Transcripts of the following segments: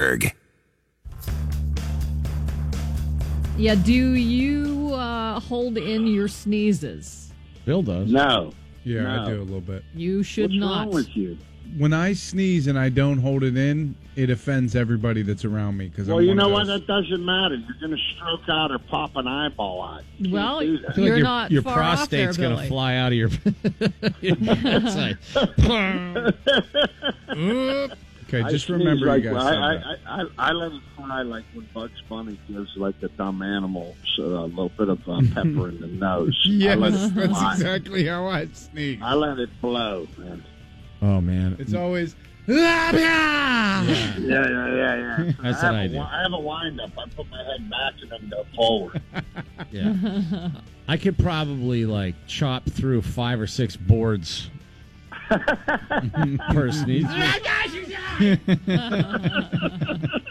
Erg. Yeah, do you uh, hold in your sneezes? Bill does. No. Yeah, No. I do a little bit. You should What's not. wrong with you? When I sneeze and I don't hold it in, it offends everybody that's around me because Well, I'm you know what? That doesn't matter. You're going to stroke out or pop an eyeball out. You Well, do that. I feel You're like your, not your far off prostate's gonna fly out of your. It's like, Okay, I just sneeze remember like, you guys I, I. I, I, I let it fly like when Bugs Bunny gives like a dumb animal so a little bit of uh, pepper in the nose. yeah, Yes, that's exactly how I sneeze. I let it blow, man. oh man, It's always. Yeah, yeah, yeah, yeah. That's I what have I a do. wi- I have a wind up. I put my head back and then go forward. yeah. I could probably like chop through five or six boards per sneeze.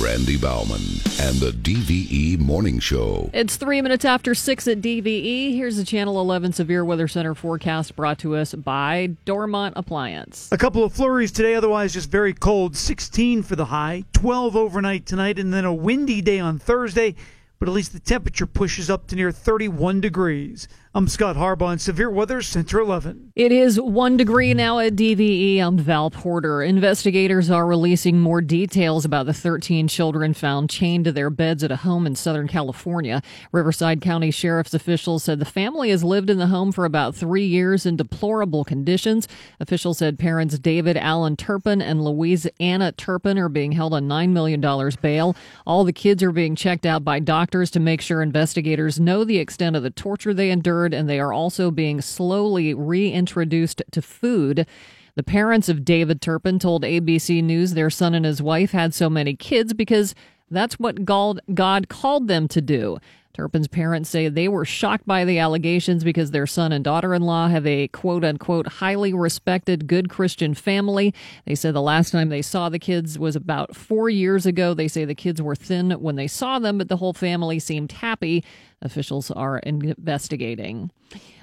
Randy Bauman and the DVE Morning Show. It's three minutes after six at DVE. Here's the Channel 11 Severe Weather Center forecast brought to us by Dormont Appliance. A couple of flurries today, otherwise just very cold. 16 for the high, 12 overnight tonight, and then a windy day on Thursday. But at least the temperature pushes up to near 31 degrees. I'm Scott Harbaugh in Severe Weather Center 11. It is one degree now at DVE. I'm Val Porter. Investigators are releasing more details about the 13 children found chained to their beds at a home in Southern California. Riverside County Sheriff's officials said the family has lived in the home for about three years in deplorable conditions. Officials said parents David Allen Turpin and Louise Anna Turpin are being held on $9 million bail. All the kids are being checked out by doctors to make sure investigators know the extent of the torture they endured, and they are also being slowly reintroduced to food. The parents of David Turpin told ABC News their son and his wife had so many kids because that's what God called them to do. Turpin's parents say they were shocked by the allegations because their son and daughter in law have a quote unquote highly respected, good Christian family. They said the last time they saw the kids was about four years ago. They say the kids were thin when they saw them, but the whole family seemed happy. Officials are investigating.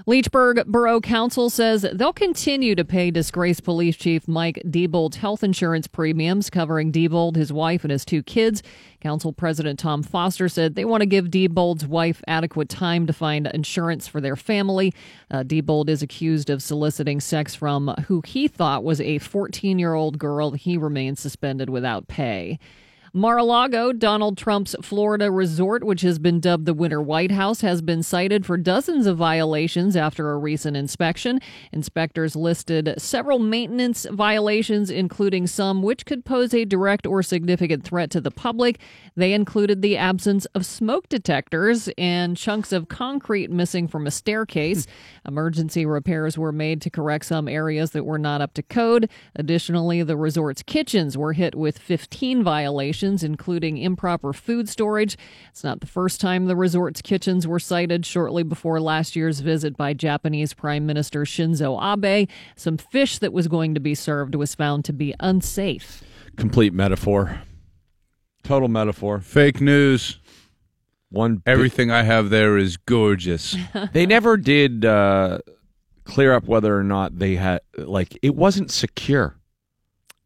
Leechburg Borough Council says they'll continue to pay disgraced police chief Mike Diebold's health insurance premiums, covering Diebold, his wife, and his two kids. Council President Tom Foster said they want to give Diebold's wife adequate time to find insurance for their family. Uh, Diebold is accused of soliciting sex from who he thought was a 14 year old girl. He remains suspended without pay. Mar-a-Lago, Donald Trump's Florida resort, which has been dubbed the Winter White House, has been cited for dozens of violations after a recent inspection. Inspectors listed several maintenance violations, including some which could pose a direct or significant threat to the public. They included the absence of smoke detectors and chunks of concrete missing from a staircase. Emergency repairs were made to correct some areas that were not up to code. Additionally, the resort's kitchens were hit with 15 violations, including improper food storage. It's not the first time the resort's kitchens were cited shortly before last year's visit by Japanese Prime Minister Shinzo Abe. Some fish that was going to be served was found to be unsafe. Complete metaphor. Total metaphor. Fake news. One. bi- Everything I have there is gorgeous. they never did uh, clear up whether or not they had like it wasn't secure.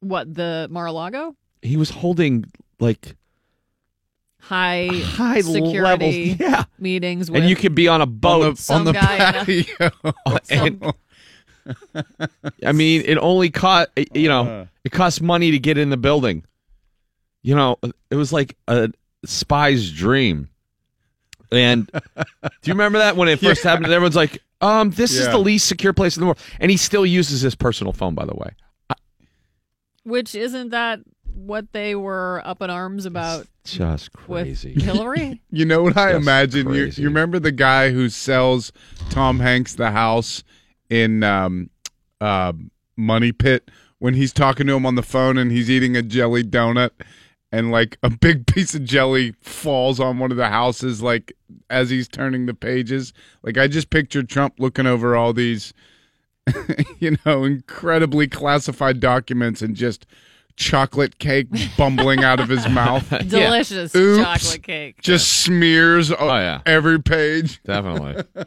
What, the Mar-a-Lago? He was holding like High, high security levels, yeah. meetings with And you could be on a boat on the, Some on the guy in a- patio. and I mean, it only cost you know it costs money to get in the building. You know, it was like a spy's dream. And do you remember that when it first happened? Everyone's like, "Um, this is the least secure place in the world," and he still uses his personal phone. By the way, Which isn't that what they were up in arms about just with crazy. Hillary? You know what I Just imagine? You, you remember the guy who sells Tom Hanks the house in um, uh, Money Pit when he's talking to him on the phone and he's eating a jelly donut and like a big piece of jelly falls on one of the houses like as he's turning the pages. Like I just pictured Trump looking over all these you know, incredibly classified documents and just chocolate cake bumbling out of his mouth. Delicious Oops. chocolate cake. Just smears Oh, yeah. every page. Definitely.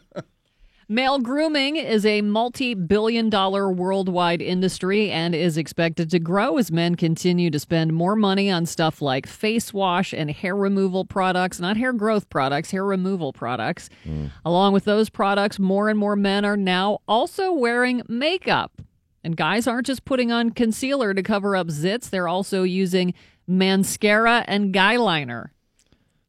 Male grooming is a multi billion dollar worldwide industry and is expected to grow as men continue to spend more money on stuff like face wash and hair removal products, not hair growth products, hair removal products. Mm. Along with those products, more and more men are now also wearing makeup. And guys aren't just putting on concealer to cover up zits, they're also using mascara and guy liner.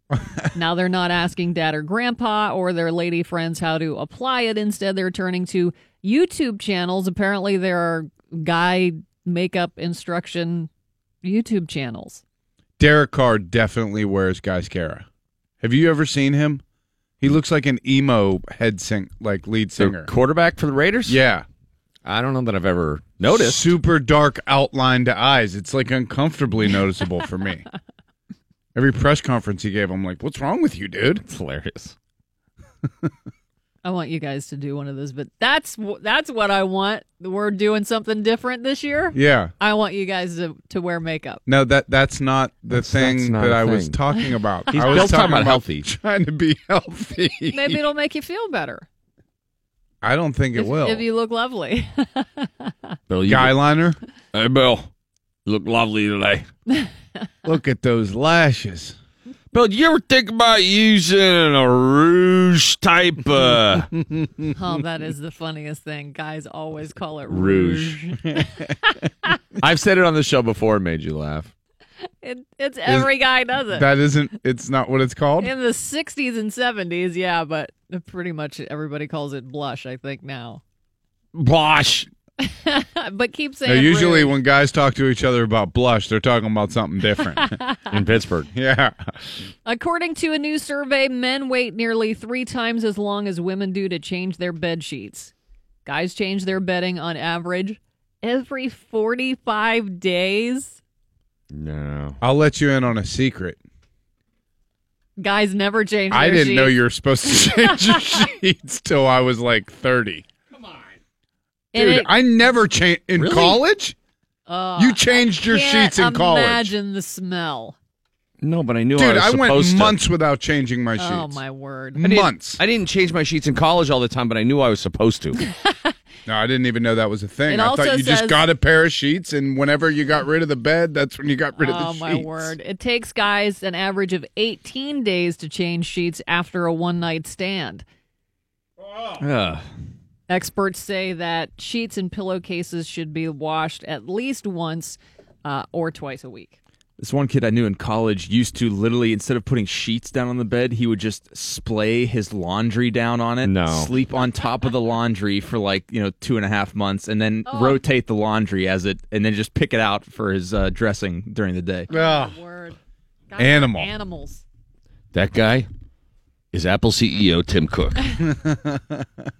now they're not asking dad or grandpa or their lady friends how to apply it. Instead, they're turning to YouTube channels. Apparently, there are guy makeup instruction YouTube channels. Derek Carr definitely wears Guyscara. Have you ever seen him? He looks like an emo head sing like lead The singer. quarterback for the Raiders? Yeah. I don't know that I've ever noticed. Super dark outlined eyes. It's like uncomfortably noticeable for me. Every press conference he gave, I'm like, "What's wrong with you, dude?" It's hilarious. I want you guys to do one of those, but that's that's what I want. We're doing something different this year. Yeah. I want you guys to, to wear makeup. No, that that's not the That's- thing that's not that a I was talking about. He's I was talking talking about healthy. Trying to be healthy. Maybe it'll make you feel better. I don't think it if, will. if you look lovely. Bill, you Guy liner. Hey, Bill. You look lovely today. Look at those lashes. Bill, do you ever think about using a rouge type uh oh, that is the funniest thing. Guys always call it Rouge. rouge. I've said it on the show before and made you laugh. It, it's every guy does it. That isn't. It's not what it's called. In the 60s and 70s, yeah, but pretty much everybody calls it blush, I think, now. Bosh. but keep saying No, usually rouge. when guys talk to each other about blush, they're talking about something different. In Pittsburgh. yeah. According to a new survey, men wait nearly three times as long as women do to change their bed sheets. Guys change their bedding on average every 45 days. No. I'll let you in on a secret. Guys never change their I didn't know sheets. you were supposed to change your sheets till I was like 30. Come on, Dude, it- I never changed in Really? college. uh, you changed your can't sheets in college. Imagine the smell. No, but I knew I Dude, was I went supposed to. months without changing my sheets. Oh my word! I didn't- months. I didn't change my sheets in college all the time, but I knew I was supposed to. No, I didn't even know that was a thing. It I also thought you just got a pair of sheets, and whenever you got rid of the bed, that's when you got rid of the sheets. Oh my word! It takes guys an average of 18 days to change sheets after a one night stand. Ugh. Experts say that sheets and pillowcases should be washed at least once uh, or twice a week. This one kid I knew in college used to literally, instead of putting sheets down on the bed, he would just splay his laundry down on it. No. Sleep on top of the laundry for like, you know, two and a half months and then Oh. rotate the laundry as it, and then just pick it out for his uh, dressing during the day. Ugh. Word. Guys Animal. Animals. That guy is Apple CEO Tim Cook.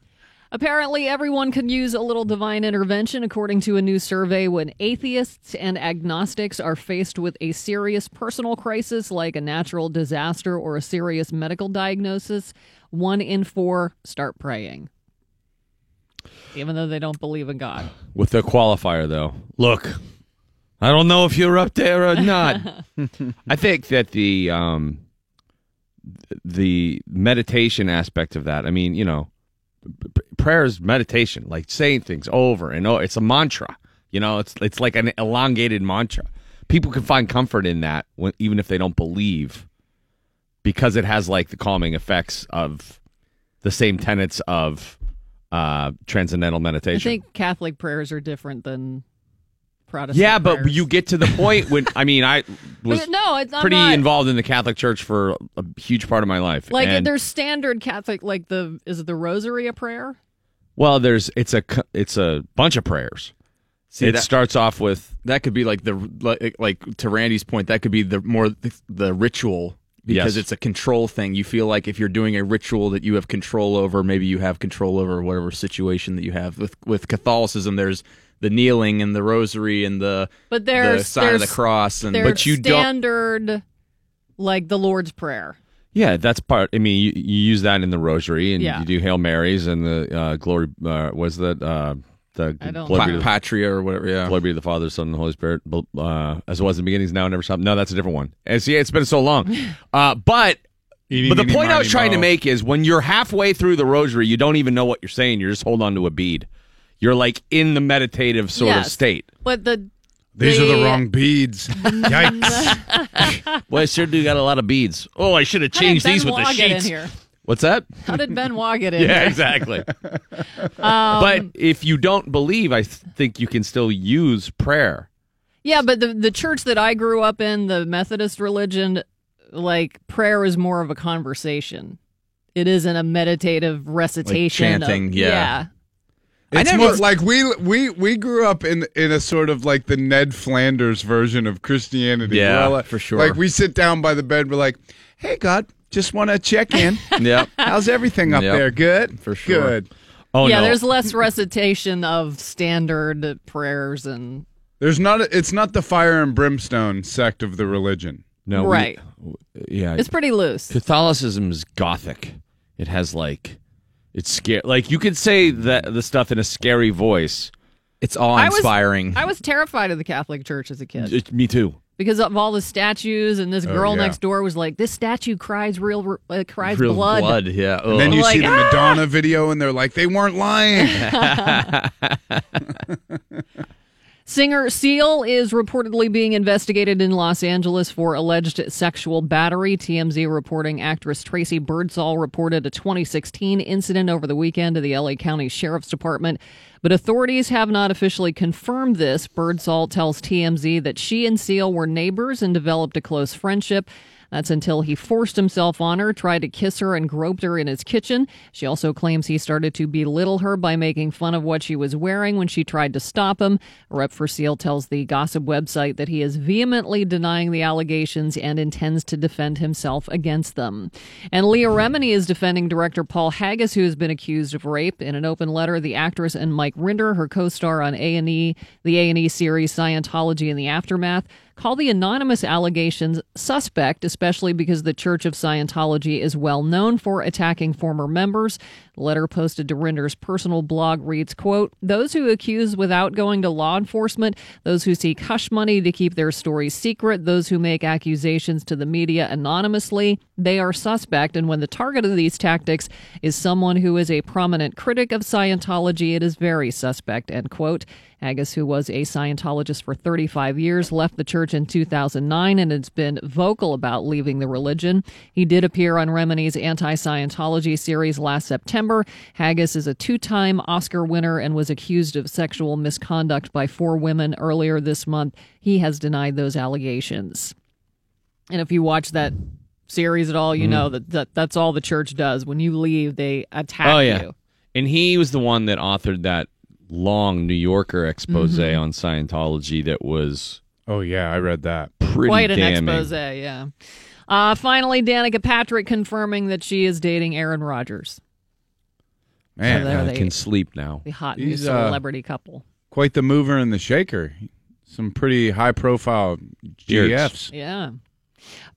Apparently, everyone can use a little divine intervention, according to a new survey. When atheists and agnostics are faced with a serious personal crisis like a natural disaster or a serious medical diagnosis, one in four start praying, even though they don't believe in God. With the qualifier, though. Look, I don't know if you're up there or not. I think that the um, the meditation aspect of that. I mean, you know, prayer is meditation, like saying things over and over. It's a mantra. You know, it's it's like an elongated mantra. People can find comfort in that, when, even if they don't believe, because it has like the calming effects of the same tenets of uh, transcendental meditation. I think Catholic prayers are different than Protestant. Yeah, but prayers. you get to the point when I mean, I was no, it's pretty not- involved in the Catholic Church for a huge part of my life. Like and, there's standard Catholic, like the is it the Rosary a prayer? Well, there's it's a it's a bunch of prayers. See, it that- starts off with That could be like the, like, like to Randy's point, that could be the more the, the ritual because Yes. it's a control thing. You feel like if you're doing a ritual that you have control over, maybe you have control over whatever situation that you have. With, with Catholicism, there's the kneeling and the rosary and the, But there's the sign of the cross and but you don't- standard, like the Lord's Prayer. Yeah, that's part. I mean, you, you use that in the Rosary and Yeah. you do Hail Marys and the uh, glory. Uh, was that uh, the I don't glory be know. to- Pa- patria or whatever. Yeah. Glory be to the Father, Son, and the Holy Spirit, uh, as it was in the beginnings, now, and never shall. No, that's a different one. And see, it's been so long. Uh, but But the point I was trying to make is when you're halfway through the rosary, you don't even know what you're saying. You're just holding on to a bead. You're like in the meditative sort of Yes. state. But the These are the the- wrong beads. Yikes. Well, I sure do got a lot of beads. Oh, I should have changed these with Benoit the get in sheets. here? What's that? How did Benoit get in Yeah, here? exactly. Um, but if you don't believe, I th- think you can still use prayer. Yeah, but the the church that I grew up in, the Methodist religion, like prayer is more of a conversation. It isn't a meditative recitation. of- chanting, yeah. It's I never- more like we we we grew up in in a sort of like the Ned Flanders version of Christianity. Yeah, We're like- uh, for sure. Like we sit down by the bed, we're like, "Hey God, just want to check in. Yep. How's everything up Yep, there? Good, for sure. Good. Oh yeah, no, there's less recitation of standard prayers and There's not. A, it's not the fire and brimstone sect of the religion. no, we- right. yeah, It's pretty loose. Catholicism is gothic. It has like it's scary. Like you could say that the stuff in a scary voice. It's awe-inspiring. I was terrified of the Catholic Church as a kid It- me too. because of all the statues, and this girl yeah. next door was like, "This statue cries real, uh, cries Real blood." yeah. And then you Like, see the Madonna video, and they're like, they weren't lying. Singer Seal is reportedly being investigated in Los Angeles for alleged sexual battery. TMZ reporting actress Tracy Birdsall reported a 2016 incident over the weekend to the LA County Sheriff's Department, but authorities have not officially confirmed this. Birdsall tells TMZ that she and Seal were neighbors and developed a close friendship. That's until he forced himself on her, tried to kiss her, and groped her in his kitchen. She also claims he started to belittle her by making fun of what she was wearing when she tried to stop him. A rep for Seal tells the gossip website that he is vehemently denying the allegations and intends to defend himself against them. And Leah Remini is defending director Paul Haggis, who has been accused of rape. In an open letter, the actress and Mike Rinder, her co-star on A&E, the A&E series Scientology and the Aftermath, call the anonymous allegations suspect, especially because the Church of Scientology is well known for attacking former members. The letter posted to Rinder's personal blog reads, quote, Those who accuse without going to law enforcement, those who seek hush money to keep their stories secret, those who make accusations to the media anonymously, they are suspect. And when the target of these tactics is someone who is a prominent critic of Scientology, it is very suspect, end quote. Haggis, who was a Scientologist for 35 years, left the church in 2009 and has been vocal about leaving the religion. He did appear on Remini's anti Scientology series last September. Haggis is a two time Oscar winner and was accused of sexual misconduct by four women earlier this month. He has denied those allegations. And if you watch that series at all, you mm-hmm. know that, that that's all the church does. When you leave, they attack Oh yeah, you. and he was the one that authored that long New Yorker expose Mm-hmm. on Scientology that was oh yeah, I read that. pretty Quite an damning. expose, yeah. Uh, finally, Danica Patrick confirming that she is dating Aaron Rodgers, Man, So there I they- can sleep now. the hot new He's, uh, celebrity couple. quite the mover and the shaker. Some pretty high profile GFs. Yeah.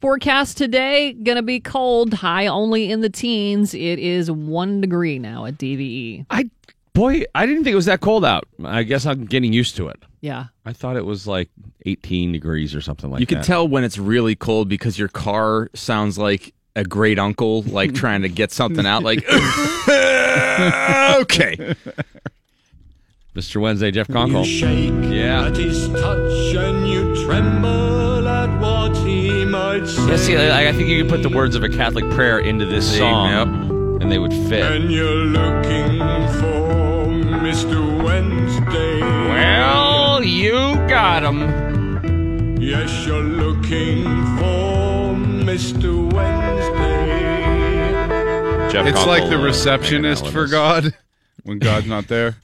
Forecast today going to be cold, high only in the teens. It is one degree now at DVE. I boy, I didn't think it was that cold out. I guess I'm getting used to it. Yeah. I thought it was like 18 degrees or something like you that. You can tell when it's really cold because your car sounds like a great uncle, like trying to get something out. Like, okay, Mr. Wednesday, Jeff Conkle. shake Yeah. at his touch and you tremble at what he might say. Yeah, see, I, I think you could put the words of a Catholic prayer into this See, song, and they would fit. And you're looking for Mr. Wednesday. Well, you got him. Yes, you're looking for Mr. Wednesday. Jeff It's Conkle, like the uh, receptionist hanging for. God when God's not there.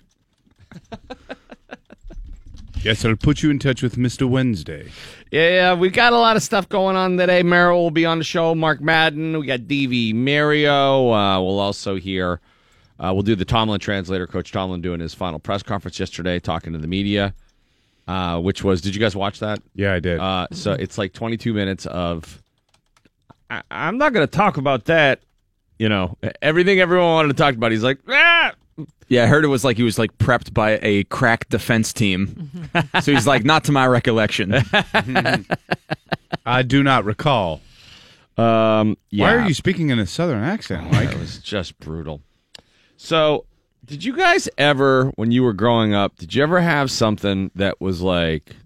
yes, I'll put you in touch with Mr. Wednesday. Yeah, yeah, we got a lot of stuff going on today. Merrill will be on the show. Mark Madden. We got DV Mario. Uh, we'll also hear. Uh, we'll do the Tomlin translator, Coach Tomlin, doing his final press conference yesterday, talking to the media. Uh, which was, did you guys watch that? Yeah, I did. Uh, so it's like 22 minutes of. I, I'm not going to talk about that. You know, everything everyone wanted to talk about. He's like, ah! yeah, I heard it was like he was like prepped by a crack defense team. so he's like, not to my recollection. I do not recall. Um, yeah. Why are you speaking in a southern accent, Mike? It was just brutal. So, did you guys ever, when you were growing up, did you ever have something that was like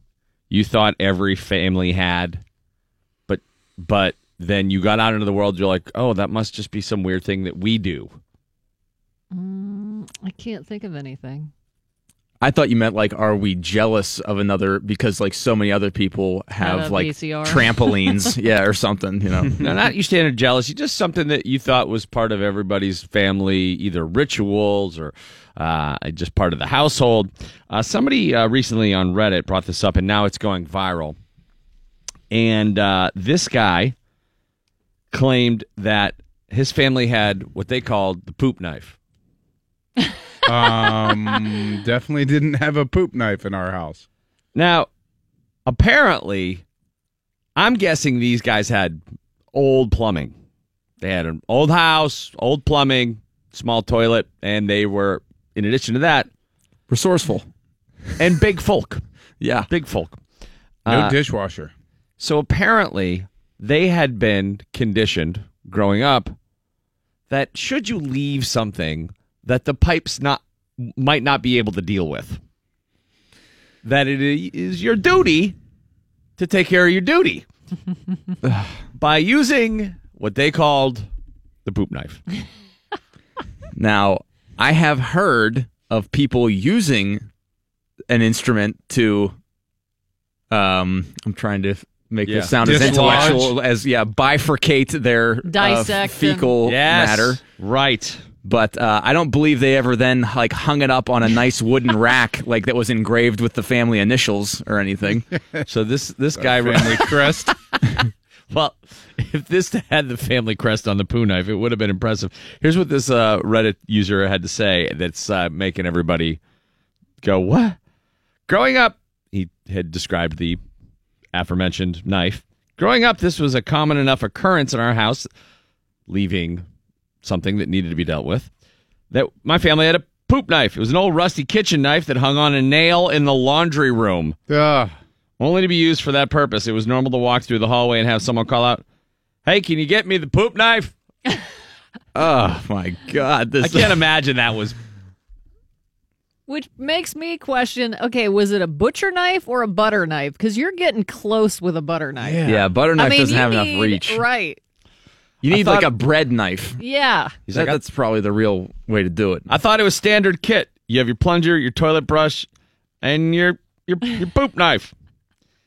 you thought every family had, but but then you got out into the world, you're like, oh, that must just be some weird thing that we do. Mm, I can't think of anything. I thought you meant like, are we jealous of another because like so many other people have like VCR. trampolines, yeah, or something, you know? no, not you standard jealousy, just something that you thought was part of everybody's family, either rituals or uh, just part of the household. Uh, somebody uh, recently on Reddit brought this up, and now it's going viral. And uh, this guy claimed that his family had what they called the poop knife. Um, definitely didn't have a poop knife in our house. Now, apparently, I'm guessing these guys had old plumbing. They had an old house, old plumbing, small toilet, and they were, in addition to that, Resourceful. and big folk. Yeah. Big folk. No Uh, dishwasher. So apparently, they had been conditioned growing up that should you leave something that the pipes not might not be able to deal with, that it is your duty to take care of your duty by using what they called the poop knife. Now, I have heard of people using an instrument to um I'm trying to make Yeah. this sound as intellectual as yeah, bifurcate their uh, Dissect fecal matter. right. But uh, I don't believe they ever then like hung it up on a nice wooden rack like that was engraved with the family initials or anything. So this this guy Family crest. Well, if this had the family crest on the poo knife, it would have been impressive. Here's what this uh, Reddit user had to say that's uh, making everybody go, What? Growing up, he had described the aforementioned knife. Growing up, this was a common enough occurrence in our house, leaving something that needed to be dealt with, that my family had a poop knife. It was an old rusty kitchen knife that hung on a nail in the laundry room Ugh. only to be used for that purpose. It was normal to walk through the hallway and have someone call out, "Hey, can you get me the poop knife?" oh my god, this I can't imagine that was. Which makes me question okay, was it a butcher knife or a butter knife? Because you're getting close with a butter knife. Yeah, butter knife I mean, doesn't you have enough reach. Right. You need thought- like a bread knife. Yeah. He's That- like, that's probably the real way to do it. I thought it was standard kit. You have your plunger, your toilet brush, and your your your poop knife.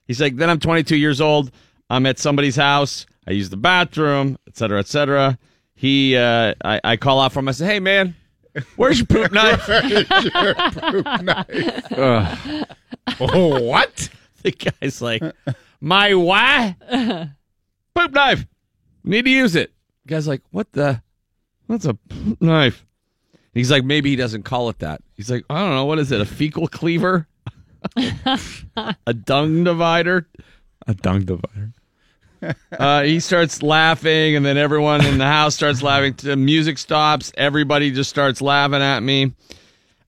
He's like, then I'm 22 years old. I'm at somebody's house. I use the bathroom, et cetera, et cetera. He, uh, I, I call out for him. I say, hey man, where's your poop knife? Oh, what? The guy's like, my what? Poop knife. Need to use it. The guy's like, what the? That's a knife? He's like, maybe he doesn't call it that. He's like, I don't know. What is it? A fecal cleaver? a dung divider? A dung divider. Uh, he starts laughing, and then everyone in the house starts laughing. The music stops. Everybody just starts laughing at me.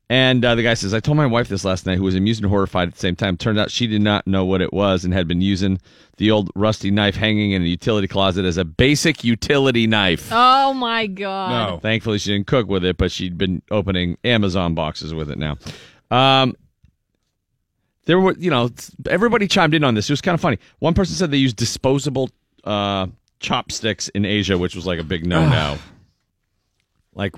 And uh, the guy says, I told my wife this last night, who was amused and horrified at the same time. Turned out she did not know what it was and had been using the old rusty knife hanging in a utility closet as a basic utility knife. Oh my god. No. Thankfully, she didn't cook with it, but she'd been opening Amazon boxes with it now. Um, there were, you know, everybody chimed in on this. It was kind of funny. One person said they use disposable uh, chopsticks in Asia, which was like a big no-no. like,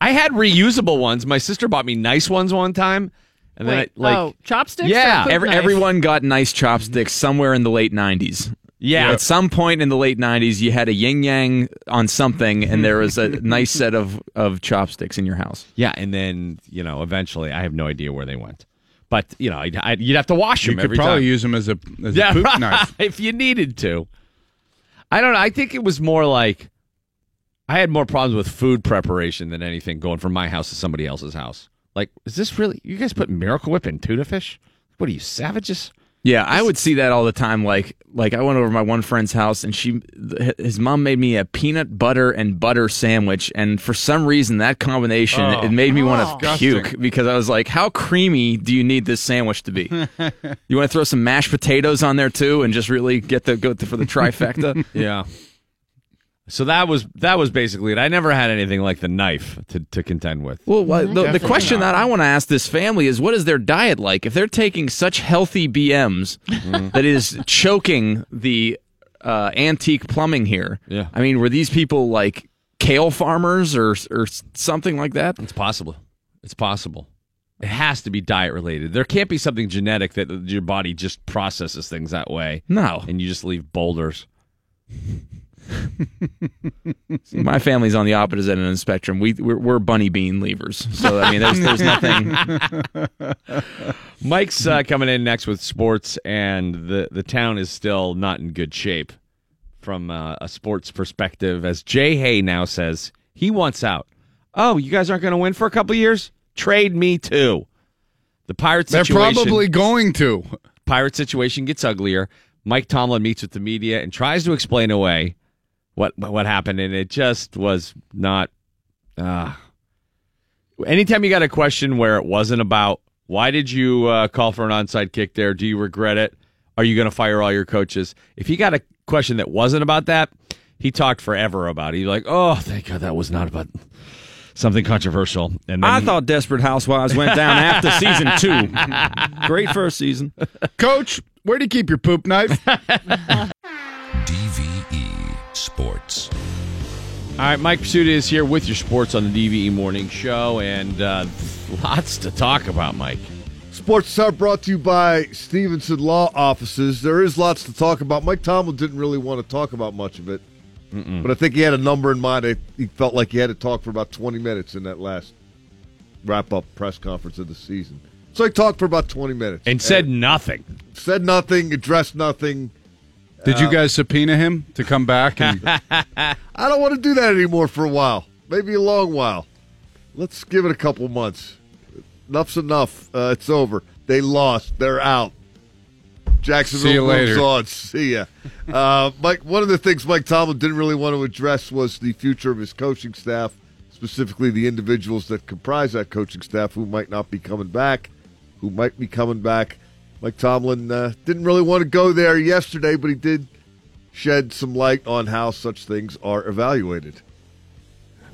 I had reusable ones. My sister bought me nice ones one time, and then I, like, oh, chopsticks? Yeah. Every, everyone got nice chopsticks somewhere in the late 90s. yeah, At some point in the late 90s, you had a yin yang on something, and there was a nice set of, of chopsticks in your house. yeah, and then you know, eventually, I have no idea where they went, but you know, I'd, I'd, you'd have to wash them You could every probably time. use them as a as yeah, a poop knife. if you needed to. I don't know. I think it was more like I had more problems with food preparation than anything going from my house to somebody else's house. Like, is this really you guys put Miracle Whip in tuna fish? What are you savages? Yeah, I would see that all the time. Like, like I went over to my one friend's house, and she, his mom made me a peanut butter and butter sandwich, and for some reason, that combination Oh. it made me want to oh. Disgusting. puke because I was like, "How creamy do you need this sandwich to be? you want to throw some mashed potatoes on there too, and just really get the go for the trifecta." Yeah. So that was that was basically it. I never had anything like the knife to, to contend with. Well, what, the, the question not. that I want to ask this family is, what is their diet like? If they're taking such healthy BMs that is choking the uh, antique plumbing here, Yeah. I mean, were these people like kale farmers or or something like that? It's possible. It's possible. It has to be diet related. There can't be something genetic that your body just processes things that way. No. And you just leave boulders. See, my family's on the opposite end of the spectrum. We we're, we're bunny bean leavers, so I mean, there's there's nothing. Mike's uh, coming in next with sports, and the, the town is still not in good shape from uh, a sports perspective. As Jay Hay now says, he wants out. Oh, you guys aren't going to win for a couple years? Trade me too. The Pirate situation. They're probably going to. pirate situation gets uglier. Mike Tomlin meets with the media and tries to explain away what what happened, and it just was not. Uh, anytime you got a question where it wasn't about why did you uh, call for an onside kick there? Do you regret it? Are you going to fire all your coaches? If he got a question that wasn't about that, he talked forever about it. He's like, "Oh, thank God that was not about something controversial." And then I he- thought Desperate Housewives went down after season two. Great first season. Coach, where do you keep your poop knife? DVE E Sports. All right, Mike Prisuta is here with your sports on the DVE Morning Show, and uh, lots to talk about, Mike. Sports are brought to you by Stevenson Law Offices. There is lots to talk about. Mike Tomlin didn't really want to talk about much of it, but I think he had a number in mind. He felt like he had to talk for about 20 minutes in that last wrap up press conference of the season. So he talked for about 20 minutes And said nothing. said nothing, addressed nothing. Did you guys subpoena him to come back? And I don't want to do that anymore for a while, maybe a long while. Let's give it a couple months. Enough's enough. Uh, it's over. They lost. They're out. Jacksonville See you moves later. on. See ya. Uh, Mike, one of the things Mike Tomlin didn't really want to address was the future of his coaching staff, specifically the individuals that comprise that coaching staff who might not be coming back, who might be coming back. Mike Tomlin uh, didn't really want to go there yesterday, but he did shed some light on how such things are evaluated.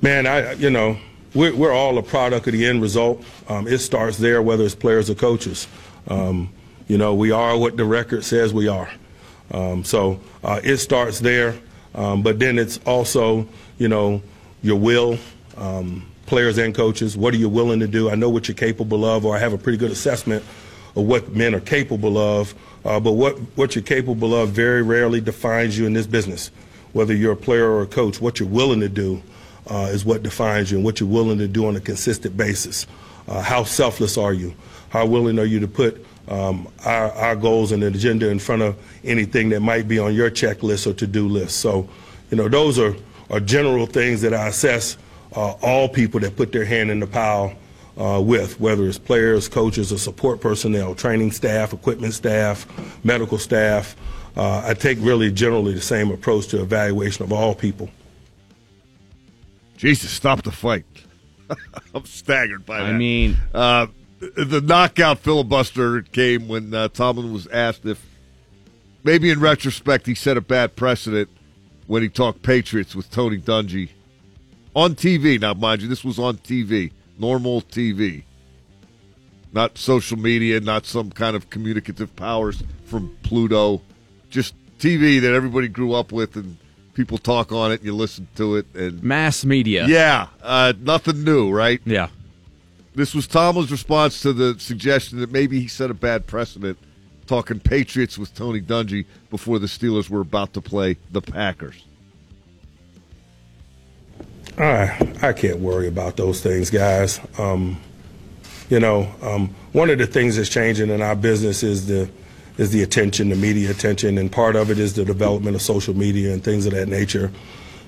Man, I you know we're we're all a product of the end result. Um, it starts there, whether it's players or coaches. Um, you know, we are what the record says we are. Um, so uh, it starts there, um, but then it's also you know your will, um, players and coaches. What are you willing to do? I know what you're capable of, or I have a pretty good assessment of what men are capable of. Uh, but what what you're capable of very rarely defines you in this business. Whether you're a player or a coach, what you're willing to do uh, is what defines you, and what you're willing to do on a consistent basis. Uh, how selfless are you? How willing are you to put um, our, our goals and agenda in front of anything that might be on your checklist or to-do list? So, you know, those are, are general things that I assess uh, all people that put their hand in the pile uh, with, whether it's players, coaches, or support personnel, training staff, equipment staff, medical staff. Uh, I take really generally the same approach to evaluation of all people. Jesus, stop the fight. I'm staggered by that. I mean, uh, the knockout filibuster came when uh, Tomlin was asked if maybe in retrospect he set a bad precedent when he talked Patriots with Tony Dungy on TV. Now, mind you, this was on TV, normal TV, not social media, not some kind of communicative powers from Pluto, just TV that everybody grew up with and people talk on it and you listen to it and Mass media. yeah, uh, nothing new, right? Yeah. This was Tomlin's response to the suggestion that maybe he set a bad precedent talking Patriots with Tony Dungy before the Steelers were about to play the Packers. I I can't worry about those things, guys. Um, you know, um, one of the things that's changing in our business is the is the attention, the media attention, and part of it is the development of social media and things of that nature.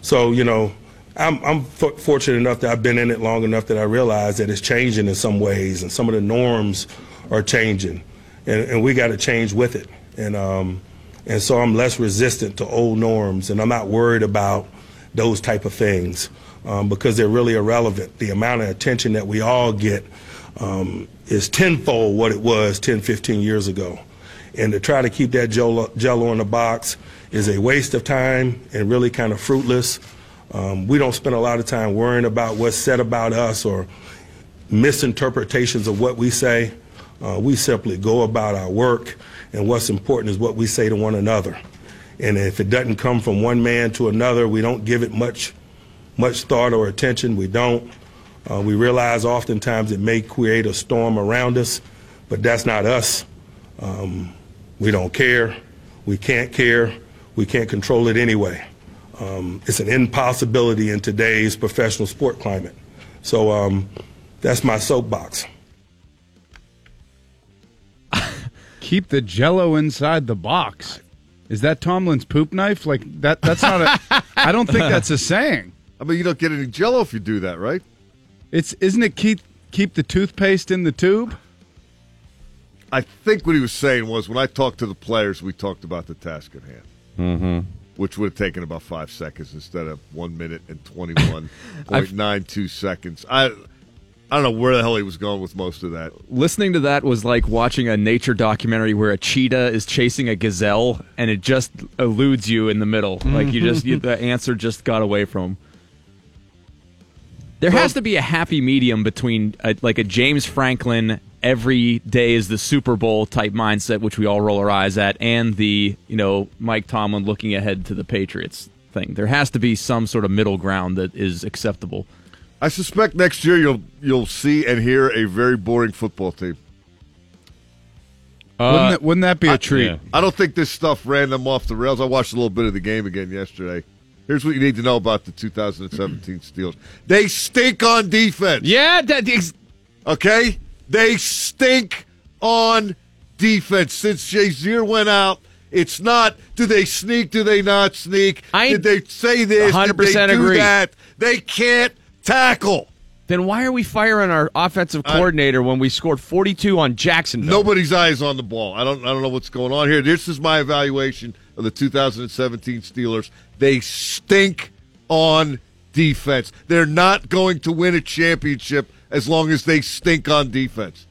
So, you know, I'm, I'm f- fortunate enough that I've been in it long enough that I realize that it's changing in some ways, and some of the norms are changing, and, and we got to change with it. And um, and so I'm less resistant to old norms, and I'm not worried about those type of things um, because they're really irrelevant. The amount of attention that we all get um, is tenfold what it was 10, 15 years ago. And to try to keep that jello, in the box is a waste of time and really kind of fruitless. Um, we don't spend a lot of time worrying about what's said about us or misinterpretations of what we say. Uh, we simply go about our work, and what's important is what we say to one another. And if it doesn't come from one man to another, we don't give it much, much thought or attention. We don't. Uh, we realize oftentimes it may create a storm around us, but that's not us. Um, we don't care. We can't care. We can't control it anyway. Um, it's an impossibility in today's professional sport climate. So um, that's my soapbox. Keep the jello inside the box. Is that Tomlin's poop knife? Like that that's not a I don't think that's a saying. I mean, you don't get any jello if you do that, right? It's isn't it keep keep the toothpaste in the tube? I think what he was saying was when I talked to the players, we talked about the task at hand. Mm-hmm. Which would have taken about five seconds instead of one minute and twenty one point nine two seconds. I I don't know where the hell he was going with most of that. Listening to that was like watching a nature documentary where a cheetah is chasing a gazelle and it just eludes you in the middle. Like you just you, the answer just got away from him. There has to be a happy medium between a, like a James Franklin every day is the Super Bowl type mindset, which we all roll our eyes at, and the you know Mike Tomlin looking ahead to the Patriots thing. There has to be some sort of middle ground that is acceptable. I suspect next year you'll you'll see and hear a very boring football team. wouldn't, uh, that, wouldn't that be a treat? I, I don't think this stuff ran them off the rails. I watched a little bit of the game again yesterday. Here's what you need to know about the 2017 Steelers. They stink on defense. Yeah, that is, Okay? They stink on defense. Since Shazier went out, it's not do they sneak, do they not sneak? I Did they say this? Did they 100% do agree. that? They can't tackle. then why are we firing our offensive coordinator when we scored 42 on Jacksonville? Nobody's eyes on the ball. I don't I don't know what's going on here. This is my evaluation of the 2017 Steelers. They stink on defense. They're not going to win a championship as long as they stink on defense.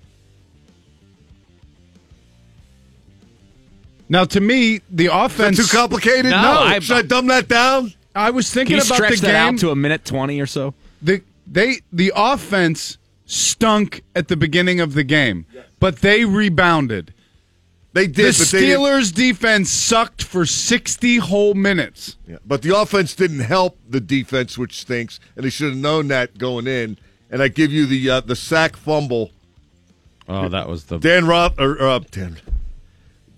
Now, to me, the offense Too complicated? No, I- Should I dumb that down? I was Can thinking you about stretch the that game. out to a minute twenty or so? the they the offense stunk at the beginning of the game, but they rebounded. They did, the but they Steelers defense sucked for 60 whole minutes. Yeah, but the offense didn't help the defense, which stinks, and they should have known that going in. And I give you the uh, the sack fumble. Oh, that was the Dan Roth or uh, Dan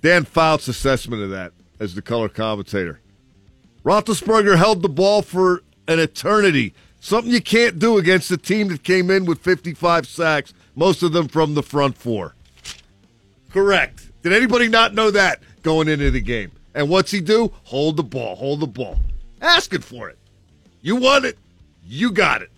Dan Fouts' assessment of that as the color commentator. Roethlisberger held the ball for an eternity. Something you can't do against a team that came in with 55 sacks, most of them from the front four. Correct. Did anybody not know that going into the game? And what's he do? Hold the ball, hold the ball. Asking for it. You want it. You got it.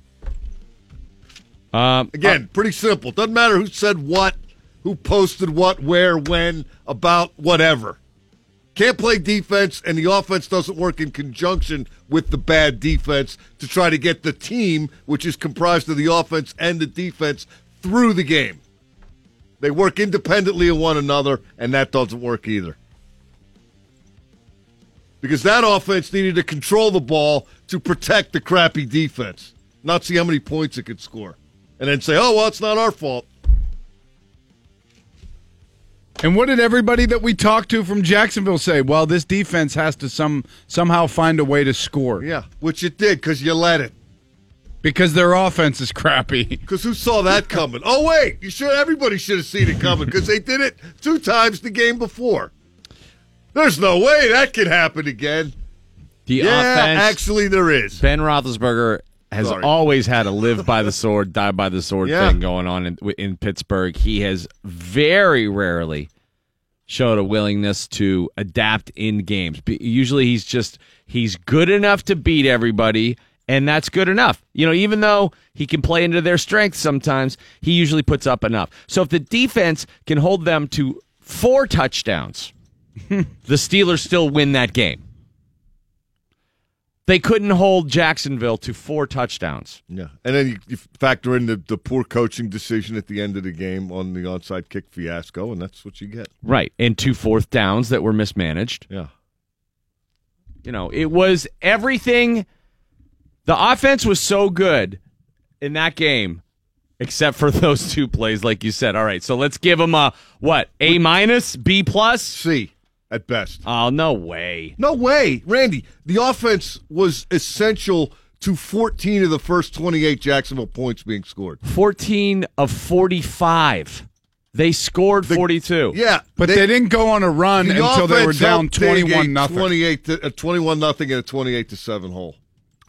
um, Again, pretty simple. Doesn't matter who said what, who posted what, where, when, about whatever. Can't play defense, and the offense doesn't work in conjunction with the bad defense to try to get the team, which is comprised of the offense and the defense, through the game. They work independently of one another, and that doesn't work either. Because that offense needed to control the ball to protect the crappy defense, not see how many points it could score, and then say, "Oh well, it's not our fault." And what did everybody that we talked to from Jacksonville say? Well, this defense has to some somehow find a way to score Yeah, which it did because you let it. Because their offense is crappy. Because who saw that coming? Oh wait, you should. Everybody should have seen it coming because they did it two times the game before. There's no way that could happen again. The yeah, offense. actually, there is. Ben Roethlisberger has Sorry. always had a live by the sword, die by the sword Yeah. thing going on in, in Pittsburgh. He has very rarely showed a willingness to adapt in games. Be- Usually, he's just he's good enough to beat everybody, and that's good enough. You know, even though he can play into their strengths sometimes, he usually puts up enough. So if the defense can hold them to four touchdowns, the Steelers still win that game. They couldn't hold Jacksonville to four touchdowns. Yeah, and then you, you factor in the, the poor coaching decision at the end of the game on the onside kick fiasco, and that's what you get. Right. And two fourth downs that were mismanaged. Yeah. You know, it was everything. The offense was so good in that game, except for those two plays, like you said. All right, so let's give them a what? A minus, B plus, C at best. Oh no way! No way, Randy. The offense was essential to 14 of the first 28 Jacksonville points being scored. 14 of 45. They scored 42. Yeah, But they, didn't go on a run the until they were down 21 nothing. 28 to, a 21 nothing and a 28 to 7 hole.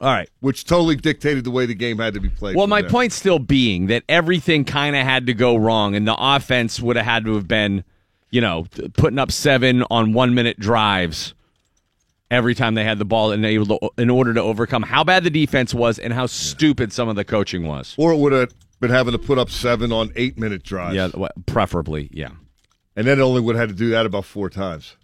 All right. Which totally dictated the way the game had to be played. Well, my there. point still being that everything kind of had to go wrong, and the offense would have had to have been, you know, putting up seven on one minute drives every time they had the ball and able to, in order to overcome how bad the defense was and how stupid some of the coaching was. Or it would have been having to put up seven on eight minute drives. Yeah, preferably, yeah. And then it only would have had to do that about four times.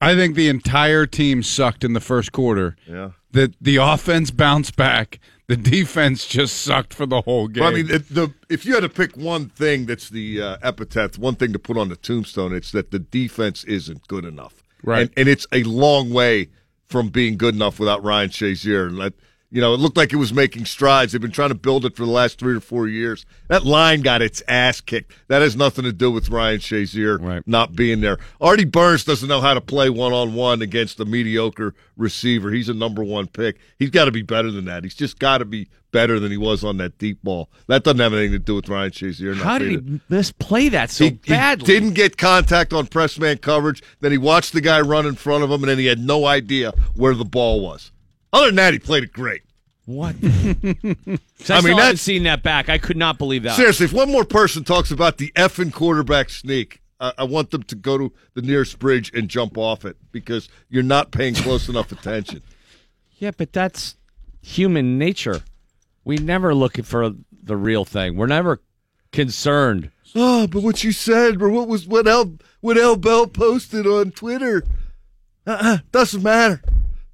I think the entire team sucked in the first quarter. Yeah. The the offense bounced back. The defense just sucked for the whole game. Well, I mean, it, the if you had to pick one thing that's the uh, epitaph, one thing to put on the tombstone, it's that the defense isn't good enough. Right. And, and it's a long way from being good enough without Ryan Shazier. And that, you know, it looked like it was making strides. They've been trying to build it for the last three or four years. That line got its ass kicked. That has nothing to do with Ryan Shazier Right. not being there. Artie Burns doesn't know how to play one on one against a mediocre receiver. He's a number one pick. He's got to be better than that. He's just got to be better than he was on that deep ball. That doesn't have anything to do with Ryan Shazier. not How did he misplay that so he, he didn't get contact on press man coverage. Then he watched the guy run in front of him, and then he had no idea where the ball was. Other than that, he played it great. What? I, I mean, mean, that's- seen that back. I could not believe that. Seriously, if one more person talks about the effing quarterback sneak, I, I want them to go to the nearest bridge and jump off it because you're not paying close enough attention. Yeah, but that's human nature. We never look for the real thing. We're never concerned. Oh, but what you said, or what was what El what El Bell posted on Twitter, uh-uh, doesn't matter.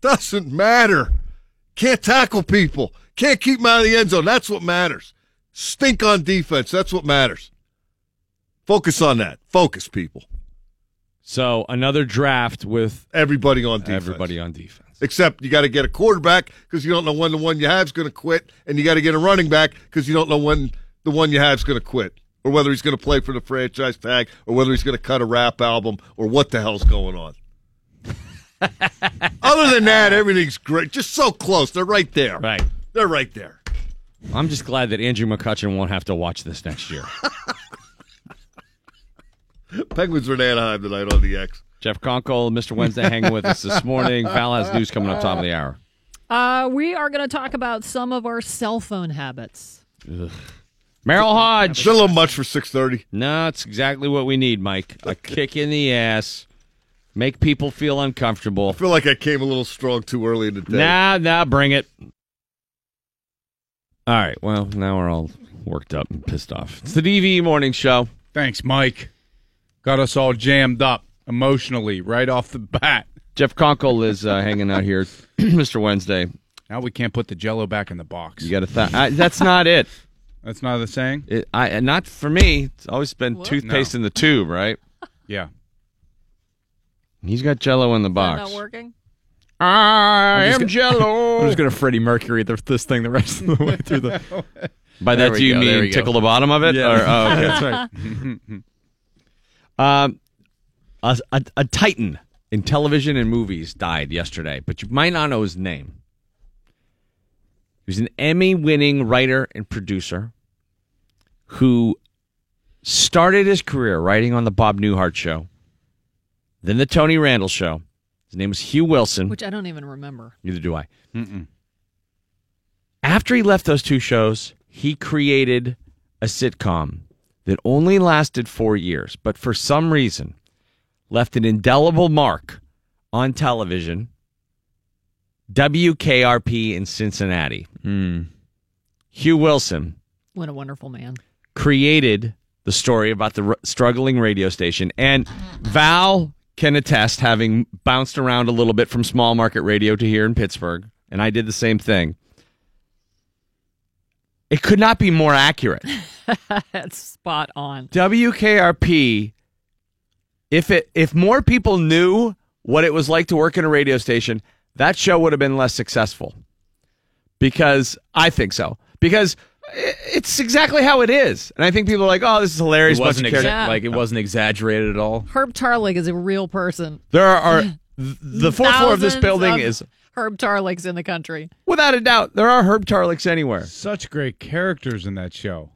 Doesn't matter. Can't tackle people. Can't keep them out of the end zone. That's what matters. Stink on defense. That's what matters. Focus on that. Focus, people. So another draft with Everybody on defense. everybody on defense. Except you got to get a quarterback because you don't know when the one you have is going to quit, and you got to get a running back because you don't know when the one you have is going to quit, or whether he's going to play for the franchise tag, or whether he's going to cut a rap album, or what the hell's going on. Other than that, everything's great. Just so close. They're right there. Right. They're right there. I'm just glad that Andrew McCutchen won't have to watch this next year. Penguins are in Anaheim tonight on the X. Jeff Conkle, Mr. Wednesday, hanging with us this morning. Val has news coming up top of the hour. Uh, we are going to talk about some of our cell phone habits. Merril Hoge. Is that a little much for six thirty? No, it's exactly what we need, Mike. A kick in the ass. Make people feel uncomfortable. I feel like I came a little strong too early in the day. Nah, nah, bring it. All right. Well, now we're all worked up and pissed off. It's the DVE morning show. Thanks, Mike. Got us all jammed up emotionally right off the bat. Jeff Conkle is uh, hanging out here, Mr. Wednesday. Now we can't put the Jello back in the box. You got to. Th- I, that's not it. That's not the saying. it. I not for me. It's always been What? toothpaste No. in the tube, right? Yeah. He's got Jello in the Is that box. not working? I am gonna- Jello. I'm just gonna Freddie Mercury the, this thing the rest of the way through the. By that, do you go, there we mean go. tickle the bottom of it? Yeah. Or, oh, okay. That's right. Um, a, a, a titan in television and movies died yesterday, but you might not know his name. He was an Emmy winning writer and producer who started his career writing on The Bob Newhart Show, then The Tony Randall Show. His name was Hugh Wilson. Which I don't even remember. Neither do I. After he left those two shows, he created a sitcom that only lasted four years, but for some reason left an indelible mark on television. WKRP in Cincinnati. Hmm. Hugh Wilson What a wonderful man. created the story about the r- struggling radio station. And Val can attest, having bounced around a little bit from small market radio to here in Pittsburgh, and I did the same thing. It could not be more accurate. That's spot on. WKRP, if it if more people knew what it was like to work in a radio station, that show would have been less successful. Because I think so. Because it's exactly how it is. And I think people are like, oh, this is hilarious. It wasn't of characters. exa- like it wasn't exaggerated at all. Herb Tarlek is a real person. There are the fourth floor of this building of is Herb Tarleks in the country. without a doubt there are Herb Tarleks anywhere. Such great characters in that show.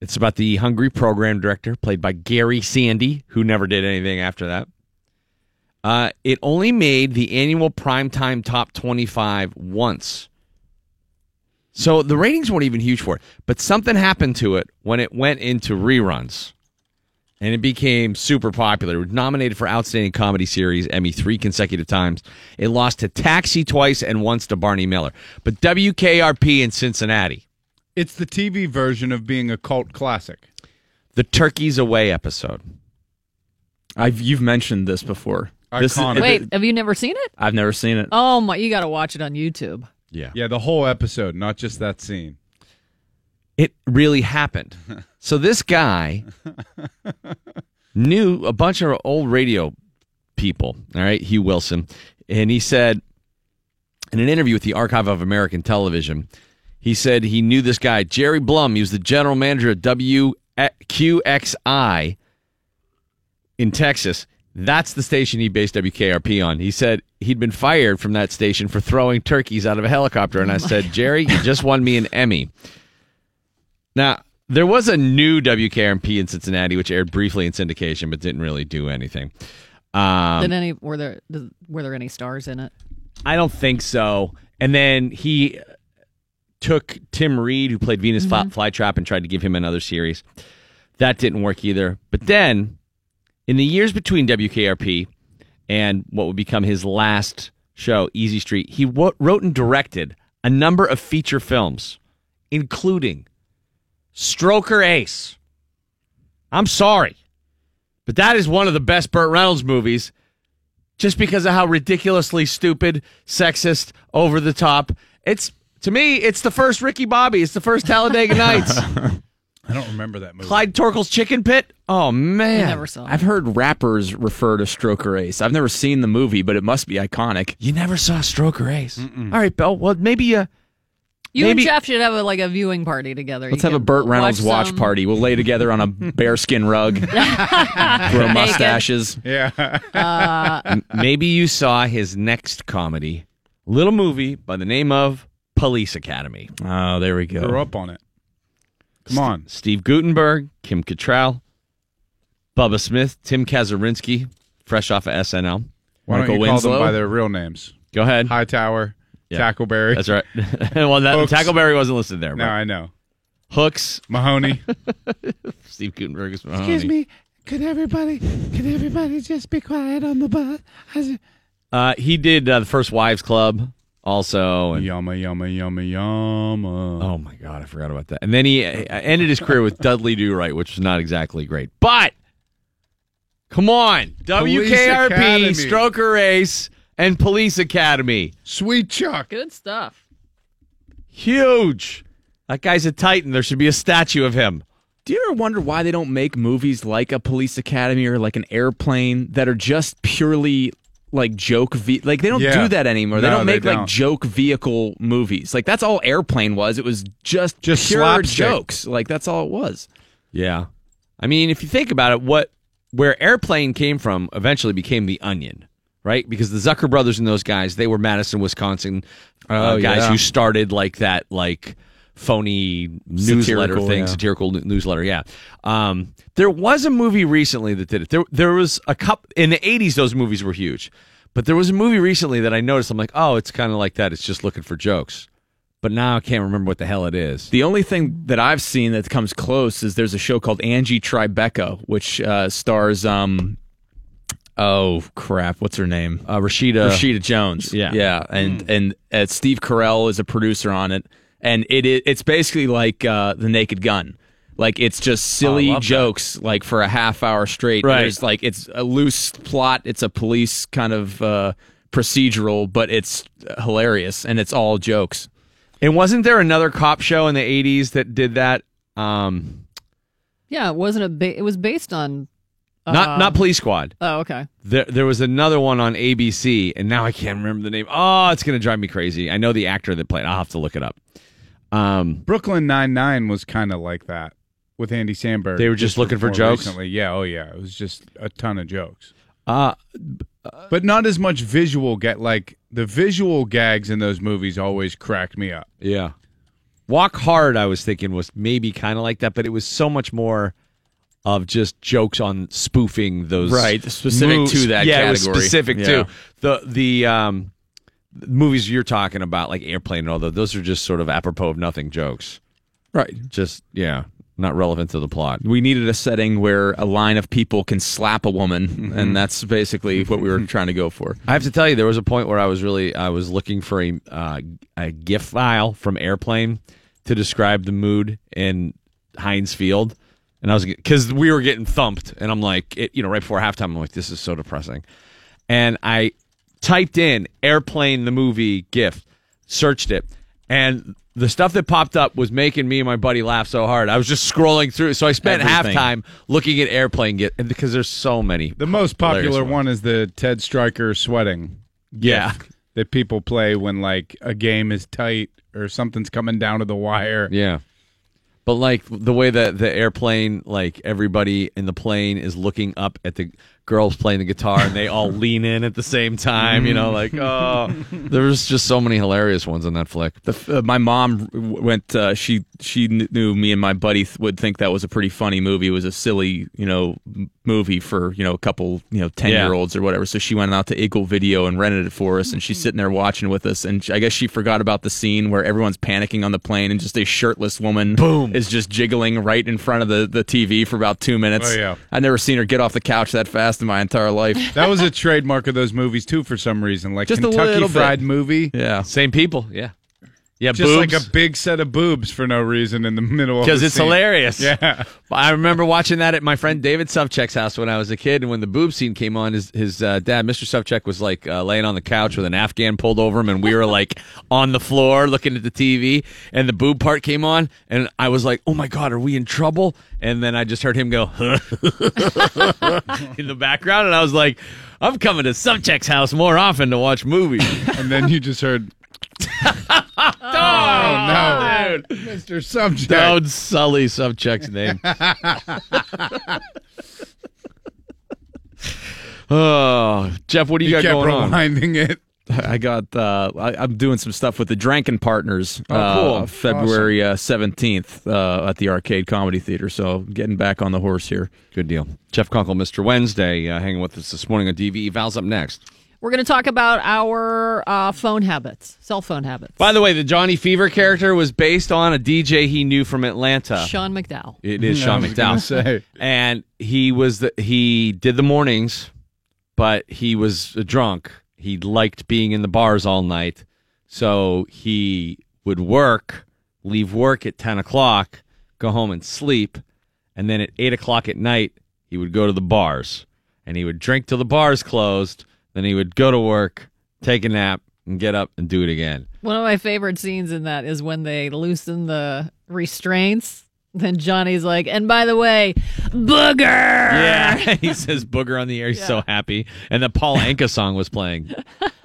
It's about the hungry program director, played by Gary Sandy, who never did anything after that. Uh, it only made the annual primetime top 25 once. So the ratings weren't even huge for it. But something happened to it when it went into reruns. And it became super popular. It was nominated for Outstanding Comedy Series Emmy three consecutive times. It lost to Taxi twice and once to Barney Miller. But WKRP in Cincinnati, It's the TV version of being a cult classic. the Turkeys Away episode. I've you've mentioned this before. This Iconic. Wait, have you never seen it? I've never seen it. Oh my! You got to watch it on YouTube. Yeah. Yeah, the whole episode, not just that scene. It really happened. so this guy knew a bunch of old radio people, all right, Hugh Wilson, and he said in an interview with the Archive of American Television, he said he knew this guy, Jerry Blum. He was the general manager of WQXI in Texas. That's the station he based WKRP on. He said he'd been fired from that station for throwing turkeys out of a helicopter. And I said, Jerry, you just won me an Emmy. Now, there was a new WKRP in Cincinnati, which aired briefly in syndication, but didn't really do anything. Um, Did any were there were there any stars in it? I don't think so. And then he took Tim Reid, who played Venus Fly Flytrap, and tried to give him another series. That didn't work either. But then, in the years between WKRP and what would become his last show, Easy Street, he wo- wrote and directed a number of feature films, including Stroker Ace. I'm sorry, but that is one of the best Burt Reynolds movies just because of how ridiculously stupid, sexist, over the top. It's to me, it's the first Ricky Bobby. It's the first Talladega Nights. I don't remember that movie. Clyde Torkle's Chicken Pit. Oh man, I never saw. I've heard rappers refer to Stroker Ace. I've never seen the movie, but it must be iconic. You never saw Stroker Ace. All right, Bill. Well, maybe uh, You Maybe- and Jeff should have a, like a viewing party together. Let's You have a Burt Reynolds watch, some- party. We'll lay together on a bearskin rug, grow mustaches. Yeah. m- maybe you saw his next comedy, little movie by the name of Police Academy. Oh, there we go. Grew go. up on it. Come on. Steve Guttenberg, Kim Cattrall, Bubba Smith, Tim Kazurinsky, fresh off of SNL. Why Michael don't you call them by their real names? Go ahead. Hightower, Yeah. Tackleberry. That's right. well, that, Hooks. Tackleberry wasn't listed there. No, I know. Hooks, Mahoney. Steve Guttenberg is Mahoney. Excuse me. Could everybody, could everybody just be quiet on the bus? Uh, he did uh, the First Wives Club also. And, yumma, yumma, yumma, yumma. oh my God, I forgot about that. And then he uh, ended his career with Dudley Do Right, which was not exactly great. But come on, Police WKRP, Academy. Stroker Ace, and Police Academy. Sweet Chuck. Good stuff. Huge. That guy's a titan. There should be a statue of him. Do you ever wonder why they don't make movies like a Police Academy or like an Airplane that are just purely like joke ve- like they don't Yeah. do that anymore. they No, don't make like don't. joke vehicle movies. Like that's all Airplane was. It was just Just pure jokes. Like that's all it was. Yeah. I mean, if you think about it, what where Airplane came from eventually became the Onion, right? Because the Zucker brothers and those guys, they were Madison, Wisconsin uh, Oh, guys yeah. who started like that, like phony newsletter Satirical, thing, yeah. satirical newsletter. Yeah. Um, there was a movie recently that did it. There, there was a couple in the '80s. Those movies were huge, but there was a movie recently that I noticed. I'm like, oh, it's kind of like that. It's just looking for jokes. But now I can't remember what the hell it is. The only thing that I've seen that comes close is there's a show called Angie Tribeca, which uh, stars um oh crap, what's her name? Uh, Rashida. Rashida Jones. Yeah. yeah, and and uh, Steve Carell is a producer on it, and it, it it's basically like uh, the Naked Gun. Like it's just silly love that. jokes, like for a half hour straight. Right. There's like it's a loose plot. It's a police kind of uh, procedural, but it's hilarious, and it's all jokes. And wasn't there another cop show in the '80s that did that? Um, Yeah, it wasn't a. Ba- it was based on not not Police Squad. Oh, okay. There, there was another one on ABC, and now I can't remember the name. Oh, it's gonna drive me crazy. I know the actor that played. I'll have to look it up. Um, Brooklyn Nine Nine was kind of like that with Andy Samberg. They were just looking for jokes? Recently. Yeah, oh yeah, it was just a ton of jokes, uh, but not as much visual. Get like the visual gags in those movies always cracked me up. yeah. Walk Hard, I was thinking was maybe kind of like that, but it was so much more of just jokes on spoofing those Right, specific moves. to that yeah, it was category. specific Yeah. to the the um the movies you're talking about, like Airplane and all those. Those are just sort of apropos of nothing jokes. Right. Just yeah, not relevant to the plot. We needed a setting where a line of people can slap a woman, Mm-hmm. and that's basically what we were trying to go for. I have to tell you, there was a point where I was really I was looking for a uh, a GIF file from Airplane to describe the mood in Heinz Field, and I was because we were getting thumped, and I'm like, it, you know, right before halftime, I'm like, this is so depressing, and I typed in Airplane the movie GIF, searched it, and the stuff that popped up was making me and my buddy laugh so hard. I was just scrolling through, so I spent Everything. halftime looking at Airplane GIF, and because there's so many. The most popular one is the Ted Striker sweating. Yeah. that people play when like a game is tight or something's coming down to the wire. Yeah. But like the way that the airplane, like everybody in the plane is looking up at the girls playing the guitar and they all lean in at the same time, you know, like, oh, there's just so many hilarious ones on that flick. The, uh, my mom went. Uh, she she knew me and my buddy th- would think that was a pretty funny movie. It was a silly, you know, m- movie for you know a couple, you know, ten Yeah. year olds or whatever. So she went out to Eagle Video and rented it for us, and she's sitting there watching with us. And I guess she forgot about the scene where everyone's panicking on the plane, and just a shirtless woman Boom. is just jiggling right in front of the the TV for about two minutes. Oh, yeah. I've never seen her get off the couch that fast in my entire life. That was a trademark of those movies too for some reason. Like Just a Kentucky little bit. Fried Movie. yeah. Same people. Yeah. Yeah. Just boobs. like a big set of boobs for no reason in the middle of because it's scene. hilarious. Yeah. I remember watching that at my friend David Sufchek's house when I was a kid, and when the boob scene came on, his his uh, dad, Mr. Sufchek, was like uh, laying on the couch with an Afghan pulled over him, and we were like on the floor looking at the TV, and the boob part came on, and I was like, "Oh my god, are we in trouble?" And then I just heard him go in the background, and I was like, "I'm coming to Sufchek's house more often to watch movies." And then you just heard Oh no. Mr. Subject. Don't sully Sufchek's name. oh, Jeff, what do you, You got kept going on? rewinding it. I got. Uh, I, I'm doing some stuff with the Drankin Partners. Oh, cool. Uh, February uh, seventeenth uh, at the Arcade Comedy Theater. So getting back on the horse here. Good deal. Jeff Kunkel, Mr. Wednesday, uh, hanging with us this morning on DVE. Val's up next. We're going to talk about our uh, phone habits, cell phone habits. By the way, the Johnny Fever character was based on a DJ he knew from Atlanta. Sean McDowell. It is I Sean McDowell. say. and he was the, he did the mornings, but he was drunk. He liked being in the bars all night, so he would work, leave work at ten o'clock, go home and sleep, and then at eight o'clock at night he would go to the bars, and he would drink till the bars closed. Then he would go to work, take a nap, and get up and do it again. One of my favorite scenes in that is when they loosen the restraints. Then Johnny's like, and by the way, booger. Yeah, he says booger on the air. He's so happy. And the Paul Anka song was playing.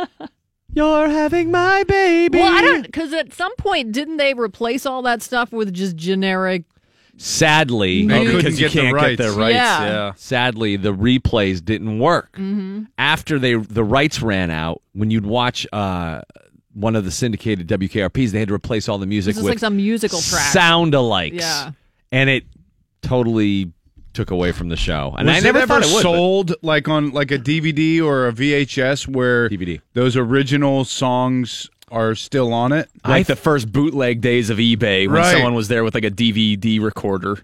You're having my baby. Well, I don't, because at some point, didn't they replace all that stuff with just generic? Sadly, They couldn't because you get the can't rights. get the rights. Yeah. yeah. sadly, the replays didn't work. Mm-hmm. After they the rights ran out, when you'd watch uh, one of the syndicated WKRPs, they had to replace all the music This is with like some musical track. sound alikes. Yeah. and it totally took away from the show. And was I never it ever thought it would. but- sold like on like a DVD or a VHS where DVD. those original songs are still on it? Like the first bootleg days of eBay when Right. someone was there with like a DVD recorder.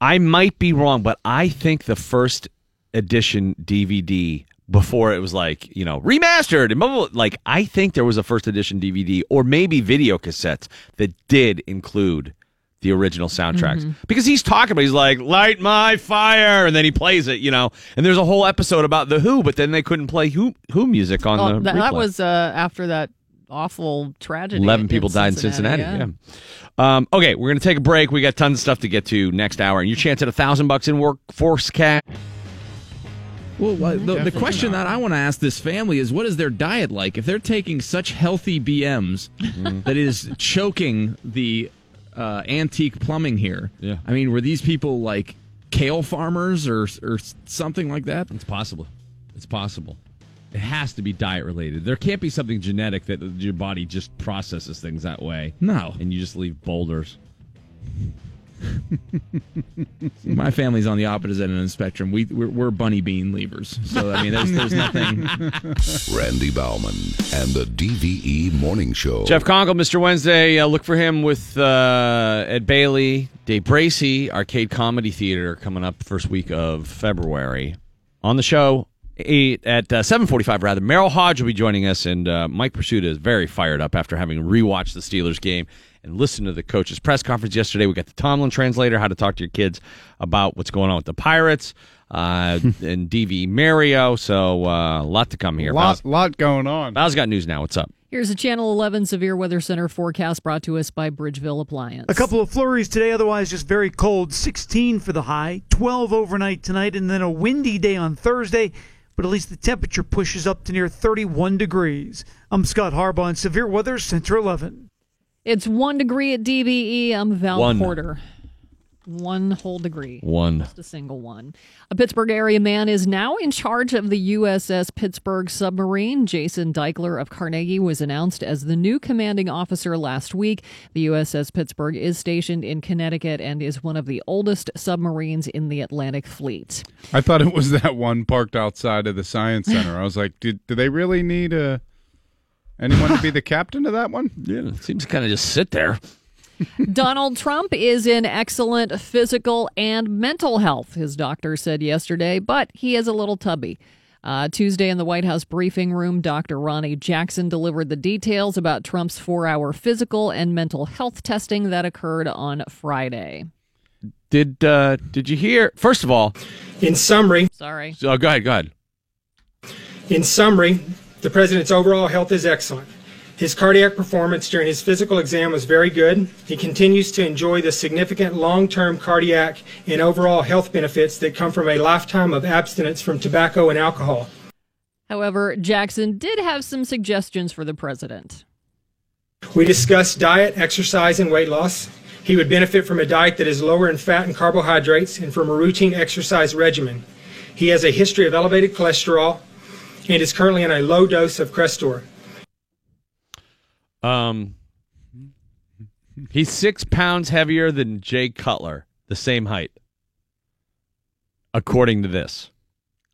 I might be wrong, but I think the first edition DVD before it was like you know remastered and blah, blah, blah, like I think there was a first edition DVD or maybe video cassettes that did include the original soundtracks because he's talking about he's like light my fire and then he plays it you know and there's a whole episode about the Who but then they couldn't play Who Who music on Oh, the that, that was uh, after that awful tragedy. 11 people died in Cincinnati. yeah. Yeah. Um, okay, we're going to take a break. We got tons of stuff to get to next hour. And your chance at a thousand bucks in workforce cash. Well, the, the question that I want to ask this family is, what is their diet like? If they're taking such healthy BMs that is choking the uh, antique plumbing here, Yeah. I mean, were these people like kale farmers or or something like that? It's possible. It's possible. It has to be diet related. There can't be something genetic that your body just processes things that way. No. And you just leave boulders. My family's on the opposite end of the spectrum. We we're, we're bunny bean leavers, so I mean, there's there's nothing. Randy Bauman and the DVE Morning Show. Jeff Conkle, Mr. Wednesday. Uh, look for him with uh, Ed Bailey, Dave Bracey, Arcade Comedy Theater coming up first week of February. On the show eight at uh, seven forty-five, rather. Merril Hoge will be joining us, and uh, Mike Prisuta is very fired up after having rewatched the Steelers game and listened to the coach's press conference yesterday. We got the Tomlin translator, how to talk to your kids about what's going on with the Pirates. Uh, and DV Mario, so uh, a lot to come here. lot, Val's, lot going on. Val's got news now. What's up? Here's a Channel 11 Severe Weather Center forecast brought to us by Bridgeville Appliance. A couple of flurries today, otherwise just very cold. 16 for the high, 12 overnight tonight, and then a windy day on Thursday. But at least the temperature pushes up to near 31 degrees. I'm Scott Harbaugh in Severe Weather Center 11. It's one degree at DVE. I'm Val One. Porter. One whole degree. One. Just a single one. A Pittsburgh area man is now in charge of the USS Pittsburgh submarine. Jason Deichler of Carnegie was announced as the new commanding officer last week. The USS Pittsburgh is stationed in Connecticut and is one of the oldest submarines in the Atlantic Fleet. I thought it was that one parked outside of the science center. I was like, do, do they really need a anyone to be the captain of that one? Yeah, it seems to kind of just sit there. Donald Trump is in excellent physical and mental health, his doctor said yesterday, but he is a little tubby. Uh, Tuesday in the White House briefing room, Dr. Ronnie Jackson delivered the details about Trump's four hour physical and mental health testing that occurred on Friday. Did uh, did you hear? First of all, In summary, Sorry. oh, go ahead, go ahead. in summary, the president's overall health is excellent. His cardiac performance during his physical exam was very good. He continues to enjoy the significant long-term cardiac and overall health benefits that come from a lifetime of abstinence from tobacco and alcohol. However, Jackson did have some suggestions for the president. We discussed diet, exercise, and weight loss. He would benefit from a diet that is lower in fat and carbohydrates and from a routine exercise regimen. He has a history of elevated cholesterol and is currently on a low dose of Crestor. Um, he's six pounds heavier than Jay Cutler, the same height, according to this.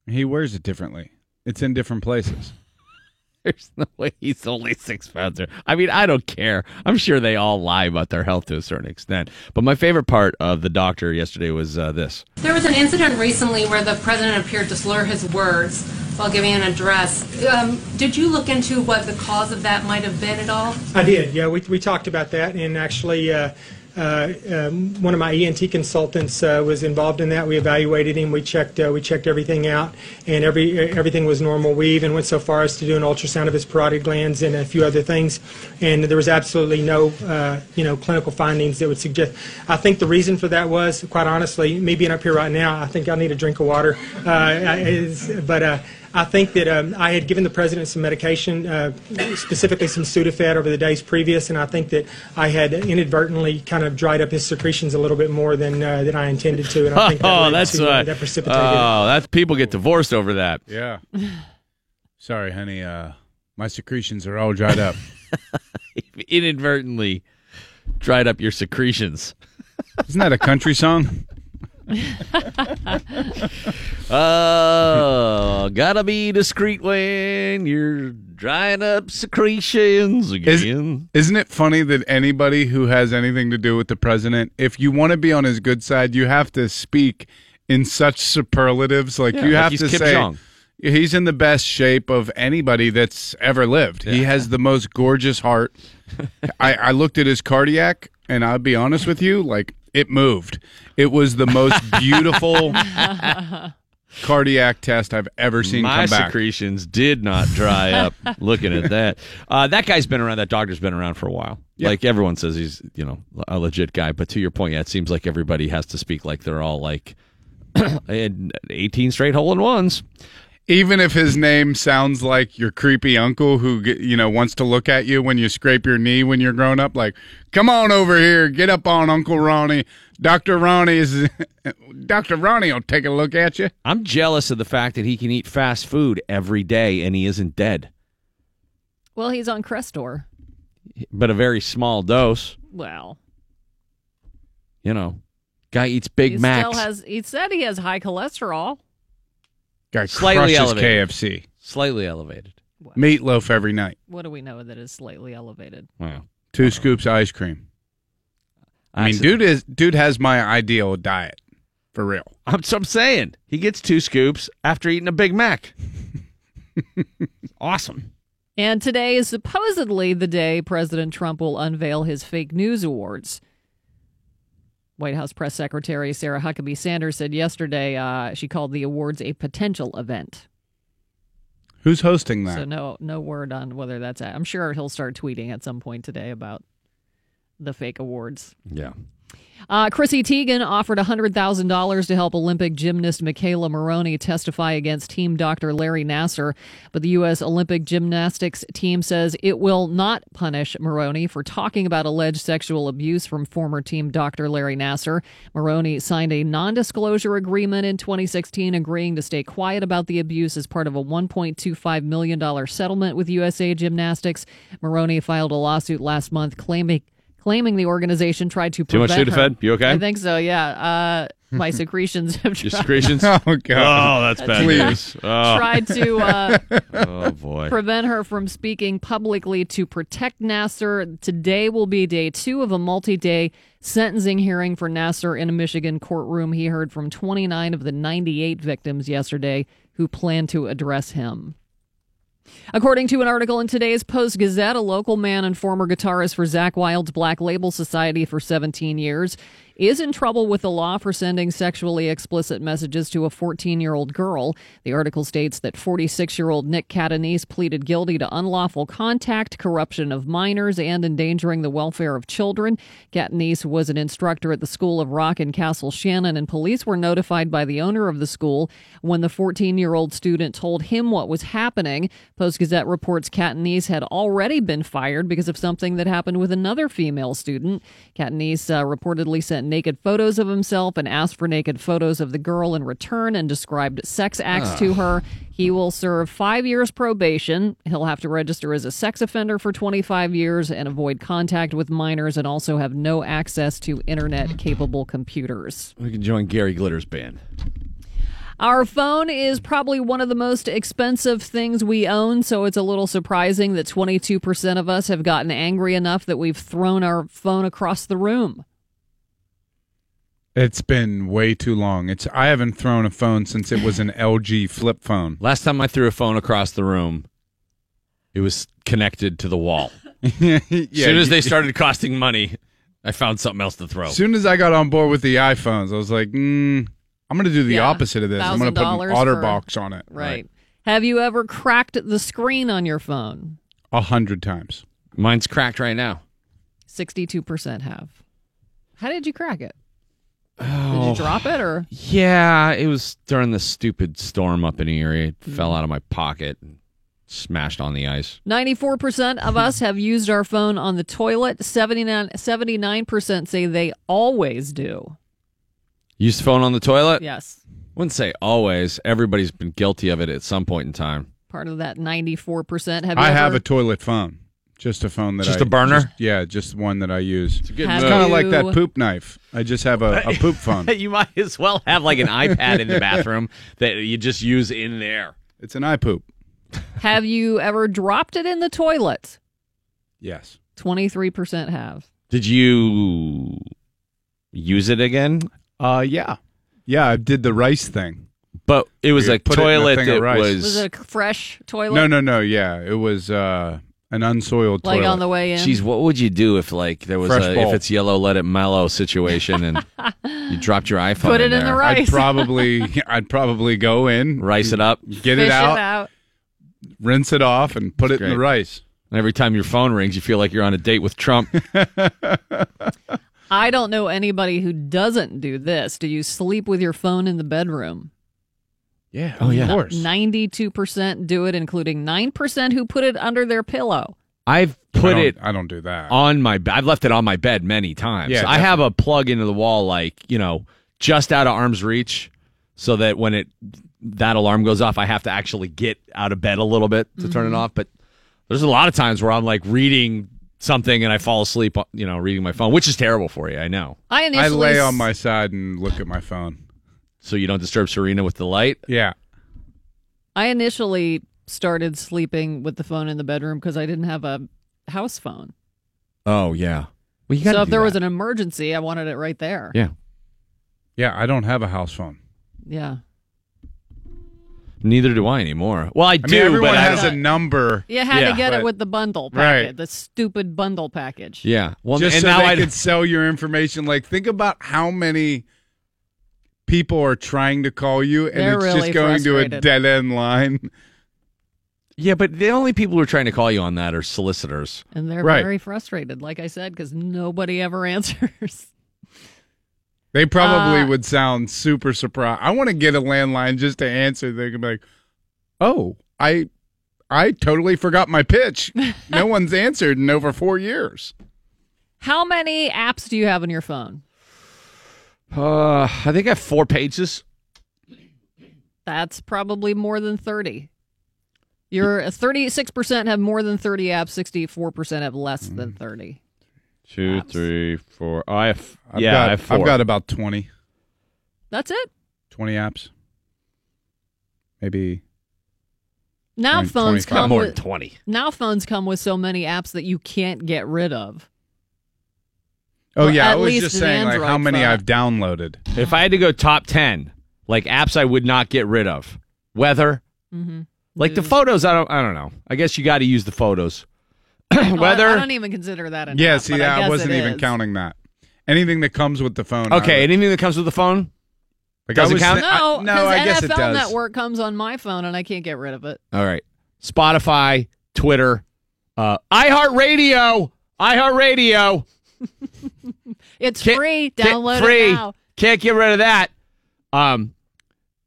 He wears it differently. It's in different places. There's no way he's only six pounds. I mean, I don't care. I'm sure they all lie about their health to a certain extent. But my favorite part of the doctor yesterday was uh, this. There was an incident recently where the president appeared to slur his words while giving an address. Um, did you look into what the cause of that might have been at all? I did, yeah. We, we talked about that, and actually, uh, uh, um, one of my ENT consultants uh, was involved in that. We evaluated him. We checked uh, we checked everything out, and every everything was normal. We even went so far as to do an ultrasound of his parotid glands and a few other things, and there was absolutely no uh, you know clinical findings that would suggest. I think the reason for that was, quite honestly, me being up here right now, I think I need a drink of water. Uh, is- but. I think that um, I had given the president some medication, uh, specifically some Sudafed, over the days previous, and I think that I had inadvertently kind of dried up his secretions a little bit more than uh, than I intended to, and I think that oh, that's to, uh, that precipitated. Oh, that's people get divorced over that. Yeah. Sorry, honey. Uh, my secretions are all dried up. Inadvertently dried up your secretions. Isn't that a country song? Oh, gotta be discreet when you're drying up secretions again. isn't it funny that anybody who has anything to do with the president, if you want to be on his good side, you have to speak in such superlatives. Like Yeah, you like have he's to Kim say Jong. he's in the best shape of anybody that's ever lived. He has the most gorgeous heart. I, I looked at his cardiac, and I'll be honest with you, like it moved. It was the most beautiful cardiac test I've ever seen My come back. secretions did not dry up. Looking at that, uh, that guy's been around. That doctor's been around for a while. Like everyone says, he's you know a legit guy. But to your point, yeah, it seems like everybody has to speak like they're all like and 18 straight hole in ones. Even if his name sounds like your creepy uncle who you know wants to look at you when you scrape your knee when you're grown up, like, come on over here, get up on Uncle Ronnie. Doctor Ronnie is Doctor Ronnie will take a look at you. I'm jealous of the fact that he can eat fast food every day and he isn't dead, Well, he's on Crestor. but a very small dose. Well, You know, guy eats Big he Macs. still has. He said he has high cholesterol. Guy Slightly crushes elevated. KFC. Slightly elevated. Meatloaf every night. What do we know that is slightly elevated? Wow. Two scoops of ice cream. I mean, dude is dude has my ideal diet for real. I'm, so I'm saying he gets two scoops after eating a Big Mac. awesome. And today is supposedly the day President Trump will unveil his fake news awards. White House Press Secretary Sarah Huckabee Sanders said yesterday uh, she called the awards a potential event. Who's hosting that? So no no word on whether that's. I'm sure he'll start tweeting at some point today about the fake awards. Yeah. Uh, Chrissy Teigen offered $100,000 to help Olympic gymnast McKayla Maroney testify against team Dr. Larry Nassar, but the U.S. Olympic gymnastics team says it will not punish Maroney for talking about alleged sexual abuse from former team Dr. Larry Nassar. Maroney signed a non disclosure agreement in 2016 agreeing to stay quiet about the abuse as part of a $1.25 million settlement with USA Gymnastics. Maroney filed a lawsuit last month claiming claiming the organization tried to Too much prevent her- Sudafed? You okay? I think so. Yeah. Uh, my secretions have Your secretions? Oh God. Oh, that's bad Please. news. Oh. tried to uh, oh boy. prevent her from speaking publicly to protect Nassar. Today will be day two of a multi-day sentencing hearing for Nassar in a Michigan courtroom. He heard from 29 of the 98 victims yesterday who plan to address him. According to an article in today's Post Gazette, a local man and former guitarist for Zakk Wylde's Black Label Society for 17 years is in trouble with the law for sending sexually explicit messages to a 14 year old girl. The article states that 46 year old Nick Catanese pleaded guilty to unlawful contact, corruption of minors, and endangering the welfare of children. Catanese was an instructor at the School of Rock in Castle Shannon, and police were notified by the owner of the school when the 14 year old student told him what was happening. Post Gazette reports Catanese had already been fired because of something that happened with another female student. Catanese uh, reportedly sent naked photos of himself and asked for naked photos of the girl in return and described sex acts to ah. her. He will serve five years probation. He'll have to register as a sex offender for 25 years and avoid contact with minors and also have no access to internet capable computers. We can join Gary Glitter's band. Our phone is probably one of the most expensive things we own, so it's a little surprising that 22% of us have gotten angry enough that we've thrown our phone across the room. It's been way too long. It's I haven't thrown a phone since it was an LG flip phone. Last time I threw a phone across the room, it was connected to the wall. yeah, as soon as they started costing money, I found something else to throw. As soon as I got on board with the iPhones, I was like, mm, I'm going to do the Yeah, opposite of this. I'm going to put an $1,000 OtterBox for- on it. Right. Have you ever cracked the screen on your phone? A hundred times. Mine's cracked right now. 62% have. How did you crack it? Did Oh. you drop it or? Yeah, it was during the stupid storm up in Erie. It hmm. fell out of my pocket and smashed on the ice. 94% of us have used our phone on the toilet. 79, 79% say they always do. Use the phone on the toilet? Yes. Wouldn't say always. Everybody's been guilty of it at some point in time. Part of that 94%. Have I ever, have a toilet phone. Just a phone that Just I a burner? just- yeah, just one that I use. It's, good Have kind of like that you- poop knife. I just have a, a poop phone. you might as well have like an iPad in the bathroom that you just use in there. It's an iPoop. Have you ever dropped it in the toilet? Yes. 23% have. Did you use it again? Uh, yeah, yeah. I did the rice thing. But it was You a put it in a toilet thing of that rice. was, Was it a fresh toilet? No, no, no. Yeah, it was uh, an unsoiled Like toilet. on the way in? Jeez, what would you do if like there was Fresh a bowl. if it's yellow, let it mellow situation and you dropped your iPhone? Put it in the rice. I'd probably, I'd probably go in, rice it up. get Fish it out, rinse it off, and put it in the rice. And every time your phone rings, you feel like you're on a date with Trump. I don't know anybody who doesn't do this. Do you sleep with your phone in the bedroom? Yeah. Oh, yeah. Of course. 92% do it, including 9% who put it under their pillow. I've put don't- it I don't do that. on my. Bed. I've left it on my bed many times. Yeah, I have a plug into the wall, like you know, just out of arm's reach, so that when it that alarm goes off, I have to actually get out of bed a little bit to turn it Mhm. off. But there's a lot of times where I'm like reading something and I fall asleep, you know, reading my phone, which is terrible for you. I know. I initially I lay on my side and look at my phone. So you don't disturb Serena with the light. Yeah. I initially started sleeping with the phone in the bedroom because I didn't have a house phone. Oh yeah. Well, you got So if there was an emergency, I wanted it right there. Yeah. Yeah, I don't have a house phone. Yeah. Neither do I anymore. Well, I, I do. mean, everyone but I has don't- a number. You had Yeah. to get it with the bundle Right. the stupid bundle package. Yeah. Well, just and so now they I could sell your information. Like, think about how many people are trying to call you, and They're it's really just going to a dead end line. Yeah, but the only people who are trying to call you on that are solicitors. And they're Right. very frustrated, like I said, because nobody ever answers. They probably Uh, would sound super surprised. I want to get a landline just to answer. They can be like, "Oh, I, I totally forgot my pitch. no one's answered in over four years." How many apps do you have on your phone? Uh, I think I have four pages. That's probably more than 30. You're 36% have more than 30 apps, 64% have less than 30. Two, three, four. I have. I've yeah, got, I have four. I've got about 20, That's it. 20 apps, maybe. Now 20, phones 25. come more with than twenty. now phones come with so many apps that you can't get rid of. Oh Or yeah, at I was least just an saying like how many phone. I've downloaded. If I had to go top ten, like apps I would not get rid of, weather, Mm-hmm. like the photos. I don't. I don't know. I guess you got to use the photos. weather. I, don't even consider that an Yeah, app, see, but that I, I wasn't even is. counting that. Anything that comes with the phone. Okay, would- anything that comes with the phone. like doesn't was count? thi- I- No, no, because I guess NFL it does. Network comes on my phone and I can't get rid of it. All right. Spotify, Twitter, uh, iHeartRadio, iHeartRadio. It's Can't- free. Download free. it now. Can't get rid of that. Um,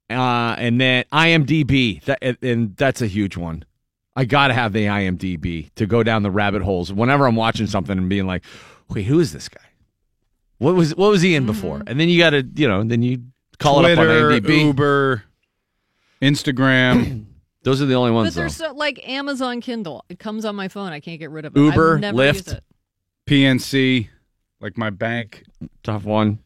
uh, and then IMDb. That and- and that's a huge one. I gotta have the IMDb to go down the rabbit holes whenever I'm watching something and being like, "Wait, who is this guy? What was what was he in before?" And then you gotta, you know, then you call Twitter, it up on IMDb. Uber, Instagram. Those are the only But ones, though. there's so, like Amazon Kindle. It comes on my phone. I can't get rid of it. Uber, I've never Lyft. PNC, like my bank. Tough one.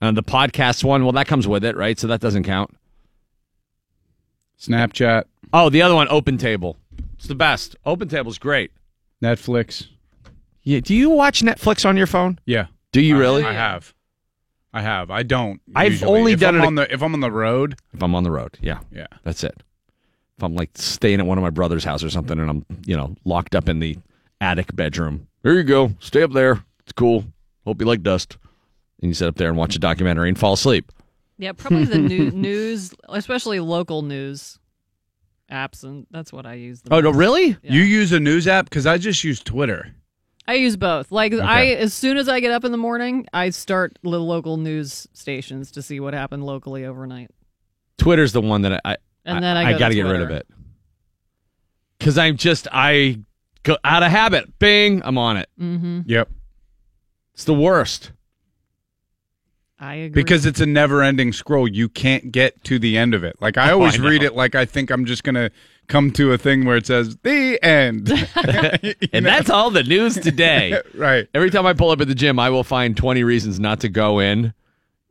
And the podcast one, well, that comes with it, right? So that doesn't count. Snapchat, Oh, the other one, Open Table. It's the best. Open Table's great. Netflix. Yeah. Do you watch Netflix on your phone? Yeah. Do you I- really? I have. I have. I don't. I've usually. only if done I'm it a- on the if I'm on the road. If I'm on the road, yeah, Yeah. that's it. If I'm like staying at one of my brother's house or something, and I'm you know locked up in the attic bedroom, here you go, stay up there. It's cool. Hope you like dust. And you sit up there and watch a documentary and fall asleep. Yeah, probably the new, news, especially local news apps, and that's what I use. The Oh no, most. really? You use a news app because I just use Twitter. I use both. Like I, as soon as I get up in the morning, I start the local news stations to see what happened locally overnight. Twitter's the one that I And then I go to got to get rid of it because I'm just I go out of habit. Bing, I'm on it. Mm-hmm. Yep. It's the worst. I agree. Because it's a never-ending scroll. You can't get to the end of it. Like I Oh, always I read it like I think I'm just gonna come to a thing where it says the end. And know? that's all the news today. right. Every time I pull up at the gym, I will find 20 reasons not to go in.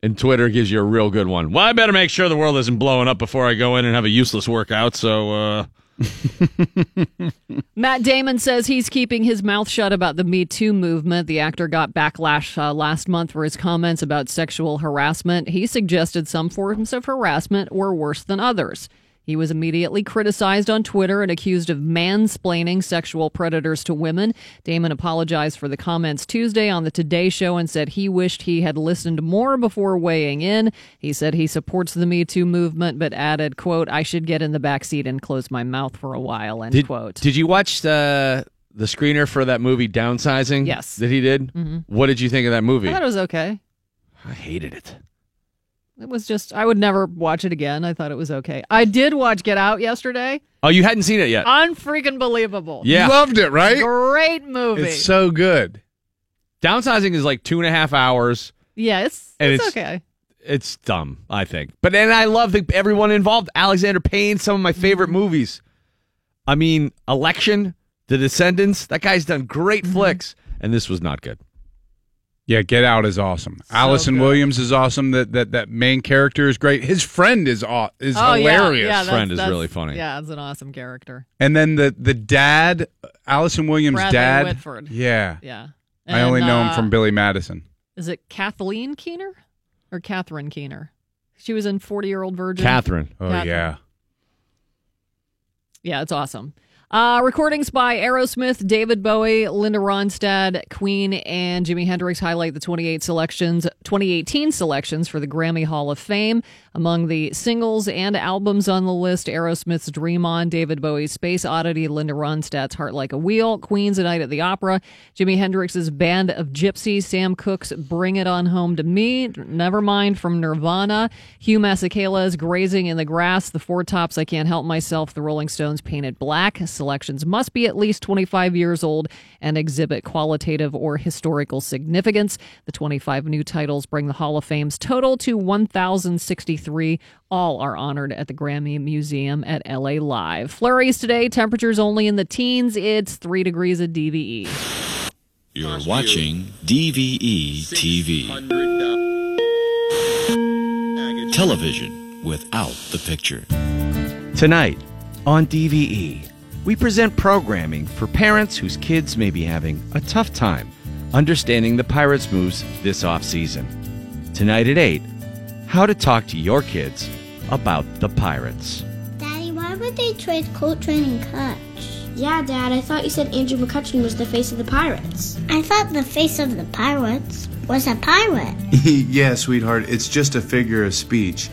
And Twitter gives you a real good one. Well, I better make sure the world isn't blowing up before I go in and have a useless workout. So, uh, Matt Damon says he's keeping his mouth shut about the Me Too movement. The actor got backlash uh, last month for his comments about sexual harassment. He suggested some forms of harassment were worse than others. He was immediately criticized on Twitter and accused of mansplaining sexual predators to women. Damon apologized for the comments Tuesday on the Today Show and said he wished he had listened more before weighing in. He said he supports the Me Too movement, but added, "quote I should get in the back seat and close my mouth for a while." End did, quote. did you watch the the screener for that movie Downsizing. Yes. that he did. Mhm. What did you think of that movie? I thought it was okay. I hated it. It was just I would never watch it again. I thought it was okay. I did watch Get Out yesterday. Oh, you hadn't seen it yet? Unfreaking believable. Yeah. Loved it, right? Great movie. It's so good. Downsizing is like two and a half hours. yeah, it's, And it's, it's- okay. It's dumb, I think. But then I love the, everyone involved. Alexander Payne, some of my favorite mm-hmm. movies. I mean, Election, The Descendants. That guy's done great mm-hmm. flicks, and this was not good. Yeah, Get Out is awesome. Allison Williams is awesome. That that that main character is great. His friend is aw- is Oh, hilarious. yeah, that's- that's- is really funny. Yeah, it's an awesome character. And then the the dad, Allison Williams' Bradley dad. Whitford. Yeah, Yeah. I only And, know him uh, from Billy Madison. Is it Kathleen Keener or Catherine Keener? She was in Forty Year Old Virgin. Catherine. Oh Catherine. yeah. Yeah, it's awesome. Uh, recordings by Aerosmith, David Bowie, Linda Ronstadt, Queen, and Jimi Hendrix highlight the 28 selections, 2018 selections for the Grammy Hall of Fame. Among the singles and albums on the list, Aerosmith's Dream On, David Bowie's Space Oddity, Linda Ronstadt's Heart Like a Wheel, Queen's A Night at the Opera, Jimi Hendrix's Band of Gypsys, Sam Cooke's Bring It On Home to Me, Nevermind from Nirvana, Hugh Masekela's Grazing in the Grass, The Four Tops, I Can't Help Myself, The Rolling Stones Paint It Black. Selections must be at least 25 years old and exhibit qualitative or historical significance. The 25 new titles bring the Hall of Fame's total to 1,063. All are honored at the Grammy Museum at LA Live. Flurries today, temperatures only in the teens. It's 3 degrees at. DVE. You're watching DVE TV. Television without the picture. Tonight on DVE, we present programming for parents whose kids may be having a tough time understanding the Pirates' moves this offseason. Tonight at 8, how to talk to your kids about the Pirates. Daddy, why would they trade Coltrane and Kutch? Yeah, Dad, I thought you said Andrew McCutchen was the face of the Pirates. I thought the face of the Pirates was a pirate. yeah, sweetheart, it's just a figure of speech.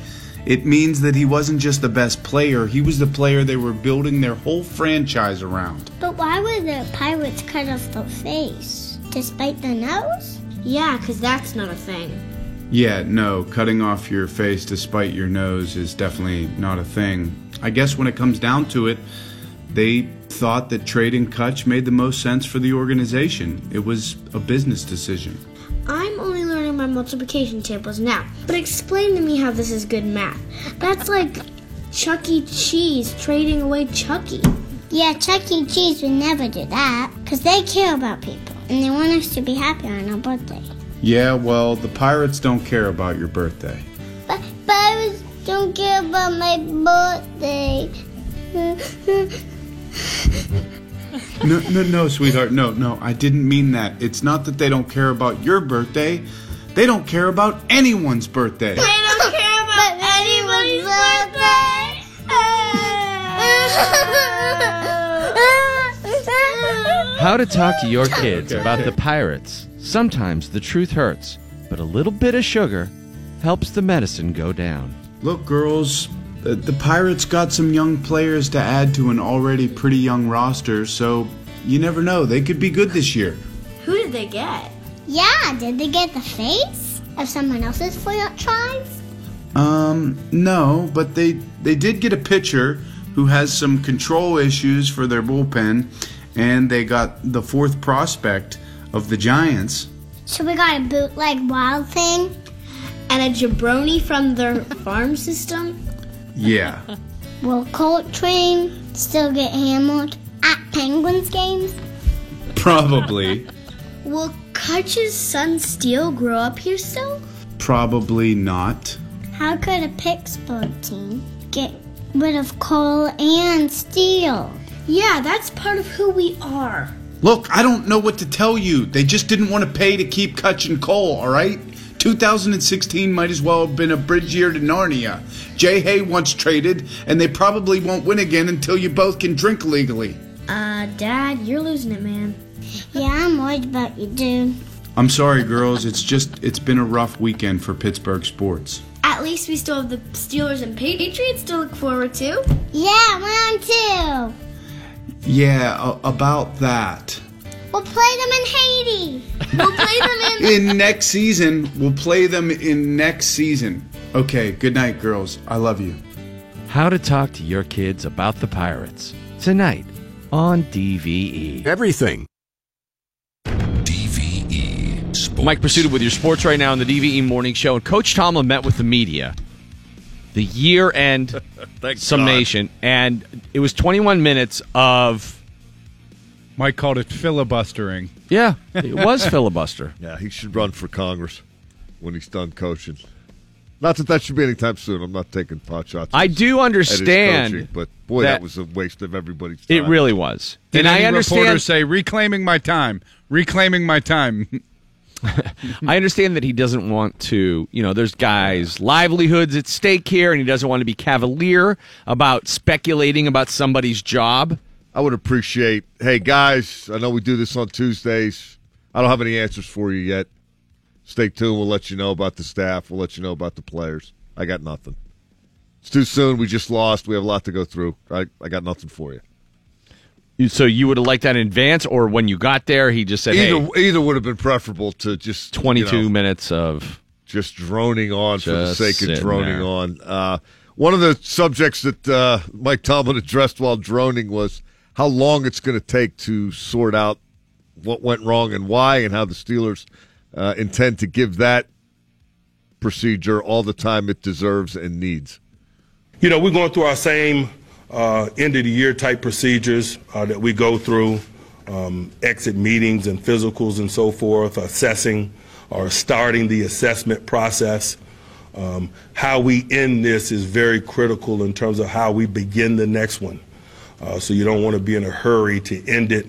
It means that he wasn't just the best player, he was the player they were building their whole franchise around. But why would the pirates cut off the face? Despite the nose? Yeah, because that's not a thing. Yeah, no, cutting off your face despite your nose is definitely not a thing. I guess when it comes down to it, they thought that trading Kutch made the most sense for the organization. It was a business decision. I'm only learning my multiplication tables now, but explain to me how this is good math. That's like Chuck E. Cheese trading away Chucky. Yeah, Chuck E. Cheese would never do that, because they care about people, and they want us to be happy on our birthday. Yeah, well, the pirates don't care about your birthday. But pirates don't care about my birthday. No, no, no, sweetheart. No, no, I didn't mean that. It's not that they don't care about your birthday. They don't care about anyone's birthday. They don't care about anyone's birthday. How to talk to your kids about the Pirates. Sometimes the truth hurts, but a little bit of sugar helps the medicine go down. Look, girls, the, the Pirates got some young players to add to an already pretty young roster, so you never know. They could be good this year. Who did they get? Yeah, did they get the face of someone else's franchise? Um, no, but they they did get a pitcher who has some control issues for their bullpen, and they got the fourth prospect of the Giants. So we got a bootleg wild thing and a jabroni from their farm system. Yeah. Will Coltrane still get hammered at Penguins games? Probably. Will Kutch's son Steel grow up here still? Probably not. How could a Pittsburgh team get rid of Cole and steel? Yeah, that's part of who we are. Look, I don't know what to tell you. They just didn't want to pay to keep Kutch and Cole, all right? 2016 might as well have been a bridge year to Narnia. Jay Hay once traded, and they probably won't win again until you both can drink legally. Uh, Dad, you're losing it, man. Yeah, I'm worried about you, dude. I'm sorry, girls. It's just, it's been a rough weekend for Pittsburgh sports. At least we still have the Steelers and Patriots to look forward to. Yeah, round two. Yeah, a- about that. We'll play them in Haiti. We'll play them in. In next season, we'll play them in next season. Okay, good night, girls. I love you. How to talk to your kids about the Pirates. Tonight on. DVE. Everything. Mike Prisuta with your sports right now on the DVE Morning Show. And Coach Tomlin met with the media, the year end Thank summation, and it was 21 minutes of. Mike called it filibustering. Yeah, it was filibuster. Yeah, he should run for Congress when he's done coaching. Not that that should be anytime soon. I'm not taking pot shots. I do understand coaching, but boy, that, that- was a waste of everybody's time. It really was. Did and any I understand. reporters say reclaiming my time, reclaiming my time? I understand that he doesn't want to, you know, there's guys' livelihoods at stake here, and he doesn't want to be cavalier about speculating about somebody's job. I would appreciate. Hey guys, I know we do this on Tuesdays. I don't have any answers for you yet. Stay tuned. We'll let you know about the staff. We'll let you know about the players. I got nothing. It's too soon. We just lost. We have a lot to go through. I, I got nothing for you. You- So you would have liked that in advance, or when you got there, he just said, Either "Hey, either would have been preferable to just 22 you know, minutes of just droning on for the sake of droning there. on. Uh, one of the subjects that uh, Mike Tomlin addressed while droning was how long it's going to take to sort out what went wrong and why, and how the Steelers uh, intend to give that procedure all the time it deserves and needs. You know, we're going through our same uh, end of the year type procedures uh, that we go through um, exit meetings and physicals and so forth, assessing or starting the assessment process. Um, how we end this is very critical in terms of how we begin the next one. Uh, so you don't want to be in a hurry to end it,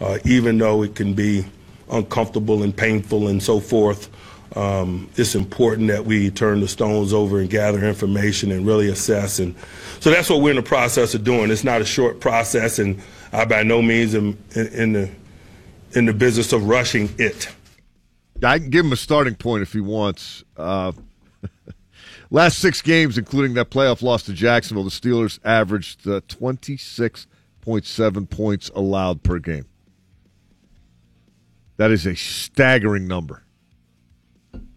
uh, even though it can be uncomfortable and painful and so forth. Um, it's important that we turn the stones over and gather information and really assess. And so that's what we're in the process of doing. It's not a short process, and I by no means am in, in the in the business of rushing it. I can give him a starting point if he wants. Uh, last six games, including that playoff loss to Jacksonville, the Steelers averaged uh, 26.7 points allowed per game. That is a staggering number.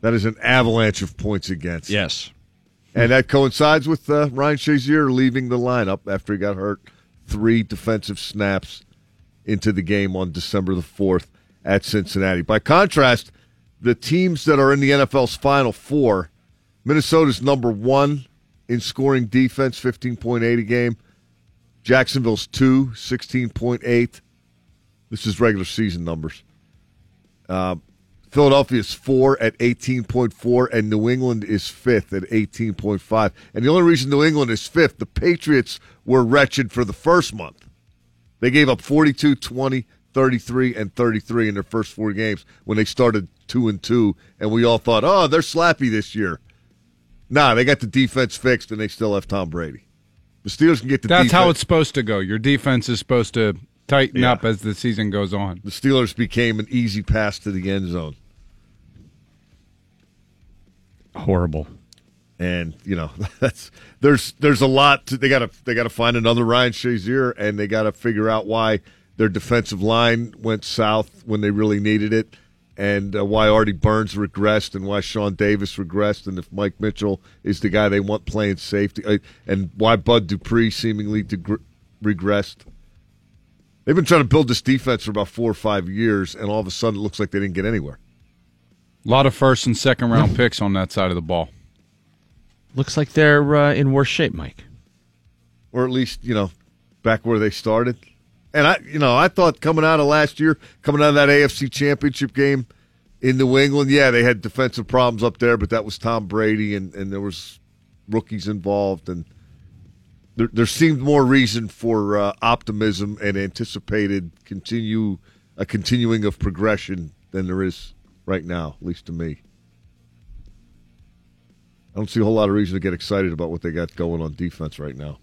That is an avalanche of points against. Yes. And that coincides with uh, Ryan Shazier leaving the lineup after he got hurt. Three defensive snaps into the game on December the 4th at Cincinnati. By contrast, the teams that are in the NFL's Final Four, Minnesota's number one in scoring defense, 15.8 a game. Jacksonville's two, 16.8. This is regular season numbers. Uh, Philadelphia's four at 18.4, and New England is fifth at 18.5. And the only reason New England is fifth, the Patriots were wretched for the first month. They gave up 42, 20, 33, and 33 in their first four games when they started 2 and 2, and we all thought, oh, they're slappy this year. Nah, they got the defense fixed, and they still have Tom Brady. The Steelers can get the That's defense. how it's supposed to go. Your defense is supposed to tighten Yeah. up as the season goes on. the Steelers became an easy pass to the end zone. Horrible. And you know that's there's there's a lot to, they got to they got to find another Ryan Shazier and they got to figure out why their defensive line went south when they really needed it, and uh, why Artie Burns regressed and why Sean Davis regressed, and if Mike Mitchell is the guy they want playing safety, uh, and why Bud Dupree seemingly regressed. They've been trying to build this defense for about four or five years, and all of a sudden it looks like they didn't get anywhere. A lot of first and second round picks on that side of the ball. Looks like they're uh, in worse shape, Mike. or at least you know back where they started. And I, you know, I thought coming out of last year, coming out of that AFC Championship game in New England, yeah, they had defensive problems up there, but that was Tom Brady, and and there was rookies involved, and there, there seemed more reason for uh, optimism and anticipated continue a continuing of progression than there is right now, at least to me. I don't see a whole lot of reason to get excited about what they got going on defense right now.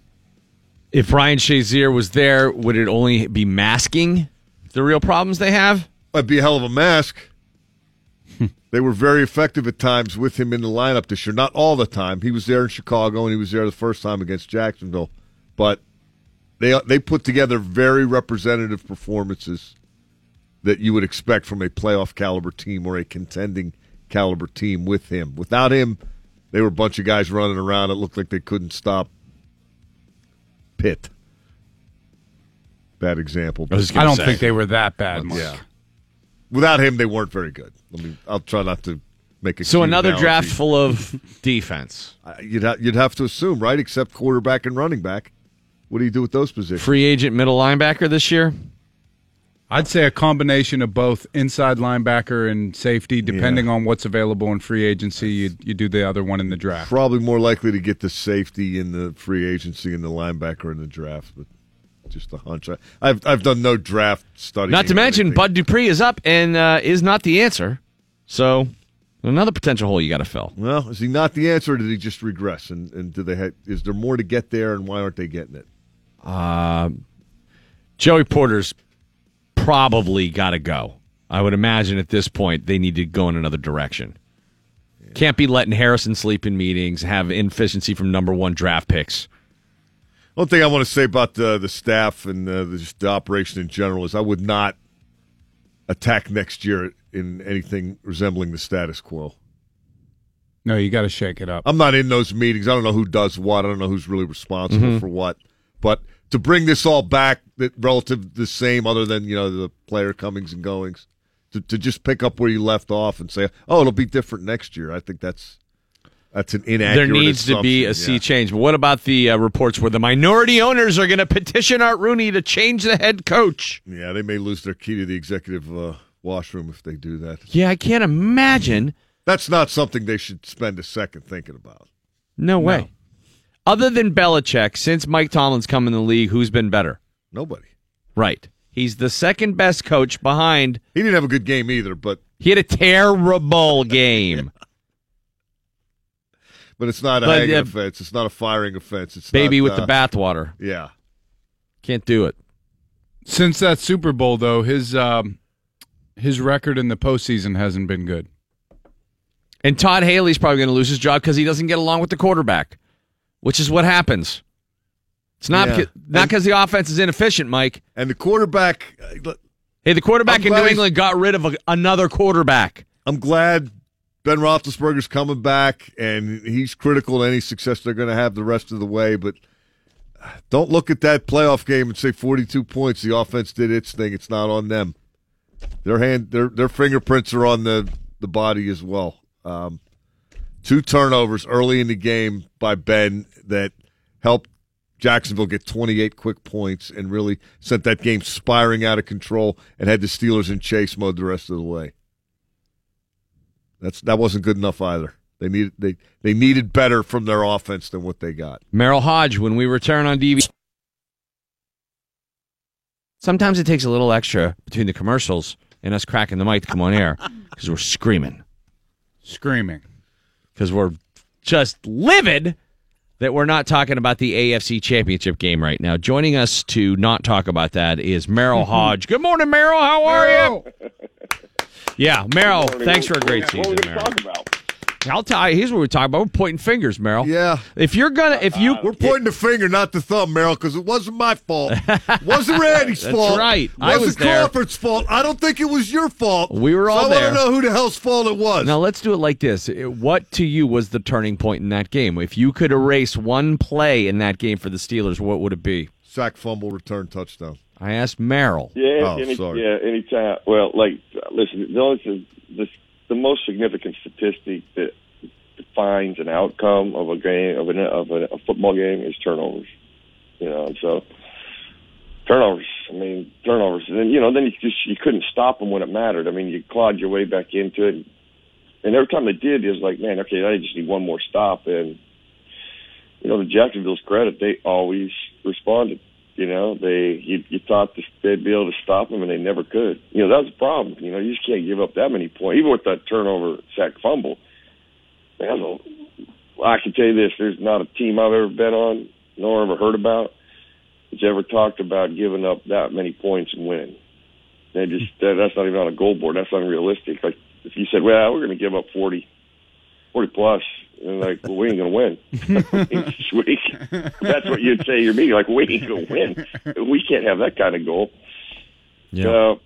If Ryan Shazier was there, would it only be masking the real problems they have? That'd be a hell of a mask. they were very effective at times with him in the lineup this year. Not all the time. He was there in Chicago and he was there the first time against Jacksonville. But they they put together very representative performances that you would expect from a playoff caliber team or a contending caliber team with him. Without him, they were a bunch of guys running around. It looked like they couldn't stop Pitt. Bad example. I, don't think they were that bad. Mike. Yeah. Without him, they weren't very good. I mean, I'll try not to make a So another analogy. draft full of defense. You'd ha- you'd have to assume, right? Except quarterback and running back. What do you do with those positions? Free agent middle linebacker this year. I'd say a combination of both inside linebacker and safety, depending on what's available in free agency. You you do the other one in the draft. Probably more likely to get the safety in the free agency and the linebacker in the draft, but just a hunch. I, I've I've done no draft study. Not to mention, Bud Dupree is up and uh, is not the answer. So another potential hole you got to fill. Well, is he not the answer, or did he just regress? And and do they ha- is there more to get there, and why aren't they getting it? Uh, Joey Porter's probably got to go. I would imagine at this point they need to go in another direction. Can't be letting Harrison sleep in meetings, have inefficiency from number one draft picks. One thing I want to say about the the staff and uh, the, just the operation in general is I would not attack next year in anything resembling the status quo. No, you got to shake it up. I'm not in those meetings. I don't know who does what. I don't know who's really responsible Mhm. for what. But to bring this all back, that relative the same, other than you know the player comings and goings, to to just pick up where you left off and say, oh, it'll be different next year. I think that's that's an inaccurate. There needs to be a assumption, sea change. But what about the uh, reports where the minority owners are going to petition Art Rooney to change the head coach? Yeah, they may lose their key to the executive uh, washroom if they do that. Yeah, I can't imagine. That's not something they should spend a second thinking about. No way. Other than Belichick, since Mike Tomlin's come in the league, who's been better? Nobody. Right. He's the second best coach behind. He didn't have a good game either, but he had a terrible game. But it's not a But, uh, offense. It's not a firing offense. It's Baby not, with uh, the bathwater. Yeah. Can't do it. Since that Super Bowl, though, his um, his record in the postseason hasn't been good. And Todd Haley's probably going to lose his job because he doesn't get along with the quarterback, which is what happens. It's not Yeah. not because the offense is inefficient, Mike. And the quarterback. uh, Hey, the quarterback I'm in New England got rid of a, another quarterback. I'm glad Ben Roethlisberger's coming back, and he's critical to any success they're going to have the rest of the way. But don't look at that playoff game and say 42 points. The offense did its thing. It's not on them. Their hand, their their fingerprints are on the the body as well. Um, two turnovers early in the game by Ben that helped Jacksonville get 28 quick points and really sent that game spiraling out of control and had the Steelers in chase mode the rest of the way. That's that wasn't good enough either. They needed they they needed better from their offense than what they got. Merril Hoge, when we return on DV. Sometimes it takes a little extra between the commercials and us cracking the mic to come on air because we're screaming. Screaming. Because we're just livid that we're not talking about the AFC Championship game right now. Joining us to not talk about that is Merril Hoge. Good morning, Merril. How are you? Yeah, Merril, thanks for a great season, Merril. I'll tell you, here's what we're talking about. We're pointing fingers, Merril. Yeah. If you're gonna, if you, We're pointing the finger, not the thumb, Merril, because it wasn't my fault. It wasn't Randy's That's fault. right. It I wasn't was there. Crawford's fault. I don't think it was your fault. We were So all I there. want to know who the hell's fault it was. Now let's do it like this. What to you was the turning point in that game? If you could erase one play in that game for the Steelers, what would it be? Sack, fumble, return, touchdown. I asked Merril. Yeah, Oh, any, sorry. yeah, anytime. Well, like, listen, the only thing, the, the most significant statistic that defines an outcome of a game of, an, of a, a football game is turnovers. You know, so turnovers. I mean, turnovers. And then you know, then you just you couldn't stop them when it mattered. I mean, you clawed your way back into it, and every time they did, it was like, man, okay, I just need one more stop. And you know, to Jacksonville's credit, they always responded. You know, they you, you thought they'd be able to stop them, and they never could. You know, that was the problem. You know, you just can't give up that many points, even with that turnover, sack, fumble. Man, I, I can tell you this: there's not a team I've ever been on, nor ever heard about, that's ever talked about giving up that many points and winning. They just that, that's not even on a goal board. That's unrealistic. Like if you said, "Well, we're going to give up 40, 40 plus," And like, well, we ain't gonna win. we, that's what you'd say. You're meeting like, we ain't gonna win. We can't have that kind of goal. Yeah. So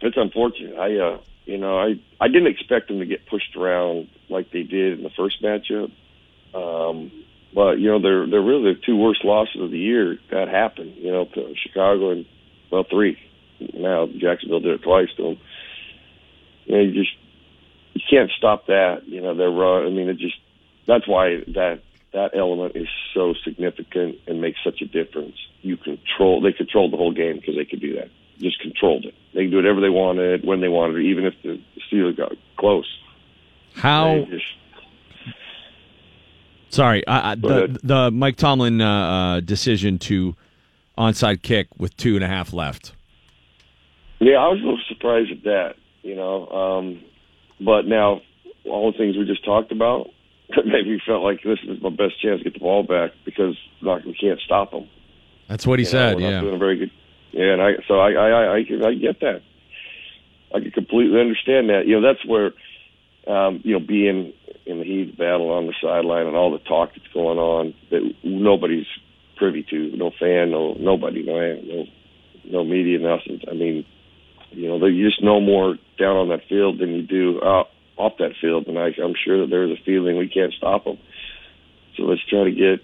it's unfortunate. I, uh, you know, I I didn't expect them to get pushed around like they did in the first matchup. Um, but you know, they're they're really the two worst losses of the year. That happened. You know, to Chicago and well, three. Now Jacksonville did it twice to them. You know, you just you can't stop that. You know, their run. I mean, it just that's why that that element is so significant and makes such a difference. You control. They controlled the whole game because they could do that. Just controlled it. They could do whatever they wanted when they wanted, even if the Steelers got close. How? Sorry, I, I, the the Mike Tomlin uh, uh, decision to onside kick with two and a half left. Yeah, I was a little surprised at that, you know. Um, but now, all the things we just talked about, maybe we felt like this is my best chance to get the ball back because like, we can't stop them. That's what he You said. yeah. doing a very good. Yeah, and I so I I I, I, can, I get that. I can completely understand that. You know, that's where um, you know being in the heat of battle on the sideline and all the talk that's going on that nobody's privy to. No fan, no nobody, no no no media, nothing. I mean, you know, you just know more down on that field than you do out off that field, and I, I'm sure that there's a feeling we can't stop them. So let's try to get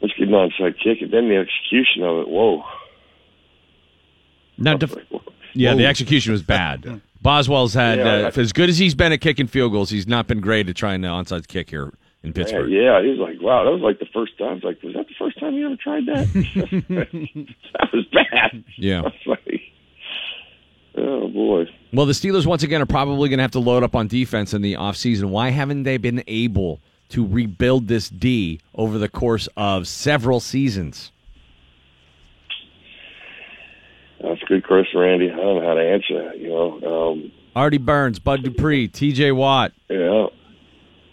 let's get an onside kick, and then the execution of it. Whoa. Now, def- yeah, the execution was bad. Boswell's had Yeah, uh, as good as he's been at kicking field goals. He's not been great at trying to onside kick here in Pittsburgh. Yeah, he was like, wow, that was like the first time. I was like, was that the first time you ever tried that? that was bad. Yeah. I was like, oh boy. Well, the Steelers once again are probably going to have to load up on defense in the offseason. Why haven't they been able to rebuild this D over the course of several seasons? That's a good question, Randy. I don't know how to answer that. You know, um, Artie Burns, Bud Dupree, T.J. Watt. yeah,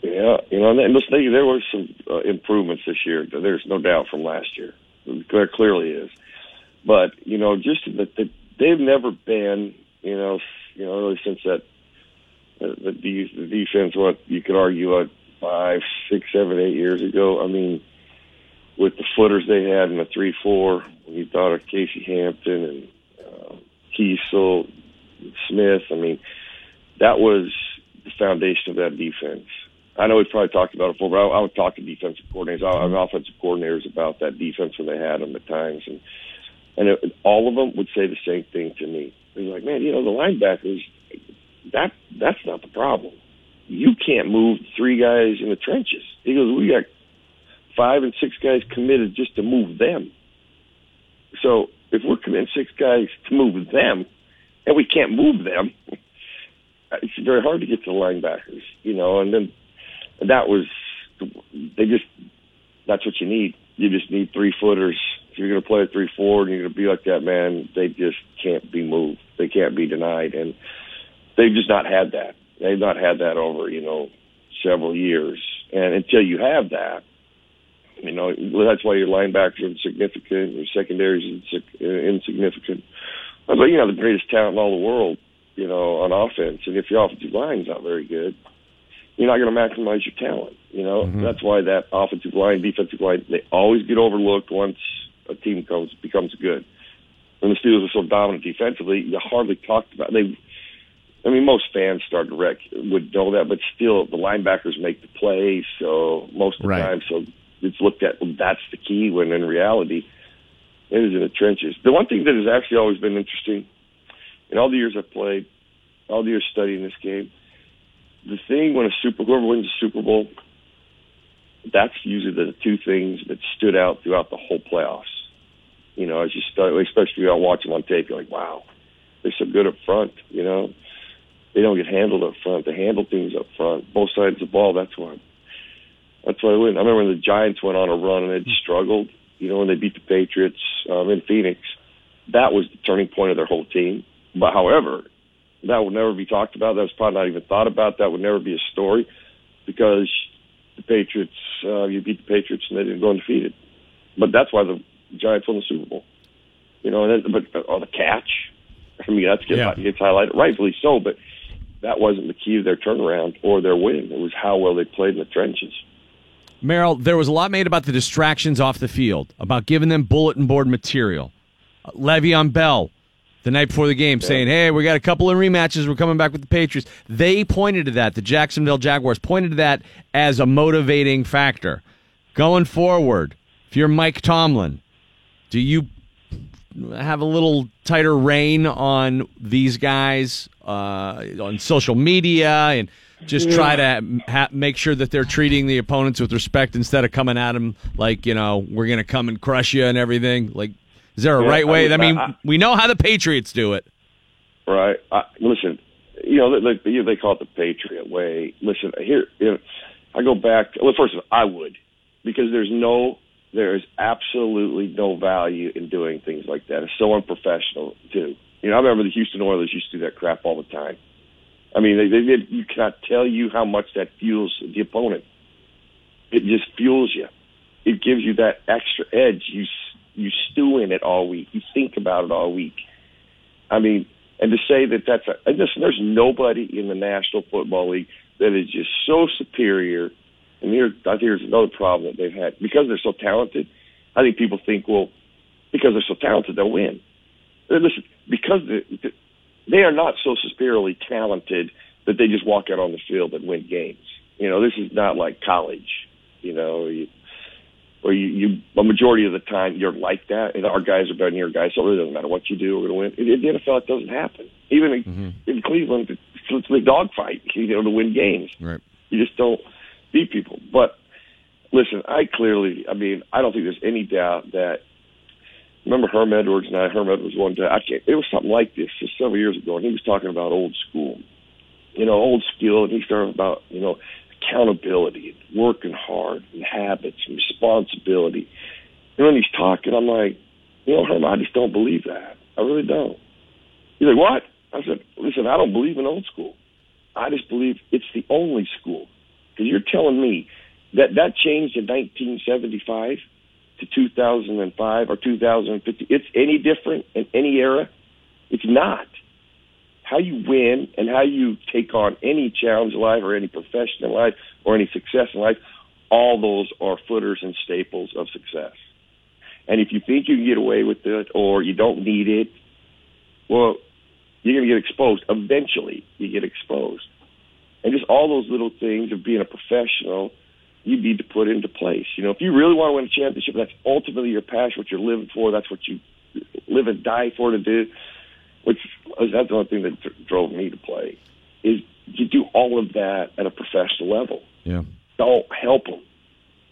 yeah. You know, and there were some uh, improvements this year. There's no doubt from last year. There clearly is, but you know, just that the, they've never been. You know, you know, really since that uh, the, the defense. What you could argue, what five, six, seven, eight years ago. I mean, with the footers they had in the three, four. When you thought of Casey Hampton and uh, Keisel, Smith. I mean, that was the foundation of that defense. I know we've probably talked about it before, but I, I would talk to defensive coordinators, I, I'm offensive coordinators about that defense when they had them at times, and and it, all of them would say the same thing to me. They're like, "Man, you know, the linebackers, that that's not the problem. You can't move three guys in the trenches." He goes, "We got five and six guys committed just to move them. So if we're committing six guys to move them, and we can't move them, it's very hard to get to the linebackers, you know. And then that was they just that's what you need. You just need three footers. If you're going to play a three four and you're going to be like that, man, they just can't be moved. They can't be denied, and they've just not had that. They've not had that over you know several years. And until you have that, you know that's why your linebackers are insignificant, your secondary is insig- insignificant. But you know the greatest talent in all the world, you know, on offense, and if your offensive line's not very good, you're not going to maximize your talent. You know, mm-hmm. that's why that offensive line, defensive line, they always get overlooked once a team comes becomes good. When the Steelers are so dominant defensively, you hardly talked about they. I mean, most fans start to wreck would know that, but still, the linebackers make the plays, so most of the Right. time, so it's looked at. Well, that's the key. When in reality, it is in the trenches. The one thing that has actually always been interesting in all the years I've played, all the years studying this game, the thing when a super whoever wins a Super Bowl, that's usually the two things that stood out throughout the whole playoffs. You know, as you start, especially out watching on tape, you're like, wow, they're so good up front. You know, they don't get handled up front. They handle things up front, both sides of the ball. That's why. That's why I win. I remember when the Giants went on a run and they'd struggled. You know, when they beat the Patriots um, in Phoenix, that was the turning point of their whole team. But however, that would never be talked about. That was probably not even thought about. That would never be a story because the Patriots, uh, you beat the Patriots and they didn't go undefeated. But that's why the Giants won the Super Bowl. You know, and then, but oh, the catch. I mean, that's gets, Yeah. gets highlighted rightfully so. But that wasn't the key to their turnaround or their win. It was how well they played in the trenches. Merril, there was a lot made about the distractions off the field, about giving them bulletin board material. Uh, Le'Veon Bell, the night before the game, saying, "Hey, we got a couple of rematches. We're coming back with the Patriots." They pointed to that. The Jacksonville Jaguars pointed to that as a motivating factor going forward. If you're Mike Tomlin, do you have a little tighter rein on these guys uh, on social media and just try to ha- make sure that they're treating the opponents with respect instead of coming at them like you know we're going to come and crush you and everything. Like, is there a Yeah, right I way? mean, I mean, I- we know how the Patriots do it. Right. I, listen, you know, they, they, they call it the Patriot way. Listen, here, you know, I go back. Well, first of all, I would, because there's no, there is absolutely no value in doing things like that. It's so unprofessional, too. You know, I remember the Houston Oilers used to do that crap all the time. I mean, they, they did. You cannot tell you how much that fuels the opponent. It just fuels you. It gives you that extra edge. You you stew in it all week. You think about it all week. I mean, and to say that that's a and listen, there's nobody in the National Football League that is just so superior. And here, I think there's another problem that they've had because they're so talented. I think people think, well, because they're so talented, they'll win. Uh, Listen, because they, they are not so superiorly talented that they just walk out on the field and win games. You know, this is not like college. You know, you, or you, you a majority of the time you're like that, and our guys are better than your guys, so it really doesn't matter what you do, we're going to win. In the NFL, it doesn't happen. Even in, in Cleveland, it's, it's a dogfight, you know, to win games. Right. You just don't beat people. But listen, I clearly, I mean, I don't think there's any doubt that. Remember Herm Edwards and I. Herm Edwards one day. I can't. It was something like this just several years ago, and he was talking about old school. You know, old school, and he started about you know accountability, and working hard, and habits, and responsibility. And when he's talking, I'm like, you know, Herm, I just don't believe that. I really don't. He's like, what? I said, listen, I don't believe in old school. I just believe it's the only school. Because you're telling me that that changed in 1975 to 2005 or 2050. It's any different in any era? It's not. How you win and how you take on any challenge in life or any profession in life or any success in life, all those are footers and staples of success. And if you think you can get away with it or you don't need it, well, you're going to get exposed. Eventually, you get exposed. And just all those little things of being a professional, you need to put into place. You know, if you really want to win a championship, that's ultimately your passion, what you're living for. That's what you live and die for to do. Which that's the only thing that dr- drove me to play. Is you do all of that at a professional level. Yeah. Don't help them.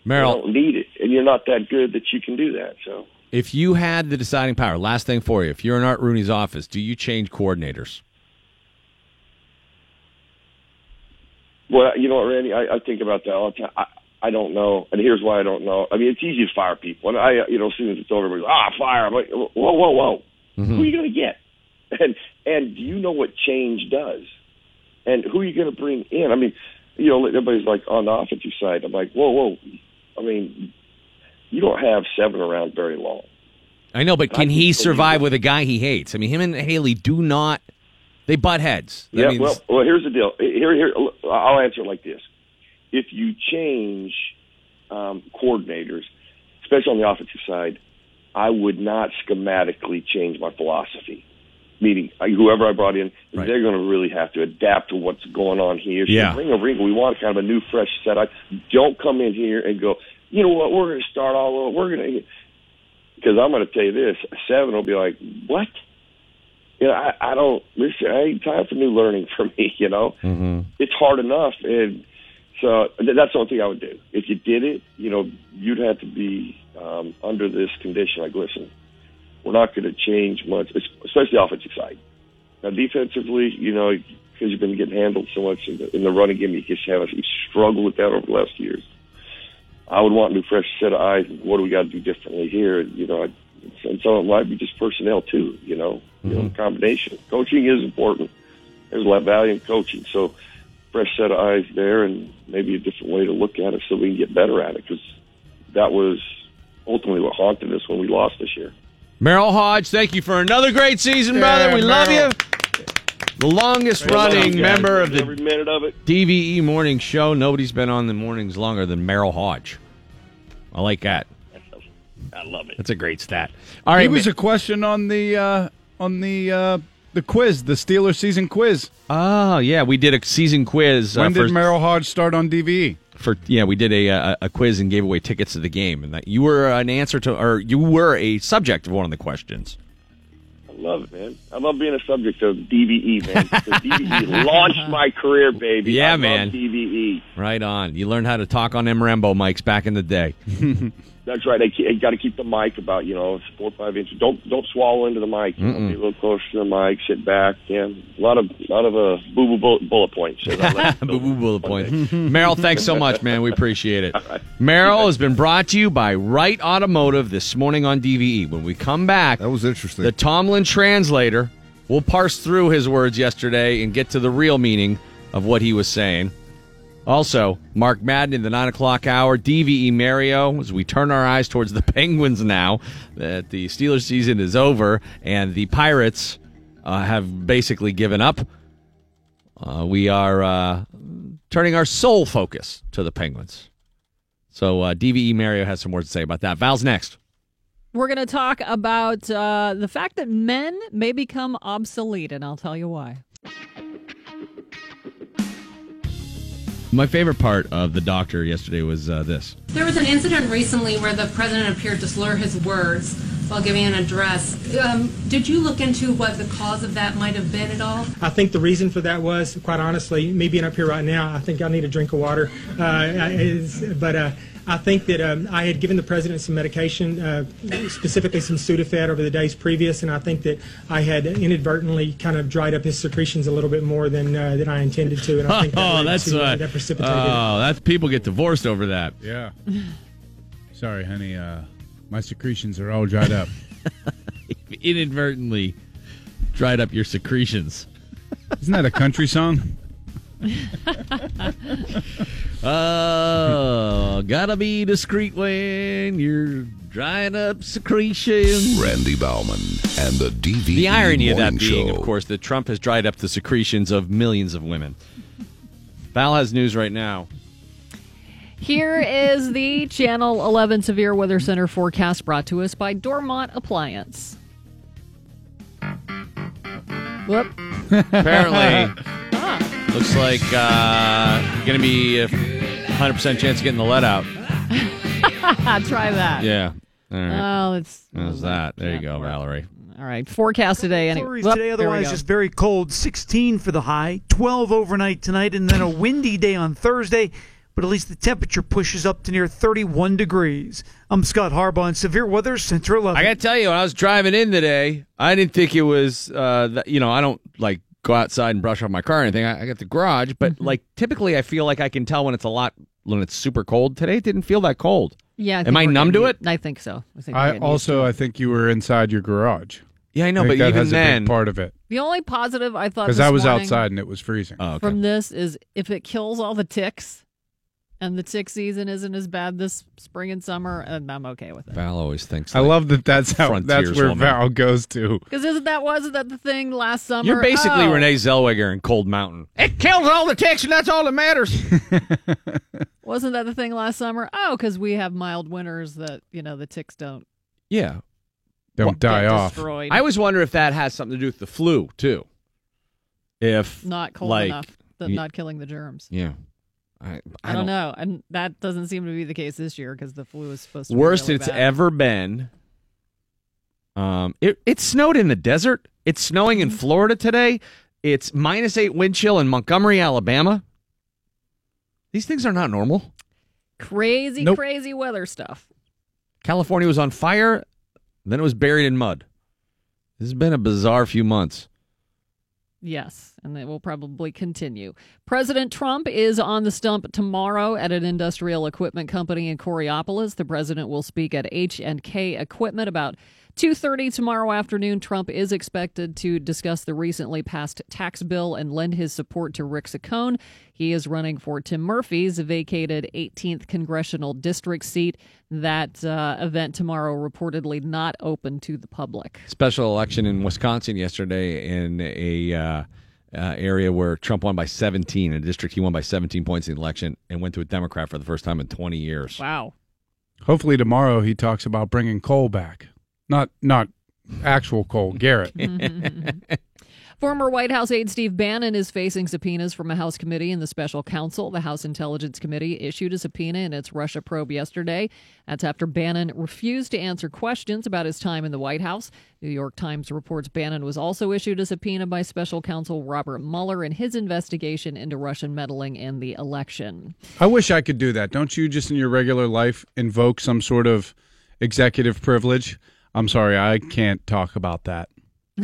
Merril, You don't need it, and you're not that good that you can do that. So. if you had the deciding power, last thing for you, if you're in Art Rooney's office, do you change coordinators? Well, you know what, Randy? I, I think about that all the time. I, I don't know, and here's why I don't know. I mean, it's easy to fire people, and I, you know, as soon as it's over, everybody's ah, fire. I'm like, whoa, whoa, whoa. Who are you going to get? And and do you know what change does? And who are you going to bring in? I mean, you know, everybody's like on the offensive side. I'm like, whoa, whoa. I mean, you don't have seven around very long. I know, but can he survive with a guy he hates? I mean, him and Haley do not. They butt heads. That Yeah, means- well, well, here's the deal. Here, here, I'll answer it like this: If you change um, coordinators, especially on the offensive side, I would not schematically change my philosophy. Meaning, whoever I brought in, they're going to really have to adapt to what's going on here. So Yeah. bring a wrinkle. We want kind of a new, fresh set. I don't come in here and go. You know what? We're going to start all over. We're going to because I'm going to tell you this: seven will be like, what? You know, I, I don't listen. I ain't time for new learning for me. You know, Mm-hmm. it's hard enough, and so th- that's the only thing I would do. If you did it, you know, you'd have to be um, under this condition. Like, listen, we're not going to change much, especially offensive side. Now, defensively, you know, because you've been getting handled so much in the, in the running game, you just have you struggle with that over the last years. I would want a new, fresh set of eyes. What do we got to do differently here? You know, I, and so it might be just personnel too. You know, you know, mm-hmm. combination. Coaching is important. There's a lot of value in coaching. So, fresh set of eyes there, and maybe a different way to look at it, so we can get better at it. Because that was ultimately what haunted us when we lost this year. Merril Hoge, thank you for another great season, Yeah, brother. We love you. The longest I love you running guys. member of the every minute of it. DVE morning show. Nobody's been on the mornings longer than Merril Hoge. I like that. I love it. That's a great stat. All right, He was ma- a question on the uh, on the uh, the quiz, the Steelers season quiz. Oh yeah, we did a season quiz. When uh, did for, Merril Hoge start on E? DVE? for yeah, we did a, a a quiz and gave away tickets to the game, and that you were an answer to, or you were a subject of one of the questions. I love it, man. I love being a subject of DVE, man. The DVE launched my career, baby. Yeah, I love man. DVE. Right on. You learned how to talk on them Rambo mics back in the day. That's right. I, ke- I got to keep the mic about you know four or five inches. Don't don't swallow into the mic. You know, be a little closer to the mic. Sit back. Yeah, a lot of lot of uh, boo boo bullet, bullet points. So Boo boo bullet point. Merril, thanks so much, man. We appreciate it. Merril has been brought to you by Wright Automotive this morning on DVE. When we come back, that was interesting. The Tomlin translator will parse through his words yesterday and get to the real meaning of what he was saying. Also, Mark Madden in the nine o'clock hour, DVE Mario, as we turn our eyes towards the Penguins now that the Steelers season is over and the Pirates uh, have basically given up. Uh, we are uh, turning our sole focus to the Penguins. So uh, DVE Mario has some words to say about that. Val's next. We're going to talk about uh, the fact that men may become obsolete, and I'll tell you why. My favorite part of the doctor yesterday was uh, this. There was an incident recently where the president appeared to slur his words while giving an address. Um, did you look into what the cause of that might have been at all? I think the reason for that was, quite honestly, me being up here right now, I think I need a drink of water. Uh, I- is, but uh, I think that um, I had given the president some medication, uh, specifically some Sudafed over the days previous, and I think that I had inadvertently kind of dried up his secretions a little bit more than uh, than I intended to, and I think that oh, that's to, uh, that precipitated. oh, that's people get divorced over that. Yeah. Sorry, honey. Uh, my secretions are all dried up. Inadvertently dried up your secretions. Isn't that a country song? Oh, gotta be discreet when you're drying up secretions. Randy Baumann and the DV. The irony of that Morning being, Show. of course, that Trump has dried up the secretions of millions of women. Val has news right now. Here is the Channel 11 Severe Weather Center forecast brought to us by Dormont Appliance. Whoop. Apparently, looks like uh, going to be a 100% chance of getting the let out. Try that. Yeah. All right. Oh, it's How's that? There you go, Valerie. all right. Forecast today. Anyway. Flurries Whoop, today, otherwise just very cold. 16 for the high, 12 overnight tonight, and then a windy day on Thursday. But at least the temperature pushes up to near 31 degrees. I'm Scott Harbaugh in Severe Weather Center 11. I got to tell you, when I was driving in today, I didn't think it was, uh, that, you know, I don't like go outside and brush off my car or anything. I, I got the garage, but Mm-hmm. like typically I feel like I can tell when it's a lot, when it's super cold. Today it didn't feel that cold. Yeah. Am I numb to it? I think so. I think I also. I think you were inside your garage. Yeah, I know, I but think that even has a then, big part of it The only positive I thought because I was morning outside and it was freezing. Oh, from this is if it kills all the ticks, and the tick season isn't as bad this spring and summer, and I'm okay with it. Val always thinks. I love that. That's how. That's where woman. Val goes to. Because isn't that wasn't that the thing last summer? You're basically Oh, Renee Zellweger in Cold Mountain. It kills all the ticks, and that's all that matters. Wasn't that the thing last summer? Oh, because we have mild winters that you know the ticks don't yeah. Don't die off. destroyed. I always wonder if that has something to do with the flu too. If not cold like, enough that y- not killing the germs. Yeah. I, I, don't, know, and that doesn't seem to be the case this year because the flu is supposed to Worst be really it's bad. ever been. Um, it it snowed in the desert. It's snowing Mm-hmm. in Florida today. It's minus eight wind chill in Montgomery, Alabama. These things are not normal. crazy, Nope. crazy weather stuff. California was on fire, then it was buried in mud. This has been a bizarre few months. Yes, and it will probably continue. President Trump is on the stump tomorrow at an industrial equipment company in Coraopolis. The president will speak at H&K Equipment about 2:30 tomorrow afternoon. Trump is expected to discuss the recently passed tax bill and lend his support to Rick Saccone. He is running for Tim Murphy's vacated 18th congressional district seat. That uh, event tomorrow reportedly not open to the public. Special election in Wisconsin yesterday in a uh, uh, area where Trump won by 17, in a district he won by 17 points in the election, and went to a Democrat for the first time in 20 years. Wow. Hopefully tomorrow he talks about bringing coal back. Not not actual coal, Garrett. Former White House aide Steve Bannon is facing subpoenas from a House committee and the special counsel. The House Intelligence Committee issued a subpoena in its Russia probe yesterday. That's after Bannon refused to answer questions about his time in the White House. New York Times reports Bannon was also issued a subpoena by special counsel Robert Mueller in his investigation into Russian meddling in the election. I wish I could do that. Don't you just in your regular life invoke some sort of executive privilege? I'm sorry, I can't talk about that.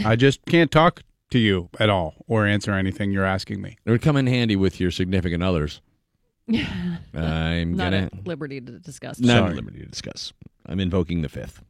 I just can't talk to you at all or answer anything you're asking me. It would come in handy with your significant others. I'm Not gonna at liberty to discuss. not Sorry. at liberty to discuss. I'm invoking the fifth.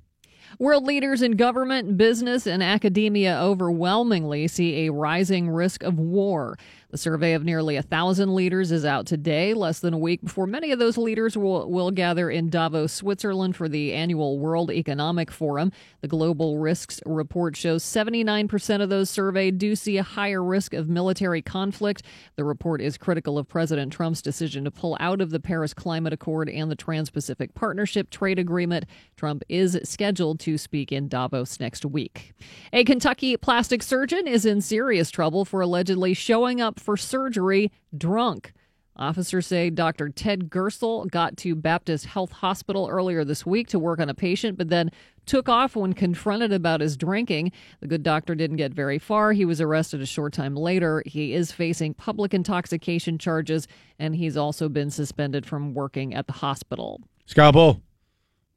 World leaders in government, business, and academia overwhelmingly see a rising risk of war. The survey of nearly a thousand leaders is out today, less than a week before many of those leaders will, will gather in Davos, Switzerland for the annual World Economic Forum. The Global Risks Report shows 79% of those surveyed do see a higher risk of military conflict. The report is critical of President Trump's decision to pull out of the Paris Climate Accord and the Trans Pacific Partnership Trade Agreement. Trump is scheduled to speak in Davos next week. A Kentucky plastic surgeon is in serious trouble for allegedly showing up for surgery drunk. Officers say Dr. Ted Gersel got to Baptist Health Hospital earlier this week to work on a patient, but then took off when confronted about his drinking. The good doctor didn't get very far. He was arrested a short time later. He is facing public intoxication charges, and he's also been suspended from working at the hospital. Scalpel.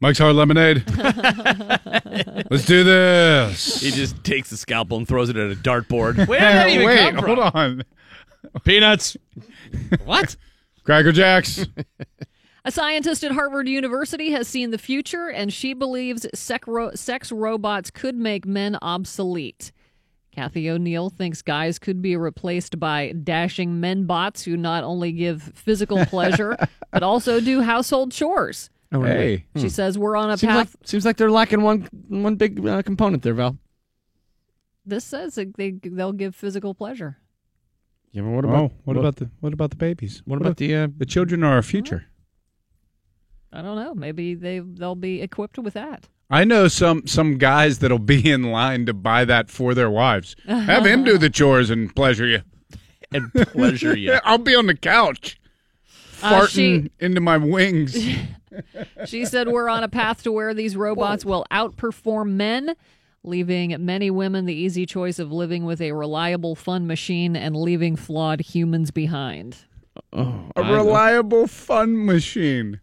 Mike's Hard Lemonade. Let's do this. He just takes the scalpel and throws it at a dartboard. Wait, Where did that even wait, come from? hold on. Peanuts. what? Cracker Jacks. A scientist at Harvard University has seen the future, and she believes sec ro- sex robots could make men obsolete. Cathy O'Neil thinks guys could be replaced by dashing men bots who not only give physical pleasure, but also do household chores. Oh, really? She Hmm. says we're on a Seems like, path. seems like they're lacking one one big uh, component there, Val. this says that they, they'll give physical pleasure. Yeah, but what about oh, about what, about the what about the babies? what about the uh, the children are our future? I don't know. Maybe they they'll be equipped with that. I know some some guys that'll be in line to buy that for their wives. Have him do the chores and pleasure you. and pleasure you? I'll be on the couch, Uh, farting she- into my wings. She said we're on a path to where these robots will outperform men, leaving many women the easy choice of living with a reliable, fun machine and leaving flawed humans behind. Oh, a reliable fun machine.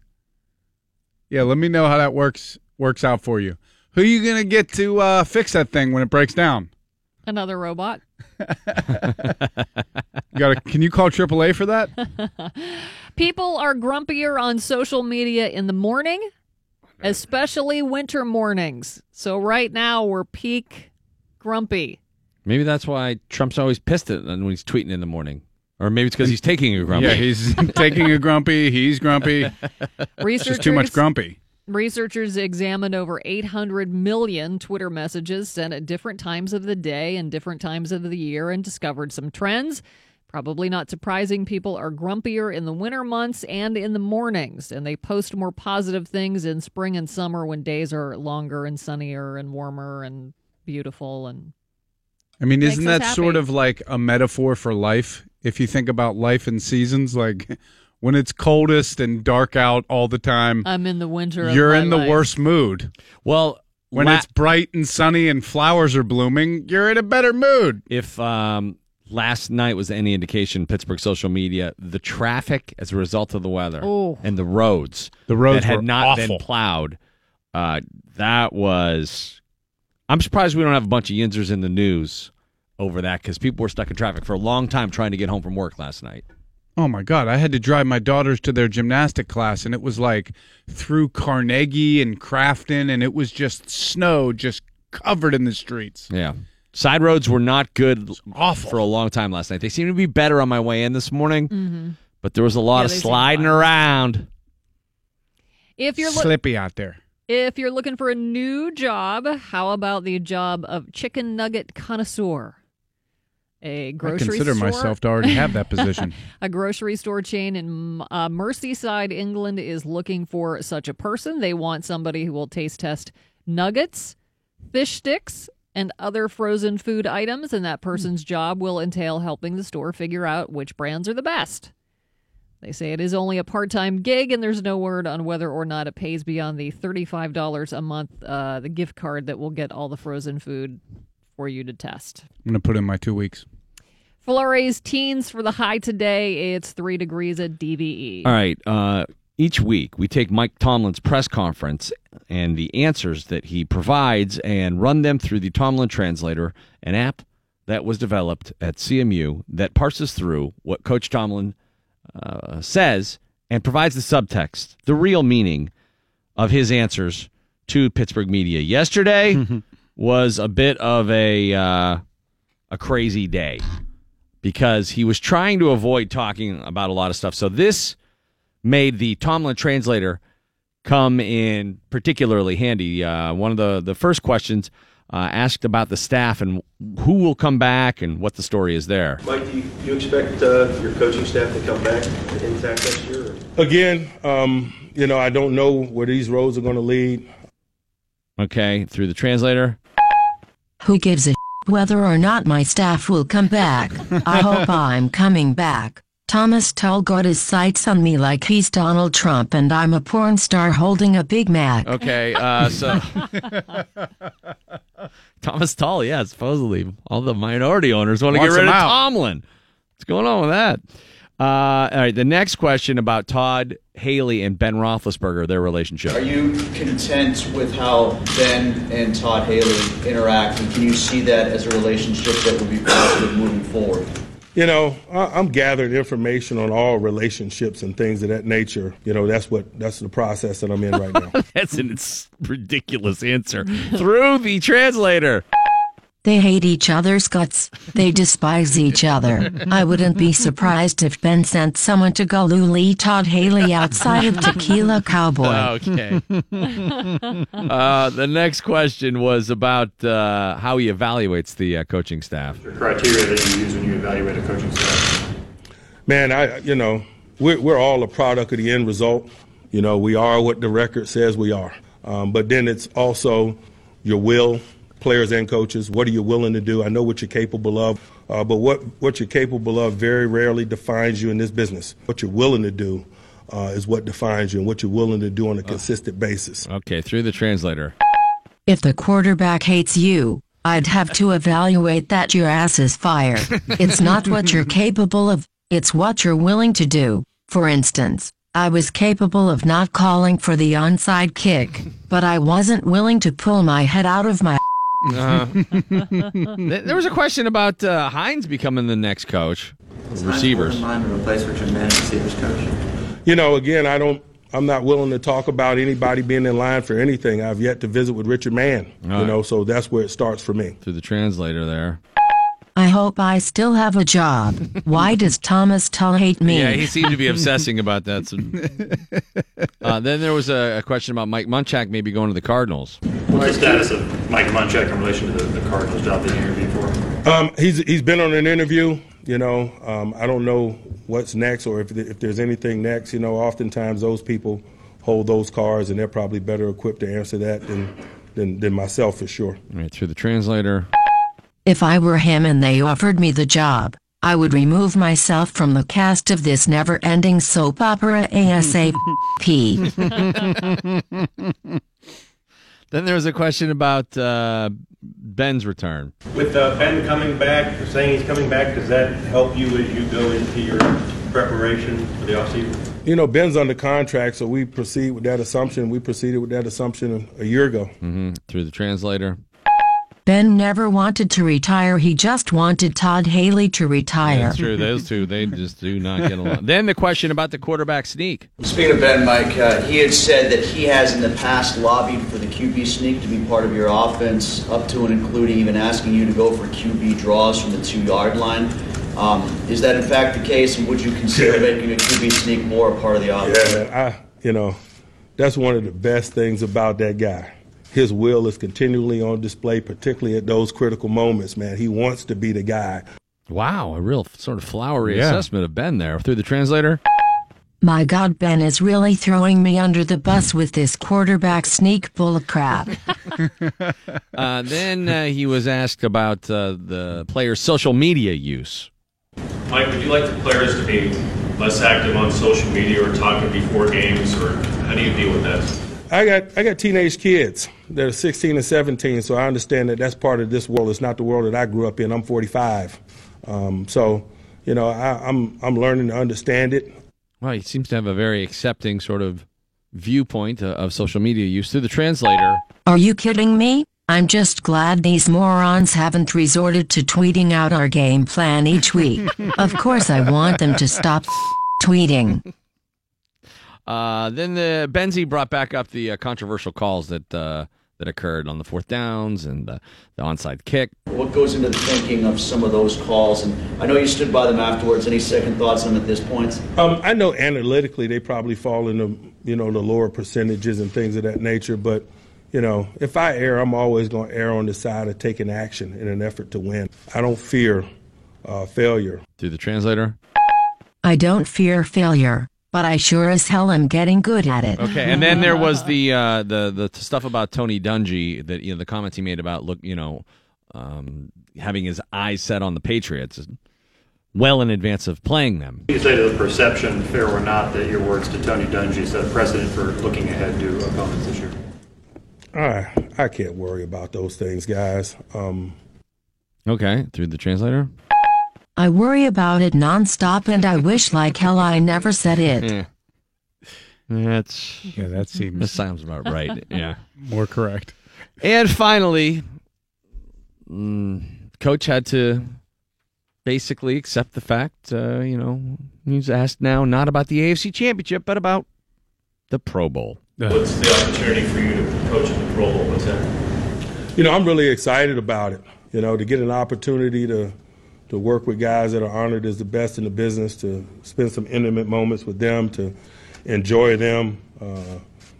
Yeah, let me know how that works works out for you. Who are you gonna get to uh, fix that thing when it breaks down? Another robot. You got to Can you call AAA for that? People are grumpier on social media in the morning, especially winter mornings. So right now we're peak grumpy. Maybe that's why Trump's always pissed at when he's tweeting in the morning, or maybe it's because he's taking a grumpy. Yeah, he's taking a grumpy. He's grumpy. It's just too much grumpy. Researchers examined over 800 million Twitter messages sent at different times of the day and different times of the year and discovered some trends. Probably not surprising, people are grumpier in the winter months and in the mornings, and they post more positive things in spring and summer when days are longer and sunnier and warmer and beautiful and I mean, isn't us that sort of like a metaphor for life? If you think about life in seasons, like when it's coldest and dark out all the time, I'm in the winter. you're my in the life. worst mood. Well, When la- it's bright and sunny and flowers are blooming, you're in a better mood. if um, last night was any indication, Pittsburgh social media, the traffic as a result of the weather Oh. and the roads, The roads that had not awful. been plowed, uh, that was. I'm surprised we don't have a bunch of yinzers in the news over that because people were stuck in traffic for a long time trying to get home from work last night. Oh my God, I had to drive my daughters to their gymnastic class, and it was like through Carnegie and Crafton, and it was just snow just covered in the streets. Yeah. Side roads were not good awful. for a long time last night. They seem to be better on my way in this morning, Mhm. but there was a lot Yeah, of sliding around. If you're look- Slippy out there. If you're looking for a new job, how about the job of chicken nugget connoisseur? A I grocery I consider store. myself to already have that position. a grocery store chain in uh, Merseyside, England, is looking for such a person. They want somebody who will taste test nuggets, fish sticks, and other frozen food items, and that person's job will entail helping the store figure out which brands are the best. They say it is only a part time gig, and there's no word on whether or not it pays beyond the $35 a month, uh, the gift card that will get all the frozen food for you to test. I'm going to put in my two weeks. Flurries teens for the high today. It's three degrees at DVE. All right. Uh, each week, we take Mike Tomlin's press conference and the answers that he provides and run them through the Tomlin Translator, an app that was developed at CMU that parses through what Coach Tomlin uh, says and provides the subtext, the real meaning of his answers to Pittsburgh media. Yesterday was a bit of a uh, a crazy day because he was trying to avoid talking about a lot of stuff. So this made the Tomlin translator come in particularly handy. Uh, one of the the first questions uh, asked about the staff and who will come back and what the story is there. Mike, do you, you expect uh, your coaching staff to come back intact next year? Or? Again, um, you know, I don't know where these roads are going to lead. Okay, through the translator. Who gives a whether or not my staff will come back? I hope I'm coming back. Thomas Tull got his sights on me like he's Donald Trump and I'm a porn star holding a Big Mac. Okay, uh, so Thomas Tull, yeah, supposedly all the minority owners want to get rid of out. Tomlin. What's going on with that? Uh, all right, the next question about Todd Haley and Ben Roethlisberger, their relationship. Are you content with how Ben and Todd Haley interact, and can you see that as a relationship that would be positive moving forward? You know, I, I'm gathering information on all relationships and things of that nature. You know, that's what that's the process that I'm in right now. That's an ridiculous answer through the translator. They hate each other's guts. They despise each other. I wouldn't be surprised if Ben sent someone to go Lee Todd Haley outside of Tequila Cowboy. Okay. uh, the next question was about uh, how he evaluates the uh, coaching staff. The criteria that you use when you evaluate a coaching staff? Man, I you know, we're we're all a product of the end result. You know, we are what the record says we are. Um, but then it's also your will, players and coaches. What are you willing to do? I know what you're capable of, uh, but what what you're capable of very rarely defines you in this business. What you're willing to do uh, is what defines you, and what you're willing to do on a consistent basis. Okay, through the translator. If the quarterback hates you, I'd have to evaluate that your ass is fired. It's not what you're capable of, it's what you're willing to do. For instance, I was capable of not calling for the onside kick, but I wasn't willing to pull my head out of my Uh, there was a question about uh, Hines becoming the next coach. Receivers. Mind to replace Richard Mann, receivers coach. You know, again, I don't. I'm not willing to talk about anybody being in line for anything. I've yet to visit with Richard Mann. All you right. know, so that's where it starts for me. Through the translator there. I hope I still have a job. Why does Thomas Tull hate me? Yeah, he seemed to be obsessing about that. So. Uh, then there was a, a question about Mike Munchak maybe going to the Cardinals. What's the status of Mike Munchak in relation to the, the Cardinals job that you interviewed for? Um, he's he's been on an interview. You know, um, I don't know what's next or if if there's anything next. You know, oftentimes those people hold those cards, and they're probably better equipped to answer that than than, than myself for sure. All right, through the translator. If I were him and they offered me the job, I would remove myself from the cast of this never ending soap opera ASAP. Then there was a question about uh, Ben's return. With uh, Ben coming back, saying he's coming back, does that help you as you go into your preparation for the offseason? You know, Ben's under contract, so we proceed with that assumption. We proceeded with that assumption a year ago. hmm Through the translator. Ben never wanted to retire, he just wanted Todd Haley to retire. That's true. Those two, they just do not get along. then the question about the quarterback sneak. Speaking of Ben, Mike, uh, he had said that he has in the past lobbied for the QB sneak to be part of your offense, up to and including even asking you to go for QB draws from the two yard line. Um, is that in fact the case, and would you consider making a QB sneak more a part of the offense? Yeah, man. I, you know, that's one of the best things about that guy. His will is continually on display, particularly at those critical moments, man. He wants to be the guy. Wow, a real sort of flowery Yeah. assessment of Ben there through the translator. My God, Ben is really throwing me under the bus with this quarterback sneak full of crap. Uh, then uh, he was asked about uh, the players' social media use. Mike, would you like the players to be less active on social media or talking before games, or how do you deal with that? I got I got teenage kids that are 16 and 17, so I understand that that's part of this world. It's not the world that I grew up in. I'm 45, um, so you know I, I'm I'm learning to understand it. Well, he seems to have a very accepting sort of viewpoint uh, of social media use through the translator. Are you kidding me? I'm just glad these morons haven't resorted to tweeting out our game plan each week. of course, I want them to stop tweeting. Uh, then the Benzie brought back up the uh, controversial calls that uh, that occurred on the fourth downs and the, the onside kick. What goes into the thinking of some of those calls? And I know you stood by them afterwards. Any second thoughts on them at this point? Um, I know analytically they probably fall in the you know the lower percentages and things of that nature, but you know if I err, I'm always going to err on the side of taking action in an effort to win. I don't fear uh, failure. Through the translator. I don't fear failure, but I sure as hell am getting good at it. Okay, and then there was the uh, the the stuff about Tony Dungy that you know the comments he made about look you know um, having his eyes set on the Patriots well in advance of playing them. You say to the perception, fair or not, that your words to Tony Dungy set a precedent for looking ahead to opponents this year. I I can't worry about those things, guys. Um, Okay, through the translator. I worry about it nonstop and I wish like hell I never said it. Yeah. That's yeah, that seems that sounds about right. Yeah, more correct. And finally, mm, coach had to basically accept the fact. Uh, you know, he's asked now not about the AFC Championship, but about the Pro Bowl. What's the opportunity for you to coach at the Pro Bowl? What's that? You know, I'm really excited about it. You know, to get an opportunity to to work with guys that are honored as the best in the business, to spend some intimate moments with them, to enjoy them, uh,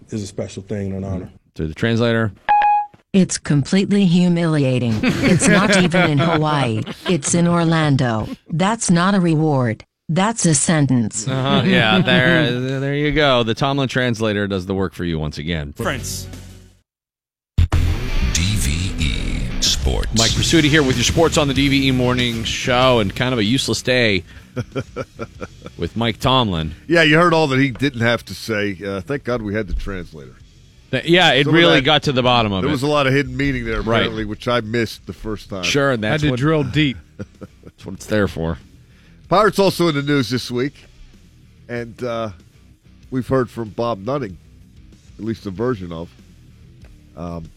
is a special thing and an honor. To the translator. It's completely humiliating. It's not even in Hawaii. It's in Orlando. That's not a reward. That's a sentence. Uh-huh, yeah, there, there you go. The Tomlin translator does the work for you once again. Friends. Sports. Mike Prisuta here with your sports on the DVE morning show, and kind of a useless day with Mike Tomlin. Yeah, you heard all that he didn't have to say. Uh, thank God we had the translator. That- yeah, it Some of really that- got to the bottom of it. There it. was a lot of hidden meaning there, Right. apparently, which I missed the first time. Sure, and that's Had to what, drill deep. that's what it's there for. Pirates also in the news this week, and uh, we've heard from Bob Nutting, at least a version of. Um,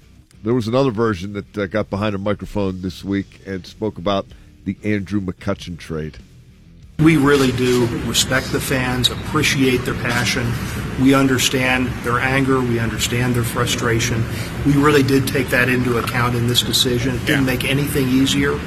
there was another version that uh, got behind a microphone this week and spoke about the Andrew McCutchen trade. We really do respect the fans, appreciate their passion. We understand their anger. We understand their frustration. We really did take that into account in this decision. It didn't make anything easier,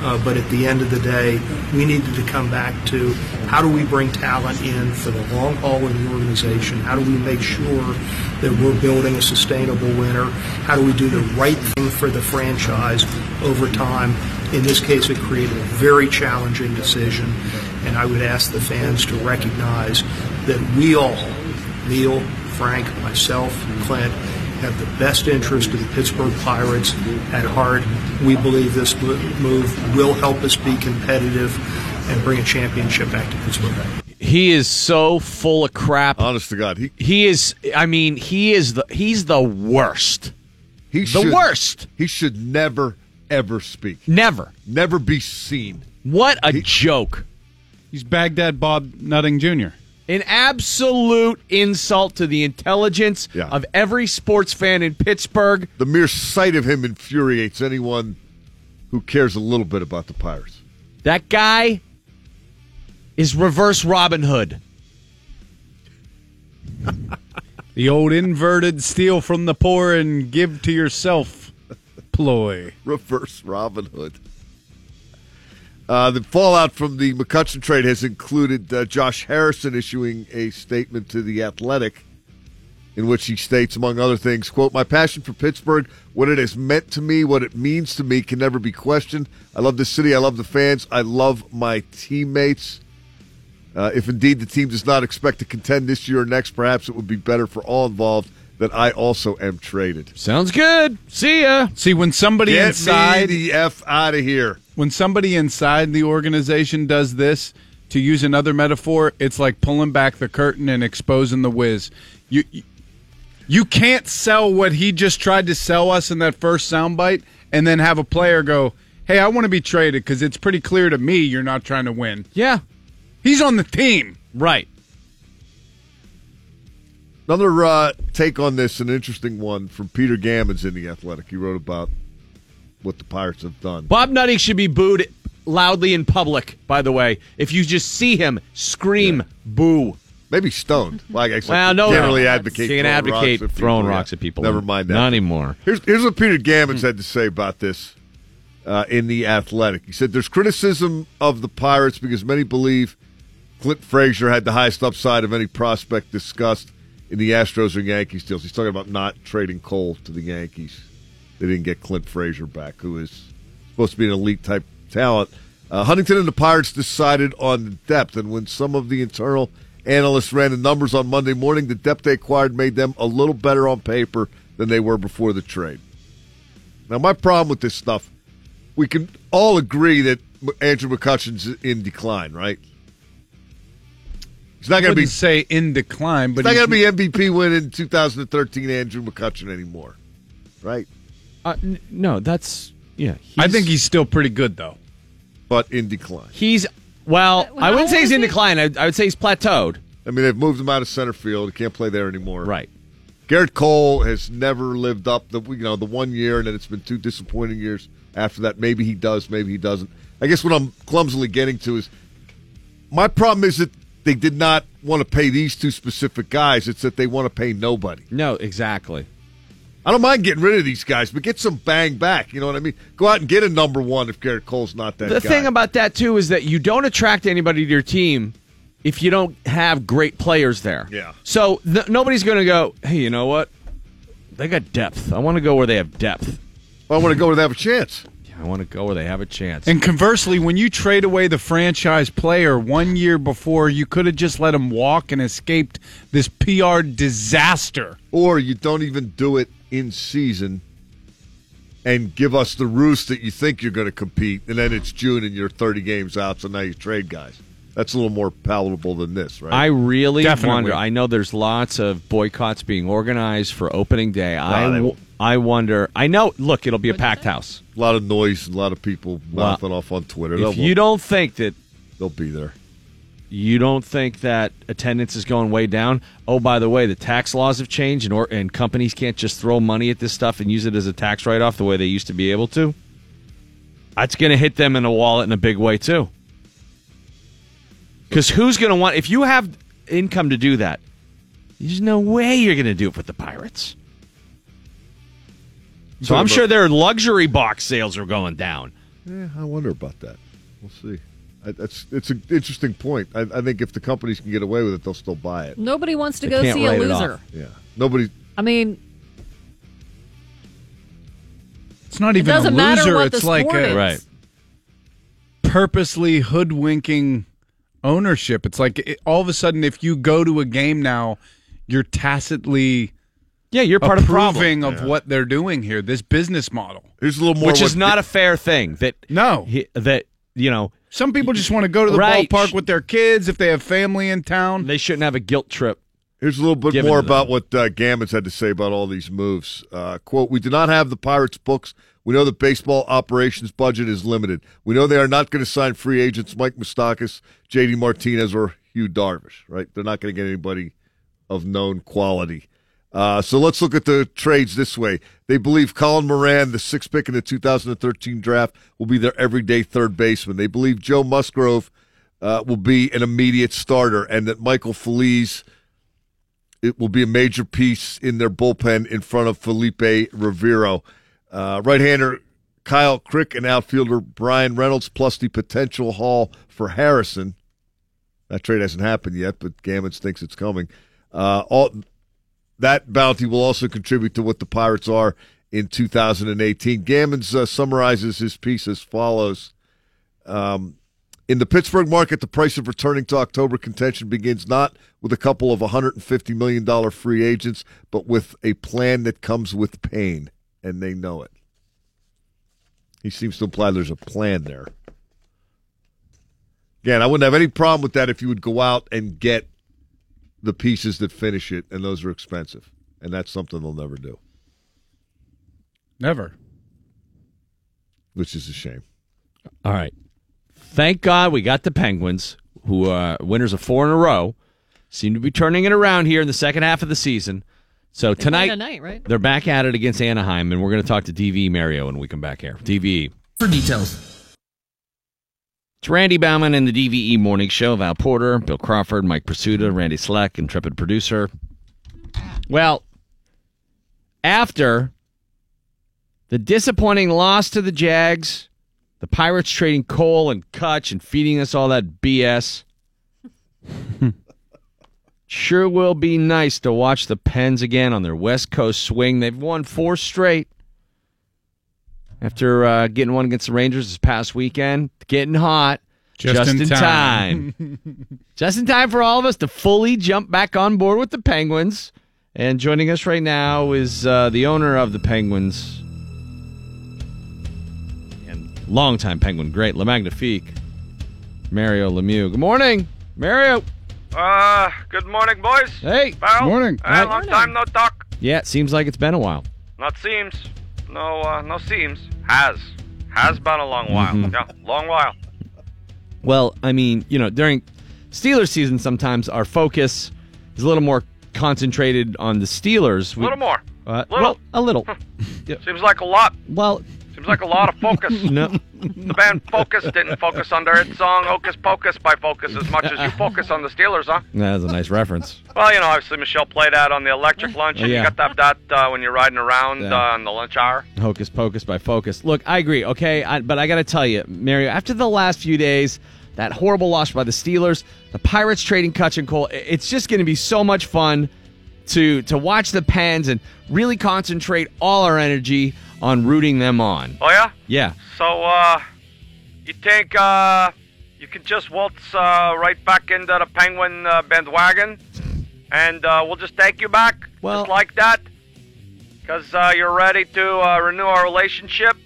uh, but at the end of the day, we needed to come back to how do we bring talent in for the long haul in the organization? How do we make sure that we're building a sustainable winner? How do we do the right thing for the franchise over time? In this case, it created a very challenging decision, and I would ask the fans to recognize that we all, Neil, Frank, myself, Clint, have the best interest of the Pittsburgh Pirates at heart. We believe this move will help us be competitive and bring a championship back to Pittsburgh. He is so full of crap. Honest to God, he he is. I mean, he is the he's the worst. He the should- worst. He should never, ever speak. Never. Never be seen. What a joke. He's Baghdad Bob Nutting Jr. An absolute insult to the intelligence of every sports fan in Pittsburgh. The mere sight of him infuriates anyone who cares a little bit about the Pirates. That guy is reverse Robin Hood. The old inverted steal from the poor and give to yourself ploy. Reverse Robin Hood. Uh, the fallout from the McCutchen trade has included uh, Josh Harrison issuing a statement to The Athletic in which he states, among other things, quote, My passion for Pittsburgh, what it has meant to me, what it means to me can never be questioned. I love this city. I love the fans. I love my teammates. Uh, if indeed the team does not expect to contend this year or next, perhaps it would be better for all involved that I also am traded. Sounds good. See ya. See, when somebody Get inside me the F out of here. When somebody inside the organization does this, to use another metaphor, it's like pulling back the curtain and exposing the whiz. You you can't sell what he just tried to sell us in that first soundbite, and then have a player go, "Hey, I want to be traded because it's pretty clear to me you're not trying to win." Yeah, he's on the team, right? Another uh, take on this, an interesting one from Peter Gammons in the Athletic. He wrote about what the Pirates have done. Bob Nutting should be booed loudly in public. By the way, if you just see him scream "boo," maybe stoned. Like I said, well, no, generally no. advocate You can throwing advocate rocks at throwing people, rocks at people. Never mind that. Not anymore. Here's here's what Peter Gammons had to say about this uh, in the Athletic. He said, "There's criticism of the Pirates because many believe Clint Frazier had the highest upside of any prospect discussed in the Astros or Yankees deals. He's talking about not trading Cole to the Yankees. They didn't get Clint Frazier back, who is supposed to be an elite type talent. Uh, Huntington and the Pirates decided on the depth, and when some of the internal analysts ran the numbers on Monday morning, the depth they acquired made them a little better on paper than they were before the trade. Now, my problem with this stuff, we can all agree that Andrew McCutchen's in decline, right? He's not going to be say in decline, but He's not going to be MVP winning 2013 Andrew McCutchen anymore, right? Uh, n- no, that's yeah. I think he's still pretty good though, but in decline. He's well. I wouldn't say he's in decline. I, I would say he's plateaued. I mean, they've moved him out of center field. He can't play there anymore. Right. Gerrit Cole has never lived up the you know the one year, and then it's been two disappointing years after that. Maybe he does, maybe he doesn't. I guess what I'm clumsily getting to is my problem is that they did not want to pay these two specific guys. It's that they want to pay nobody. No, exactly. I don't mind getting rid of these guys, but get some bang back. You know what I mean? Go out and get a number one if Gerrit Cole's not that the guy. thing about that too is that you don't attract anybody to your team if you don't have great players there. Yeah. So th- nobody's going to go. Hey, you know what? They got depth. I want to go where they have depth. I want to go where they have a chance. Yeah, I want to go where they have a chance. And conversely, when you trade away the franchise player one year before, you could have just let him walk and escaped this PR disaster. Or you don't even do it in season and give us the roost that you think you're going to compete, and then it's June and you're 30 games out, so now you trade guys. That's a little more palatable than this, right? I really Definitely. wonder. I know there's lots of boycotts being organized for opening day. I, they. I wonder. I know. Look, it'll be a packed house. A lot of noise, a lot of people Well, mouthing off on Twitter. They'll- you don't think that they'll be there, you don't think that attendance is going way down. Oh, by the way, the tax laws have changed, and or, and companies can't just throw money at this stuff and use it as a tax write off the way they used to be able to. That's going to hit them in the wallet in a big way too. Because who's going to want if you have income to do that? There's no way you're going to do it with the Pirates. So I'm sure their luxury box sales are going down. Yeah, I wonder about that. We'll see. I, that's it's an interesting point. I, I think if the companies can get away with it, they'll still buy it. Nobody wants to They go see a loser. Yeah, nobody. I mean, It's not It even doesn't a matter loser. what the it's like sport a, is. Right. purposely hoodwinking ownership. It's like it, all of a sudden, if you go to a game now, you're tacitly yeah, you're part of proving problem. of Yeah. what they're doing here. This business model. Here's a little more which is not a fair thing. That no, he, that you know, some people just want to go to the Right. ballpark with their kids if they have family in town. They shouldn't have a guilt trip. Here's a little bit given more them. about what uh, Gammons had to say about all these moves. Uh, quote, we do not have the Pirates books. We know the baseball operations budget is limited. We know they are not going to sign free agents Mike Moustakas, J.D. Martinez, or Yu Darvish, right? They're not going to get anybody of known quality. Uh, so let's look at the trades this way. They believe Colin Moran, the sixth pick in the 2013 draft, will be their everyday third baseman. They believe Joe Musgrove uh, will be an immediate starter and that Michael Feliz – it will be a major piece in their bullpen in front of Felipe Rivero. Uh, right-hander Kyle Crick and outfielder Bryan Reynolds, plus the potential haul for Harrison. That trade hasn't happened yet, but Gammons thinks it's coming. Uh, all that bounty will also contribute to what the Pirates are in 2018. Gammons uh, summarizes his piece as follows. Um, in the Pittsburgh market, the price of returning to October contention begins not with a couple of $150 million free agents, but with a plan that comes with pain, and they know it. He seems to imply there's a plan there. Again, I wouldn't have any problem with that if you would go out and get the pieces that finish it, and those are expensive. And that's something they'll never do, Never. which is a shame. All right. Thank God we got the Penguins, who are winners of four in a row, seem to be turning it around here in the second half of the season. So They tonight, tonight, right? they're back at it against Anaheim, and we're going to talk to DV Mario when we come back here. DVE. For details. It's Randy Baumann in the DVE Morning Show. Val Porter, Bill Crawford, Mike Prisuta, Randy Sleck, intrepid producer. Well, after the disappointing loss to the Jags, the Pirates trading Cole and Kutch and feeding us all that BS. sure will be nice to watch the Pens again on their West Coast swing. They've won four straight after uh, getting one against the Rangers this past weekend. Getting hot. Just in time. time. Just in time for all of us to fully jump back on board with the Penguins. And joining us right now is uh, the owner of the Penguins and longtime Penguin great, Le Magnifique, Mario Lemieux. Good morning, Mario. Uh, good morning, boys. Hey. Pal. Morning. Uh, Hi. long time no talk. Yeah, it seems like it's been a while. Not seems. No, uh, no seems. Has. Has been a long while. Mhm. Yeah, long while. Well, I mean, you know, during Steelers season, sometimes our focus is a little more concentrated on the Steelers. A little more. Uh, Little. Well, a little. yeah. Seems like a lot. Well, seems like a lot of focus. no. The band Focus didn't focus on their hit song Hocus Pocus by Focus as much as you focus on the Steelers, huh? That's a nice reference. Well, you know, obviously Michelle played that on the electric lunch, and yeah. you got to have that uh, when you're riding around Yeah. uh, on the lunch hour. Hocus pocus by focus. Look, I agree. Okay, I, but I got to tell you, Mario, after the last few days, that horrible loss by the Steelers, the Pirates trading Kutch and Cole, it's just going to be so much fun to to watch the Pens and really concentrate all our energy on rooting them on. Oh yeah. Yeah. So, uh, you think uh, you can just waltz uh, right back into the Penguin uh, bandwagon, and uh, we'll just take you back, just like that, because uh, you're ready to uh, renew our relationship.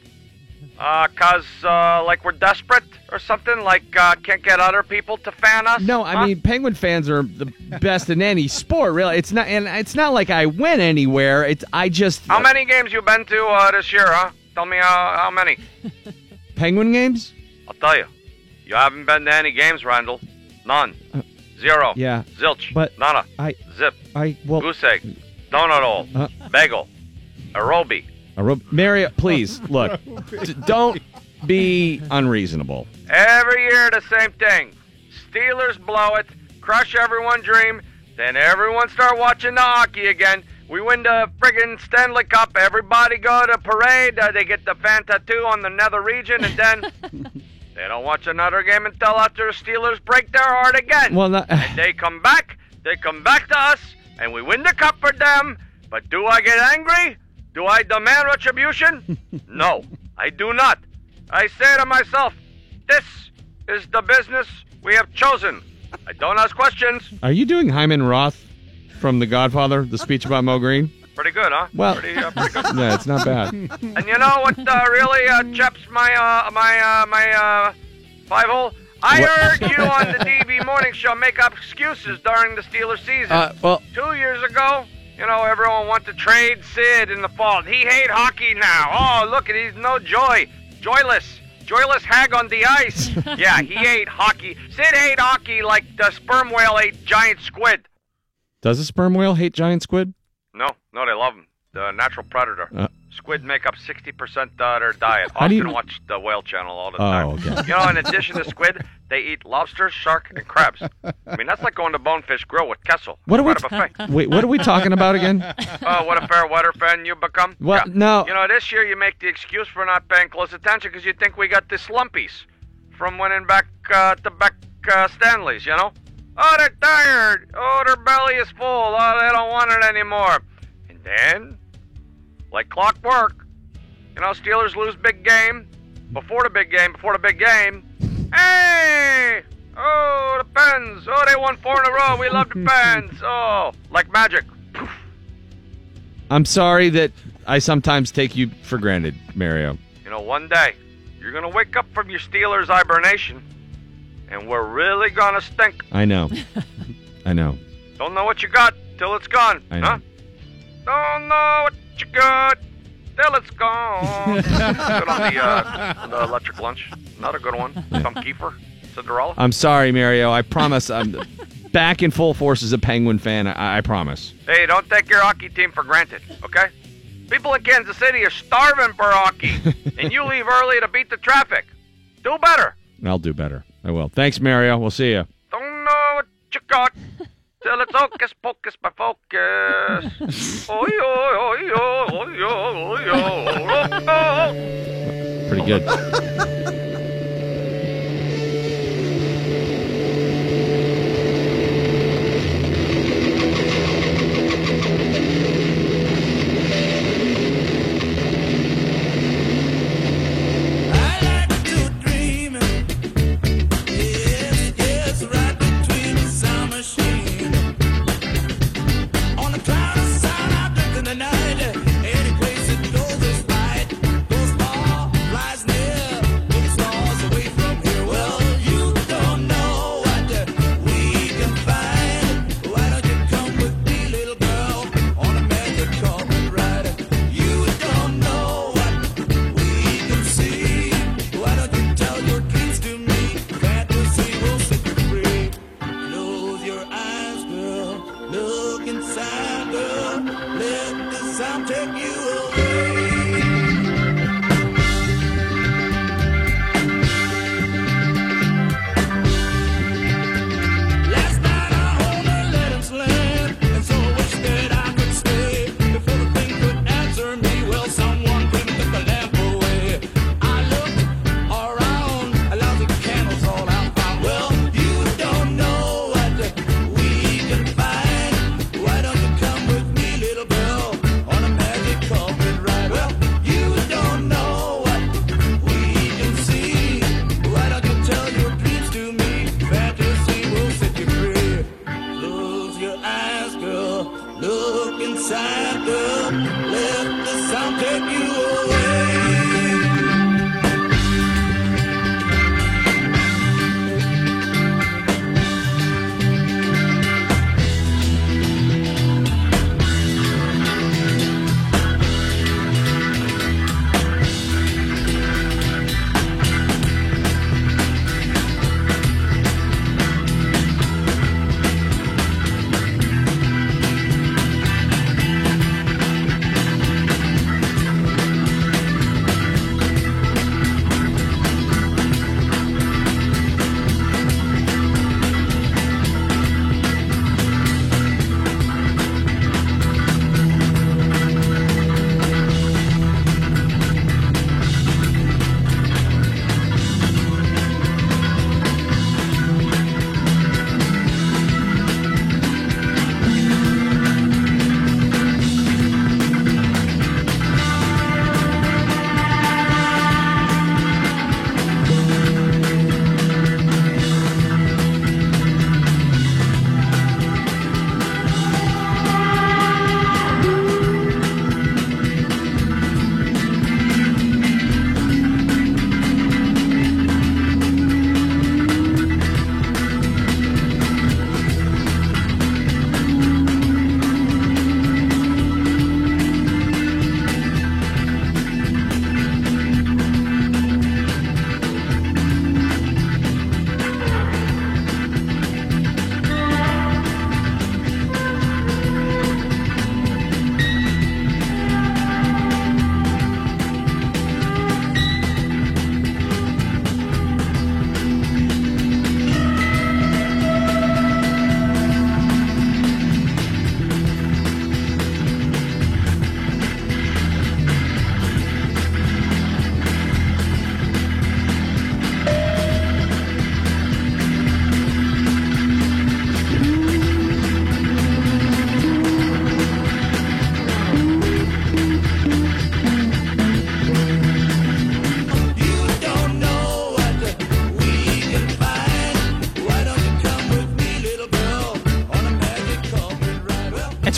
Uh, cause uh, like we're desperate or something, like uh, can't get other people to fan us. No, I huh? mean Penguin fans are the best in any sport. Really, it's not, and it's not like I win anywhere. It's I just how many games you been to uh, this year, huh? Tell me how how many. Penguin games. I'll tell you, you haven't been to any games, Randall. None. Zero. Uh, Yeah. Zilch. But Nada. I Zip. I well Goose egg. Donut hole. Uh. Bagel. Arobi. A ro- Mario, please look. d- don't be unreasonable. Every year the same thing. Steelers blow it, crush everyone's dream, then everyone start watching the hockey again. We win the friggin' Stanley Cup. Everybody go to parade. Uh, they get the fan tattoo on the nether region, and then they don't watch another game until after the Steelers break their heart again. Well, not, and they come back. They come back to us, and we win the cup for them. But do I get angry? Do I demand retribution? no, I do not. I say to myself, this is the business we have chosen. I don't ask questions. Are you doing Hyman Roth from The Godfather, the speech about Moe Greene? Pretty good, huh? Well- pretty, uh, pretty good. Yeah, it's not bad. And you know what uh, really uh, chaps my uh, my uh, my uh, five hole? I What? heard you on the DB morning show make up excuses during the Steelers season. Uh, well- two years ago, you know, everyone wanted to trade Sid in the fall. He hate hockey now. Oh, look, at he's no joy, joyless. Joyless hag on the ice. yeah, he ate hockey. Sid ate hockey like the sperm whale ate giant squid. Does a sperm whale hate giant squid? No, no, they love him. The natural predator. Uh. Squid make up 60% of their diet. How do Often you- watch the whale channel all the Oh, time. okay. You know, in addition to squid, they eat lobster, shark, and crabs. I mean, that's like going to Bonefish Grill with Kessel. What are we? A buffet. Wait, what are we talking about again? Oh, what a fair weather fan you become. Well, no. You know, this year you make the excuse for not paying close attention because you think we got the slumpies from winning back uh, to back uh, Stanleys, you know? Oh, they're tired. Oh, their belly is full. Oh, they don't want it anymore. And then, like clockwork, you know, Steelers lose big game. Before the big game, before the big game. Hey! Oh, the Pens. Oh, they won four in a row. We love the Pens. Oh, like magic. I'm sorry that I sometimes take you for granted, Mario. You know, one day, you're going to wake up from your Steelers hibernation, and we're really going to stink. I know. I know. Don't know what you got till it's gone. I know. Huh? Don't know what you got till it's gone. good on the, uh, the electric lunch. Another good one. Some Keifer. Cinderella. I'm sorry, Mario. I promise I'm back in full force as a Penguin fan. I, I promise. Hey, don't take your hockey team for granted, okay? People in Kansas City are starving for hockey, and you leave early to beat the traffic. Do better. I'll do better. I will. Thanks, Mario. We'll see you. Don't know what you got till it's hocus pocus by focus. Oy, oy, oy, oy, oy, oy, oy, oy. Pretty good.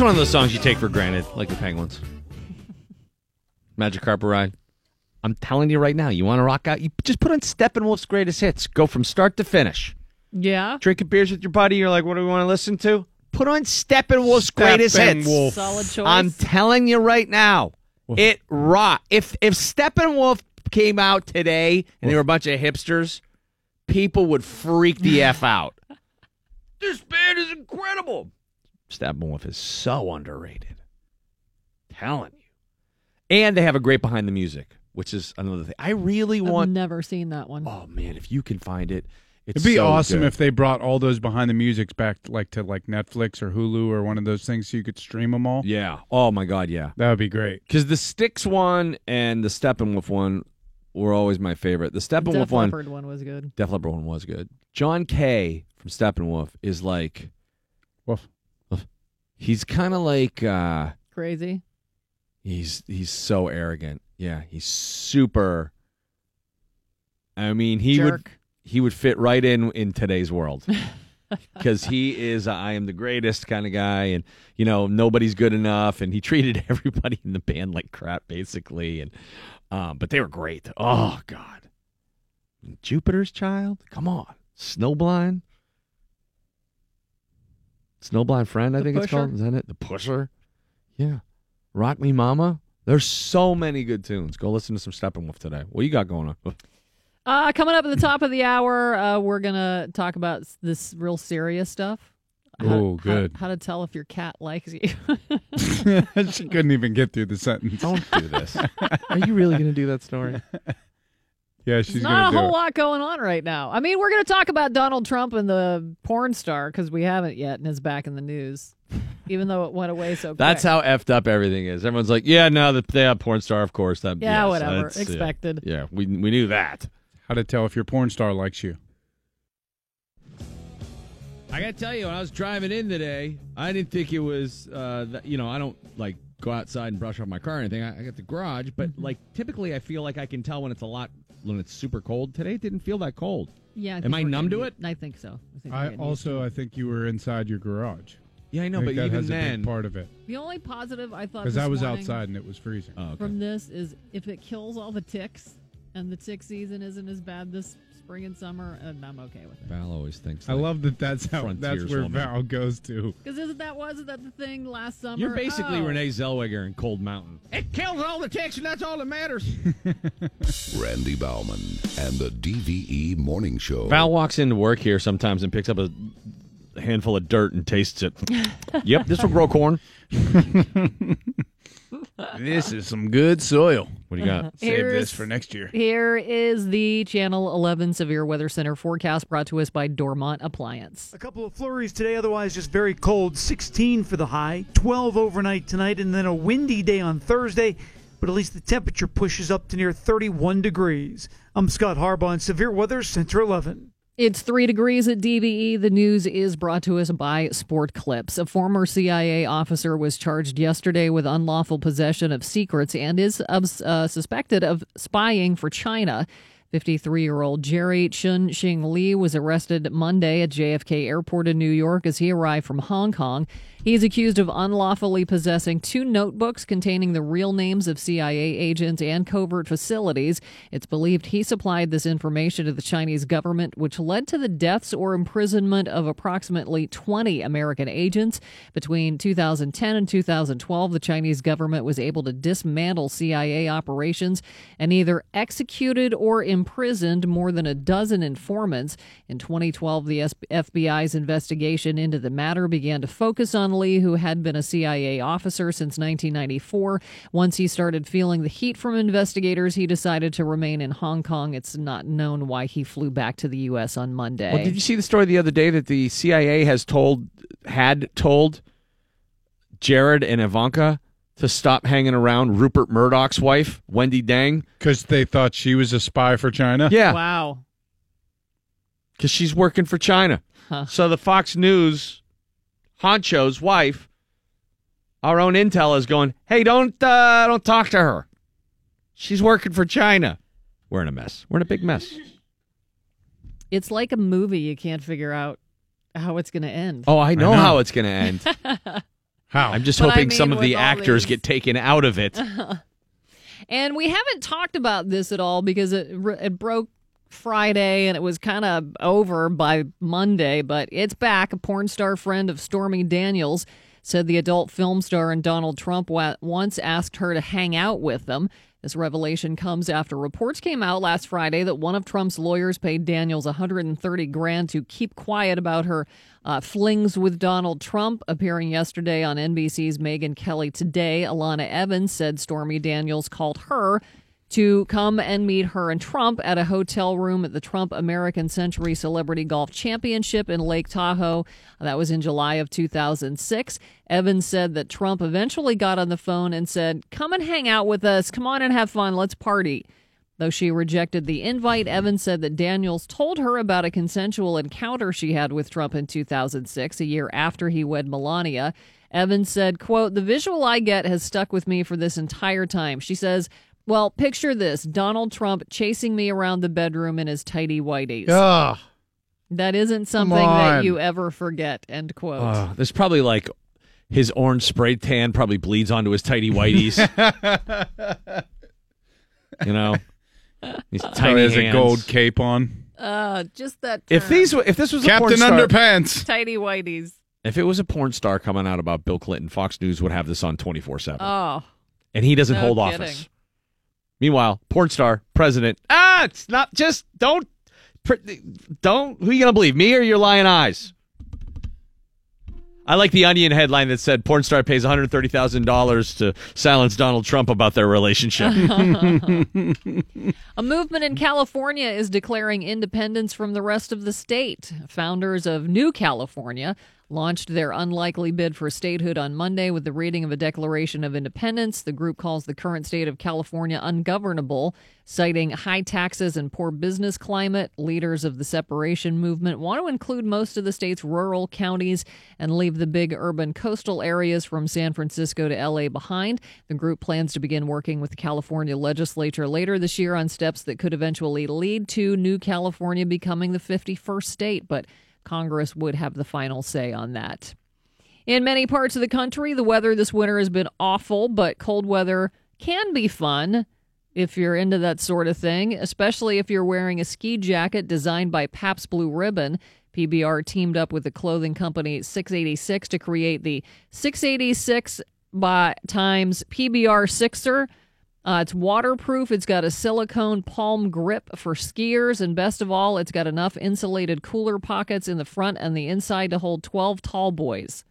One of those songs you take for granted, like the Penguins. Magic Carpet Ride. I'm telling you right now, you want to rock out, you just put on Steppenwolf's greatest hits. Go from start to finish. Yeah. Drinking beers with your buddy, you're like, what do we want to listen to? Put on Steppenwolf's greatest hits. Steppenwolf. Solid choice. I'm telling you right now, it rock. If if Steppenwolf came out today and they were a bunch of hipsters, people would freak the f out. This band is incredible. Steppenwolf is so underrated. Telling you. And they have a great behind the music, which is another thing. I really I've want. never seen that one. Oh man, if you can find it, it's It'd be so awesome good. if they brought all those behind the musics back, like to like Netflix or Hulu or one of those things, so you could stream them all. Yeah. Oh my God. Yeah. That would be great. Because the Styx one and the Steppenwolf one were always my favorite. The Steppenwolf Def one, Leppard one was good. Def Leppard one was good. John Kay from Steppenwolf is like, Woof. He's kind of like, uh, Crazy. he's he's so arrogant. Yeah, he's super. I mean, he would he would fit right in in today's world. because he is a, I am the greatest kind of guy, and you know nobody's good enough, and he treated everybody in the band like crap, basically. And um, but they were great. Oh God, Jupiter's Child, come on, Snowblind, Snowblind Friend, I The think it's called. Is that it? The Pusher, yeah. Rock Me Mama. There's so many good tunes. Go listen to some Steppenwolf today. What you got going on? Uh, coming up at the top of the hour, uh, we're gonna talk about this real serious stuff. How- Oh, how- good. How, to tell if your cat likes you. she couldn't even get through the sentence. Don't do this. Are you really going to do that story? Yeah, she's not a do whole it. lot going on right now. I mean, we're going to talk about Donald Trump and the porn star because we haven't yet, and is back in the news, even though it went away so. Fast. That's quick. how effed up everything is. Everyone's like, yeah, no, the, they have porn star, of course. That Yeah, yes, whatever. that's- yeah. Expected. Yeah, we we knew that. How to tell if your porn star likes you? I got to tell you, when I was driving in today, I didn't think it was, uh, that, you know, I don't like go outside and brush off my car or anything. I, I got the garage, but Mm-hmm. like typically, I feel like I can tell when it's a lot when it's super cold. Today, it didn't feel that cold. Yeah. Am I numb to it? I think so. I think we're I getting used also I think you were inside your garage. Yeah, I know, think but that even has a then, big part of it The only positive I thought because this I was morning outside and it was freezing. Oh, from this is if it kills all the ticks and the tick season isn't as bad this spring and summer, and I'm okay with it. Val always thinks. I like love that. That's how. That's where woman. Val goes to. Because isn't that wasn't that the thing last summer? You're basically Oh. Renee Zellweger in Cold Mountain. It kills all the ticks, and that's all that matters. Randy Baumann and the DVE Morning Show. Val walks into work here sometimes and picks up a handful of dirt and tastes it. yep, this will grow corn. This is some good soil. What do you got? Save Here's- this for next year. Here is the Channel 11 Severe Weather Center forecast brought to us by Dormont Appliance. A couple of flurries today, otherwise just very cold. 16 for the high, 12 overnight tonight, and then a windy day on Thursday. But at least the temperature pushes up to near 31 degrees. I'm Scott Harbaugh in Severe Weather Center 11. It's three degrees at DVE. The news is brought to us by Sport Clips. A former CIA officer was charged yesterday with unlawful possession of secrets and is uh, suspected of spying for China. 53 year old Jerry Chun Shing Lee was arrested Monday at JFK Airport in New York as he arrived from Hong Kong. He is accused of unlawfully possessing two notebooks containing the real names of CIA agents and covert facilities. It's believed he supplied this information to the Chinese government, which led to the deaths or imprisonment of approximately 20 American agents. Between 2010 and 2012, the Chinese government was able to dismantle CIA operations and either executed or imprisoned more than a dozen informants. In 2012, the FBI's investigation into the matter began to focus on Lee, who had been a CIA officer since 1994. Once he started feeling the heat from investigators, he decided to remain in Hong Kong. It's not known why he flew back to the U.S. on Monday. Well, did you see the story the other day that the CIA has told had told Jared and Ivanka to stop hanging around Rupert Murdoch's wife, Wendi Deng, because they thought she was a spy for China. Yeah, Wow. because she's working for China. Huh. So the Fox News honcho's wife, our own intel, is going, "Hey, don't uh, don't talk to her. She's working for China." We're in a mess. We're in a big mess. It's like a movie. You can't figure out how it's going to end. Oh, I know know. how it's going to end. How? I'm just But I hoping some of the actors these- get taken out of it. and we haven't talked about this at all because it it broke Friday and it was kind of over by Monday, but it's back. A porn star friend of Stormy Daniels said the adult film star and Donald Trump wa- once asked her to hang out with them. This revelation comes after reports came out last Friday that one of Trump's lawyers paid Daniels 130 grand to keep quiet about her uh, flings with Donald Trump. Appearing yesterday on NBC's Megyn Kelly Today, Alana Evans said Stormy Daniels called her to come and meet her and Trump at a hotel room at the Trump American Century Celebrity Golf Championship in Lake Tahoe. That was in July of 2006. Evans said that Trump eventually got on the phone and said, Come and hang out with us. Come on and have fun. Let's party. Though she rejected the invite, Evans said that Daniels told her about a consensual encounter she had with Trump in 2006, a year after he wed Melania. Evans said, quote, The visual I get has stuck with me for this entire time. She says, Well, picture this Donald Trump chasing me around the bedroom in his tidy whities. Ugh. That isn't something on. that you ever forget, end quote. Uh, there's probably like his orange spray tan probably bleeds onto his tidy whities. you know, these Probably tiny has a hands. gold cape on. Uh, just that. If term. these, were- if this was a porn Captain star, Underpants. tidy whities. if it was a porn star coming out about Bill Clinton, Fox News would have this on 24 seven, Oh, and he doesn't no hold kidding. office. Meanwhile, porn star, president. Ah, it's not just don't, don't. Who you gonna believe, me or your lying eyes? I like the Onion headline that said porn star pays one hundred thirty thousand dollars to silence Donald Trump about their relationship. A movement in California is declaring independence from the rest of the state. Founders of New California launched their unlikely bid for statehood on Monday with the reading of a Declaration of Independence. The group calls the current state of California ungovernable, citing high taxes and poor business climate. Leaders of the separation movement want to include most of the state's rural counties and leave the big urban coastal areas from San Francisco to LA behind. The group plans to begin working with the California legislature later this year on steps that could eventually lead to New California becoming the 51st state, but Congress would have the final say on that. In many parts of the country, the weather this winter has been awful, but cold weather can be fun if you're into that sort of thing, especially if you're wearing a ski jacket designed by Pabst Blue Ribbon. PBR teamed up with the clothing company 686 to create the 686 by times PBR Sixer. Uh, it's waterproof. It's got a silicone palm grip for skiers, and best of all, it's got enough insulated cooler pockets in the front and the inside to hold 12 tall boys.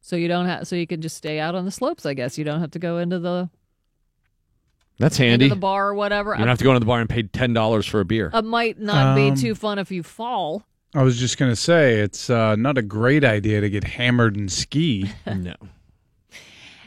So you don't have, so you can just stay out on the slopes. I guess you don't have to go into the That's into handy. the bar or whatever. You don't have to go into the bar and pay ten dollars for a beer. It might not be Um, too fun if you fall. I was just gonna say it's uh, not a great idea to get hammered and ski. no.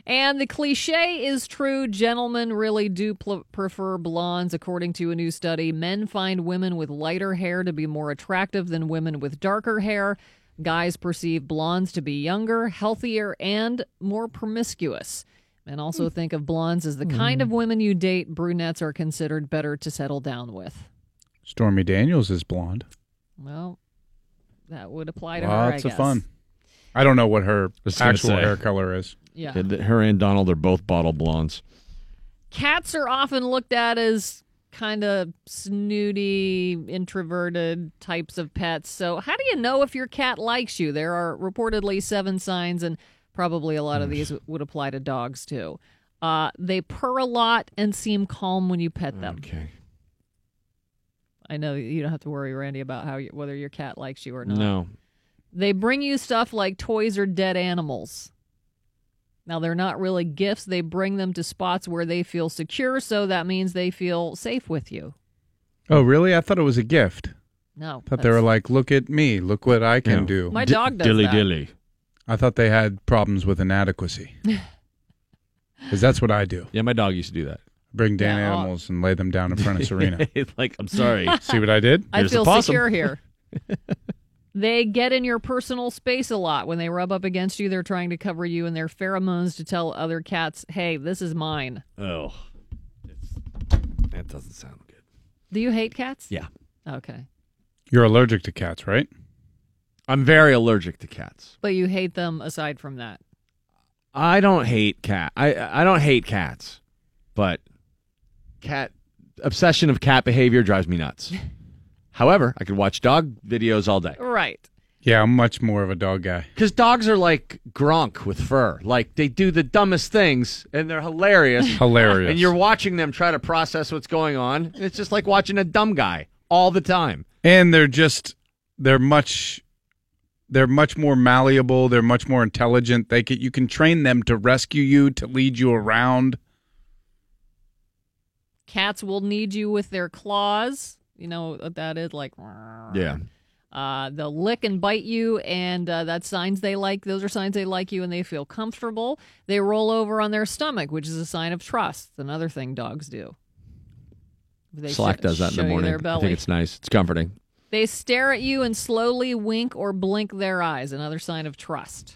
And the cliche is true. Gentlemen really do pl- prefer blondes. According to a new study, men find women with lighter hair to be more attractive than women with darker hair. Guys perceive blondes to be younger, healthier, and more promiscuous. Men also hmm. think of blondes as the hmm. kind of women you date. Brunettes are considered better to settle down with. Stormy Daniels is blonde. Well, that would apply to her. I Lots of guess. fun. I don't know what her Just actual say. hair color is. Yeah. Her and Donald are both bottle blondes. Cats are often looked at as kind of snooty, introverted types of pets. So, how do you know if your cat likes you? There are reportedly seven signs, and probably a lot of these would apply to dogs too. Uh, they purr a lot and seem calm when you pet them. Okay. I know you don't have to worry, Randy, about how you, whether your cat likes you or not. No. They bring you stuff like toys or dead animals. Now, they're not really gifts. They bring them to spots where they feel secure, so that means they feel safe with you. Oh, really? I thought it was a gift. No. thought they were like, "Look at me! Look what I can Yeah. do." My dog does Dilly that. dilly. I thought they had problems with inadequacy. Because that's what I do. Yeah, my dog used to do that. Bring Dan Yeah, animals and lay them down in front of Serena. like, I'm sorry. See what I did? I Here's feel secure here. they get in your personal space a lot. When they rub up against you, they're trying to cover you in their pheromones to tell other cats, hey, this is mine. Oh, that doesn't sound good. Do you hate cats? Yeah. Okay. You're allergic to cats, right? I'm very allergic to cats. But you hate them aside from that. I don't hate cat. I I don't hate cats, but cat obsession of cat behavior drives me nuts. However, I could watch dog videos all day. Right. Yeah, I'm much more of a dog guy. Because dogs are like Gronk with fur. Like they do the dumbest things and they're hilarious. Hilarious. And you're watching them try to process what's going on. And it's just like watching a dumb guy all the time. And they're just they're much they're much more malleable, they're much more intelligent. They can you can train them to rescue you, to lead you around. Cats will need you with their claws. You know what that is like. Yeah. Uh, they'll lick and bite you, and uh, that's signs they like. Those are signs they like you and they feel comfortable. They roll over on their stomach, which is a sign of trust. Another thing dogs do. They Slack sh- does that in the morning. Their I think it's nice. It's comforting. They stare at you and slowly wink or blink their eyes. Another sign of trust.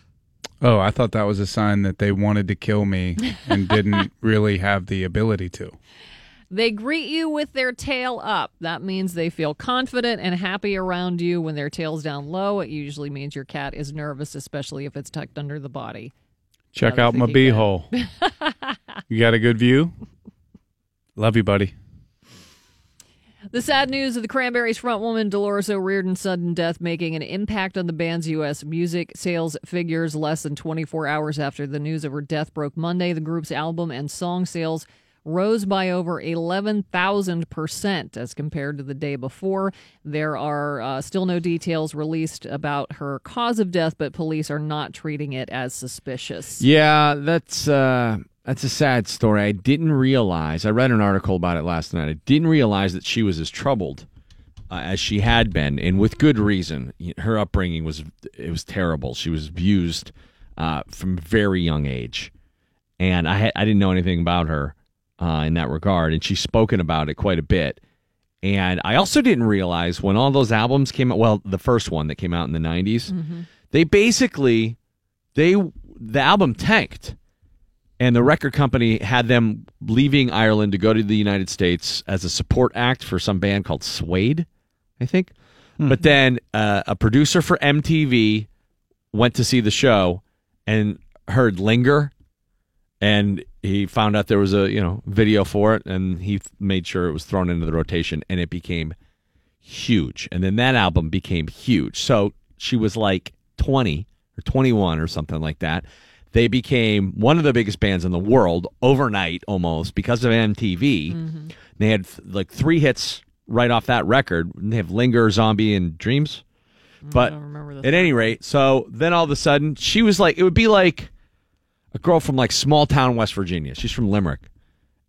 Oh, I thought that was a sign that they wanted to kill me and didn't really have the ability to. They greet you with their tail up. That means they feel confident and happy around you when their tail's down low. It usually means your cat is nervous, especially if it's tucked under the body. Check out my beehole. you got a good view? Love you, buddy. The sad news of the Cranberries frontwoman Dolores O'Riordan's sudden death making an impact on the band's U.S. music sales figures less than 24 hours after the news of her death broke Monday. The group's album and song sales rose by over 11,000% as compared to the day before. There are uh, still no details released about her cause of death, but police are not treating it as suspicious. Yeah, that's uh that's a sad story. I didn't realize. I read an article about it last night. I didn't realize that she was as troubled uh, as she had been, and with good reason. Her upbringing was it was terrible. She was abused uh, from very young age, and I I didn't know anything about her uh, in that regard. And she's spoken about it quite a bit. And I also didn't realize when all those albums came out. Well, the first one that came out in the '90s, they basically they the album tanked and the record company had them leaving Ireland to go to the United States as a support act for some band called Suede, I think. But then uh, a producer for MTV went to see the show and heard "Linger," and he found out there was a you know video for it, and he made sure it was thrown into the rotation, and it became huge. And then that album became huge. So she was like twenty or twenty-one or something like that they became one of the biggest bands in the world overnight almost because of MTV. They had like three hits right off that record. They have Linger, Zombie, and Dreams. But at any rate, so then all of a sudden she was like, it would be like a girl from like small town West Virginia. She's from Limerick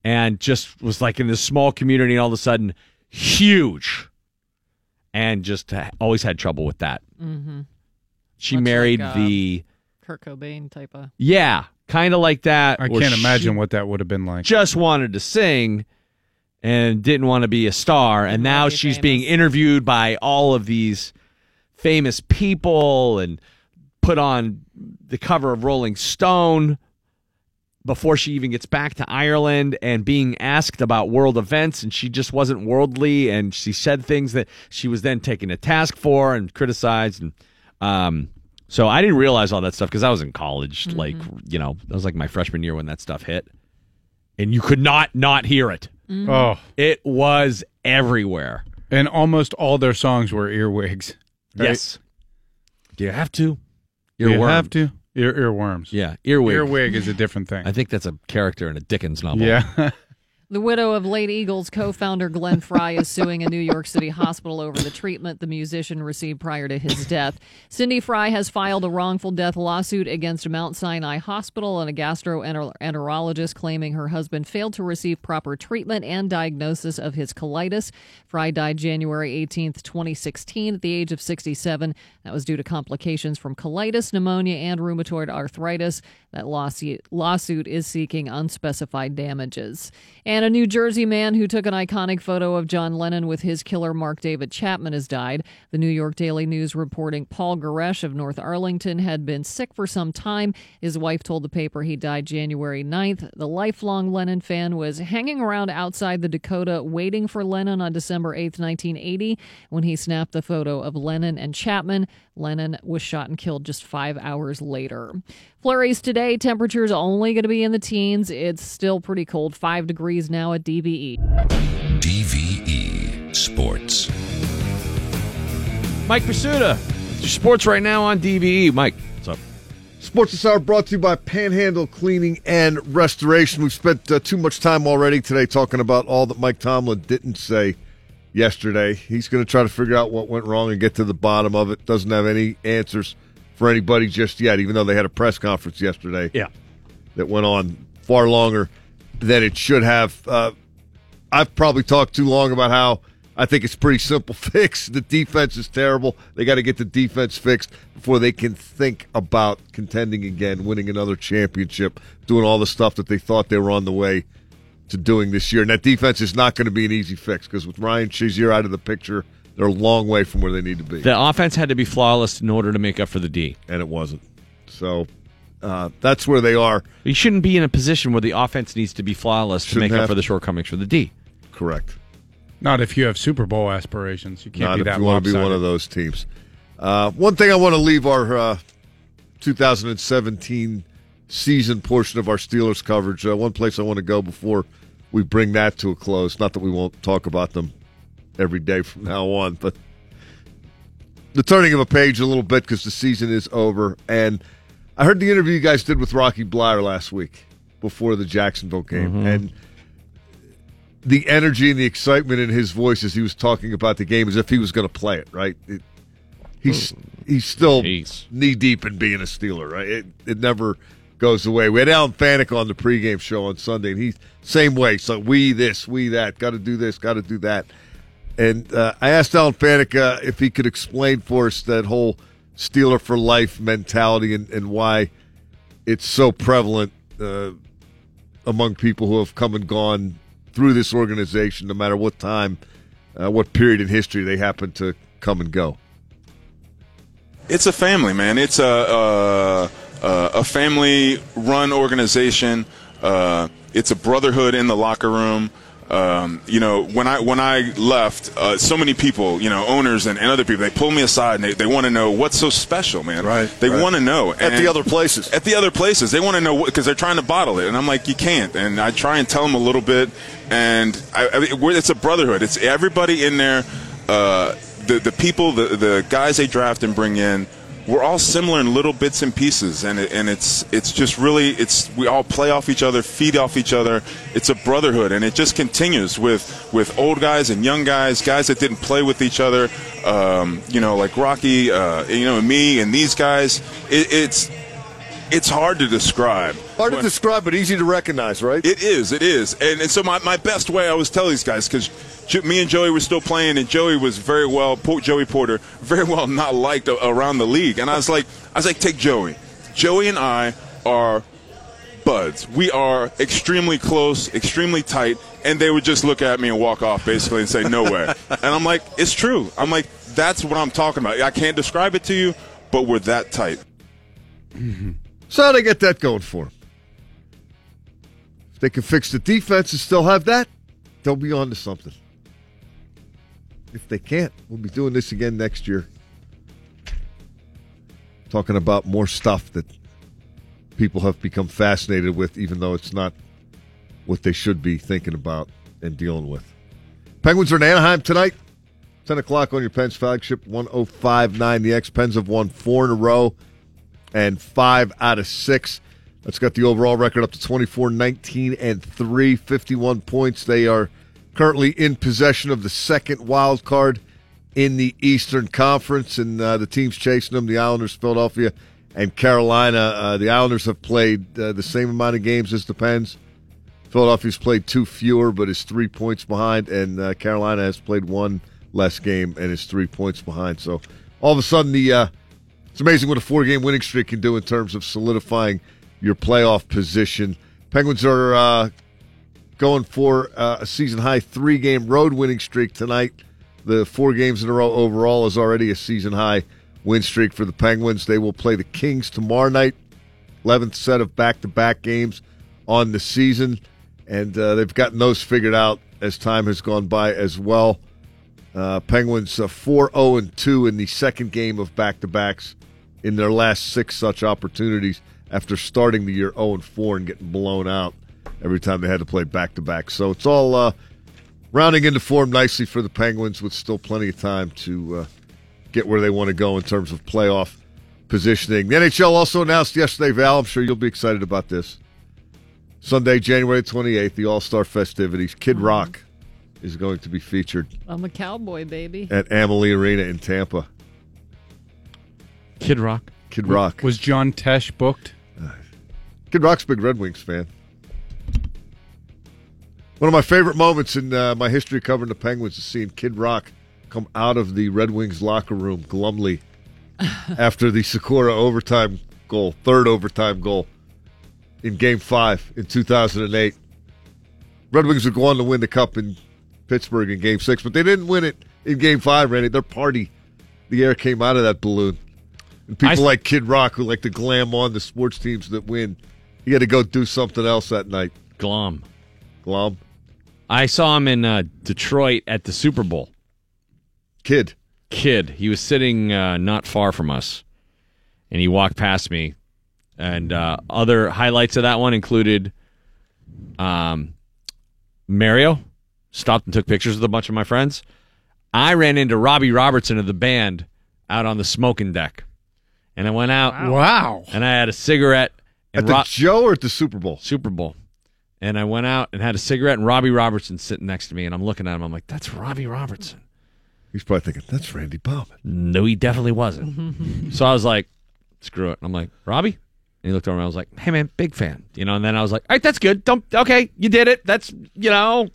and just was like in this small community and all of a sudden huge and just always had trouble with that. Mm-hmm. She Much married like, uh, the Kurt Cobain type of. yeah, kind of like that. I can't imagine what that would have been like. Just wanted to sing and didn't want to be a star, and now she's being interviewed by all of these famous people and put on the cover of Rolling Stone before she even gets back to Ireland and being asked about world events and she just wasn't worldly and she said things that she was then taken to task for and criticized and um so I didn't realize all that stuff because I was in college like you know that was like my freshman year when that stuff hit and you could not not hear it Mhm. Oh. it was everywhere And almost all their songs were earwigs. right? yes do you have to Do you Earworm. have to? Ear earworms. yeah earwig Earwig is a different thing. I think that's a character in a Dickens novel Yeah. The widow of late Eagles co founder Glenn Frey is suing a New York City hospital over the treatment the musician received prior to his death. Cindy Frey has filed a wrongful death lawsuit against Mount Sinai Hospital and a gastroenterologist claiming her husband failed to receive proper treatment and diagnosis of his colitis. Frey died January 18th, 2016, at the age of 67. That was due to complications from colitis, pneumonia, and rheumatoid arthritis. That lawsuit, lawsuit is seeking unspecified damages. And a New Jersey man who took an iconic photo of John Lennon with his killer Mark David Chapman has died. The New York Daily News reporting Paul Goresh of North Arlington had been sick for some time. His wife told the paper he died January 9th. The lifelong Lennon fan was hanging around outside the Dakota waiting for Lennon on December 8th, 1980, when he snapped the photo of Lennon and Chapman. Lennon was shot and killed just five hours later. Flurries today, temperatures only going to be in the teens. It's still pretty cold, five degrees now at DVE. DVE Sports. Mike Prisuta, sports right now on DVE. Mike, what's up? Sports this hour brought to you by Panhandle Cleaning and Restoration. We've spent uh, too much time already today talking about all that Mike Tomlin didn't say yesterday. He's going to try to figure out what went wrong and get to the bottom of it. Doesn't have any answers for anybody just yet, even though they had a press conference yesterday. Yeah. That went on far longer than it should have. Uh, I've probably talked too long about how I think it's pretty simple fix. The defense is terrible. They got to get the defense fixed before they can think about contending again, winning another championship, doing all the stuff that they thought they were on the way to doing this year. And that defense is not going to be an easy fix because with Ryan Shazier out of the picture, they're a long way from where they need to be. The offense had to be flawless in order to make up for the D. And it wasn't. So uh, that's where they are. You shouldn't be in a position where the offense needs to be flawless to Shouldn't make up for the shortcomings for the D. Correct. Not if you have Super Bowl aspirations. You can't Not be if that you want to be one of those teams. Uh, one thing I want to leave our uh, 2017 season portion of our Steelers coverage. Uh, one place I want to go before we bring that to a close. Not that we won't talk about them every day from now on, but the turning of a page a little bit because the season is over. And I heard the interview you guys did with Rocky Bleier last week before the Jacksonville game, mm-hmm. and the energy and the excitement in his voice as he was talking about the game as if he was going to play it. Right? It, he's mm. he's still knee deep in being a Steeler. Right? It it never goes away. We had Alan Faneca on the pregame show on Sunday, and he's same way. So we this, we that, got to do this, got to do that. And uh, I asked Alan Faneca if he could explain for us that whole Steeler for life mentality and, and why it's so prevalent uh, among people who have come and gone through this organization, no matter what time, uh, what period in history they happen to come and go. It's a family, man. It's a a, a, family-run organization. Uh, it's a brotherhood in the locker room. Um, you know, when I when I left, uh, so many people, you know, owners and, and other people, they pull me aside and they, they want to know what's so special, man. Right. They right. want to know At the other places. At the other places, they want to know because they're trying to bottle it, and I'm like, you can't. And I try and tell them a little bit, and I, I mean, it's a brotherhood. It's everybody in there. Uh, the the people, the the guys they draft and bring in. We're all similar in little bits and pieces, and it, and it's it's just really it's we all play off each other, feed off each other. It's a brotherhood, and it just continues with with old guys and young guys, guys that didn't play with each other. Um, you know, like Rocky, uh, you know, and me and these guys. It, it's it's hard to describe. Hard to describe, but easy to recognize, right? It is, it is. And, and so my, my best way I always tell these guys, because me and Joey were still playing, and Joey was very well, Joey Porter, very well not liked around the league. And I was like, I was like, take Joey. Joey and I are buds. We are extremely close, extremely tight, and they would just look at me and walk off basically and say, no way. and I'm like, it's true. I'm like, that's what I'm talking about. I can't describe it to you, but we're that tight. Mm-hmm. So they get that going for them? If they can fix the defense and still have that, they'll be on to something. If they can't, we'll be doing this again next year. Talking about more stuff that people have become fascinated with, even though it's not what they should be thinking about and dealing with. Penguins are in Anaheim tonight. 10 o'clock on your Pens flagship, 1059. The X Pens have won four in a row and five out of six. That's got the overall record up to 24, 19, and 3, 51 points. They are currently in possession of the second wild card in the Eastern Conference, and uh, the teams chasing them the Islanders, Philadelphia, and Carolina. Uh, the Islanders have played uh, the same amount of games as the Pens. Philadelphia's played two fewer, but is three points behind, and uh, Carolina has played one less game and is three points behind. So all of a sudden, the uh, it's amazing what a four-game winning streak can do in terms of solidifying your playoff position. Penguins are uh, going for uh, a season high three game road winning streak tonight. The four games in a row overall is already a season high win streak for the Penguins. They will play the Kings tomorrow night, 11th set of back to back games on the season. And uh, they've gotten those figured out as time has gone by as well. Uh, Penguins uh, 4 0 2 in the second game of back to backs in their last six such opportunities after starting the year 0 4 and getting blown out every time they had to play back to back. So it's all uh, rounding into form nicely for the Penguins with still plenty of time to uh, get where they want to go in terms of playoff positioning. The NHL also announced yesterday, Val, I'm sure you'll be excited about this. Sunday, January 28th, the All Star festivities. Kid Rock is going to be featured I'm a cowboy, baby. at Amalie Arena in Tampa. Kid Rock. Kid Rock. Was John Tesh booked? Kid Rock's a big Red Wings fan. One of my favorite moments in uh, my history covering the Penguins is seeing Kid Rock come out of the Red Wings locker room glumly after the Sykora overtime goal, third overtime goal in Game Five in 2008. Red Wings would go on to win the Cup in Pittsburgh in Game Six, but they didn't win it in Game Five. Randy, their party, the air came out of that balloon, people I- like Kid Rock who like to glam on the sports teams that win. You had to go do something else that night. Glom. Glom. I saw him in uh, Detroit at the Super Bowl. Kid. Kid. He was sitting uh, not far from us, and he walked past me. And uh, other highlights of that one included um, Mario stopped and took pictures with a bunch of my friends. I ran into Robbie Robertson of the band out on the smoking deck, and I went out. Wow. And I had a cigarette. And At the Ro- Joe or at the Super Bowl? Super Bowl. And I went out and had a cigarette, and Robbie Robertson sitting next to me, and I'm looking at him. I'm like, "That's Robbie Robertson." He's probably thinking, "That's Randy Baumann." No, he definitely wasn't. so I was like, "Screw it." And I'm like, "Robbie," and he looked over. and I was like, "Hey, man, big fan." You know. And then I was like, "All right, that's good. Don't. Okay, you did it. That's you know,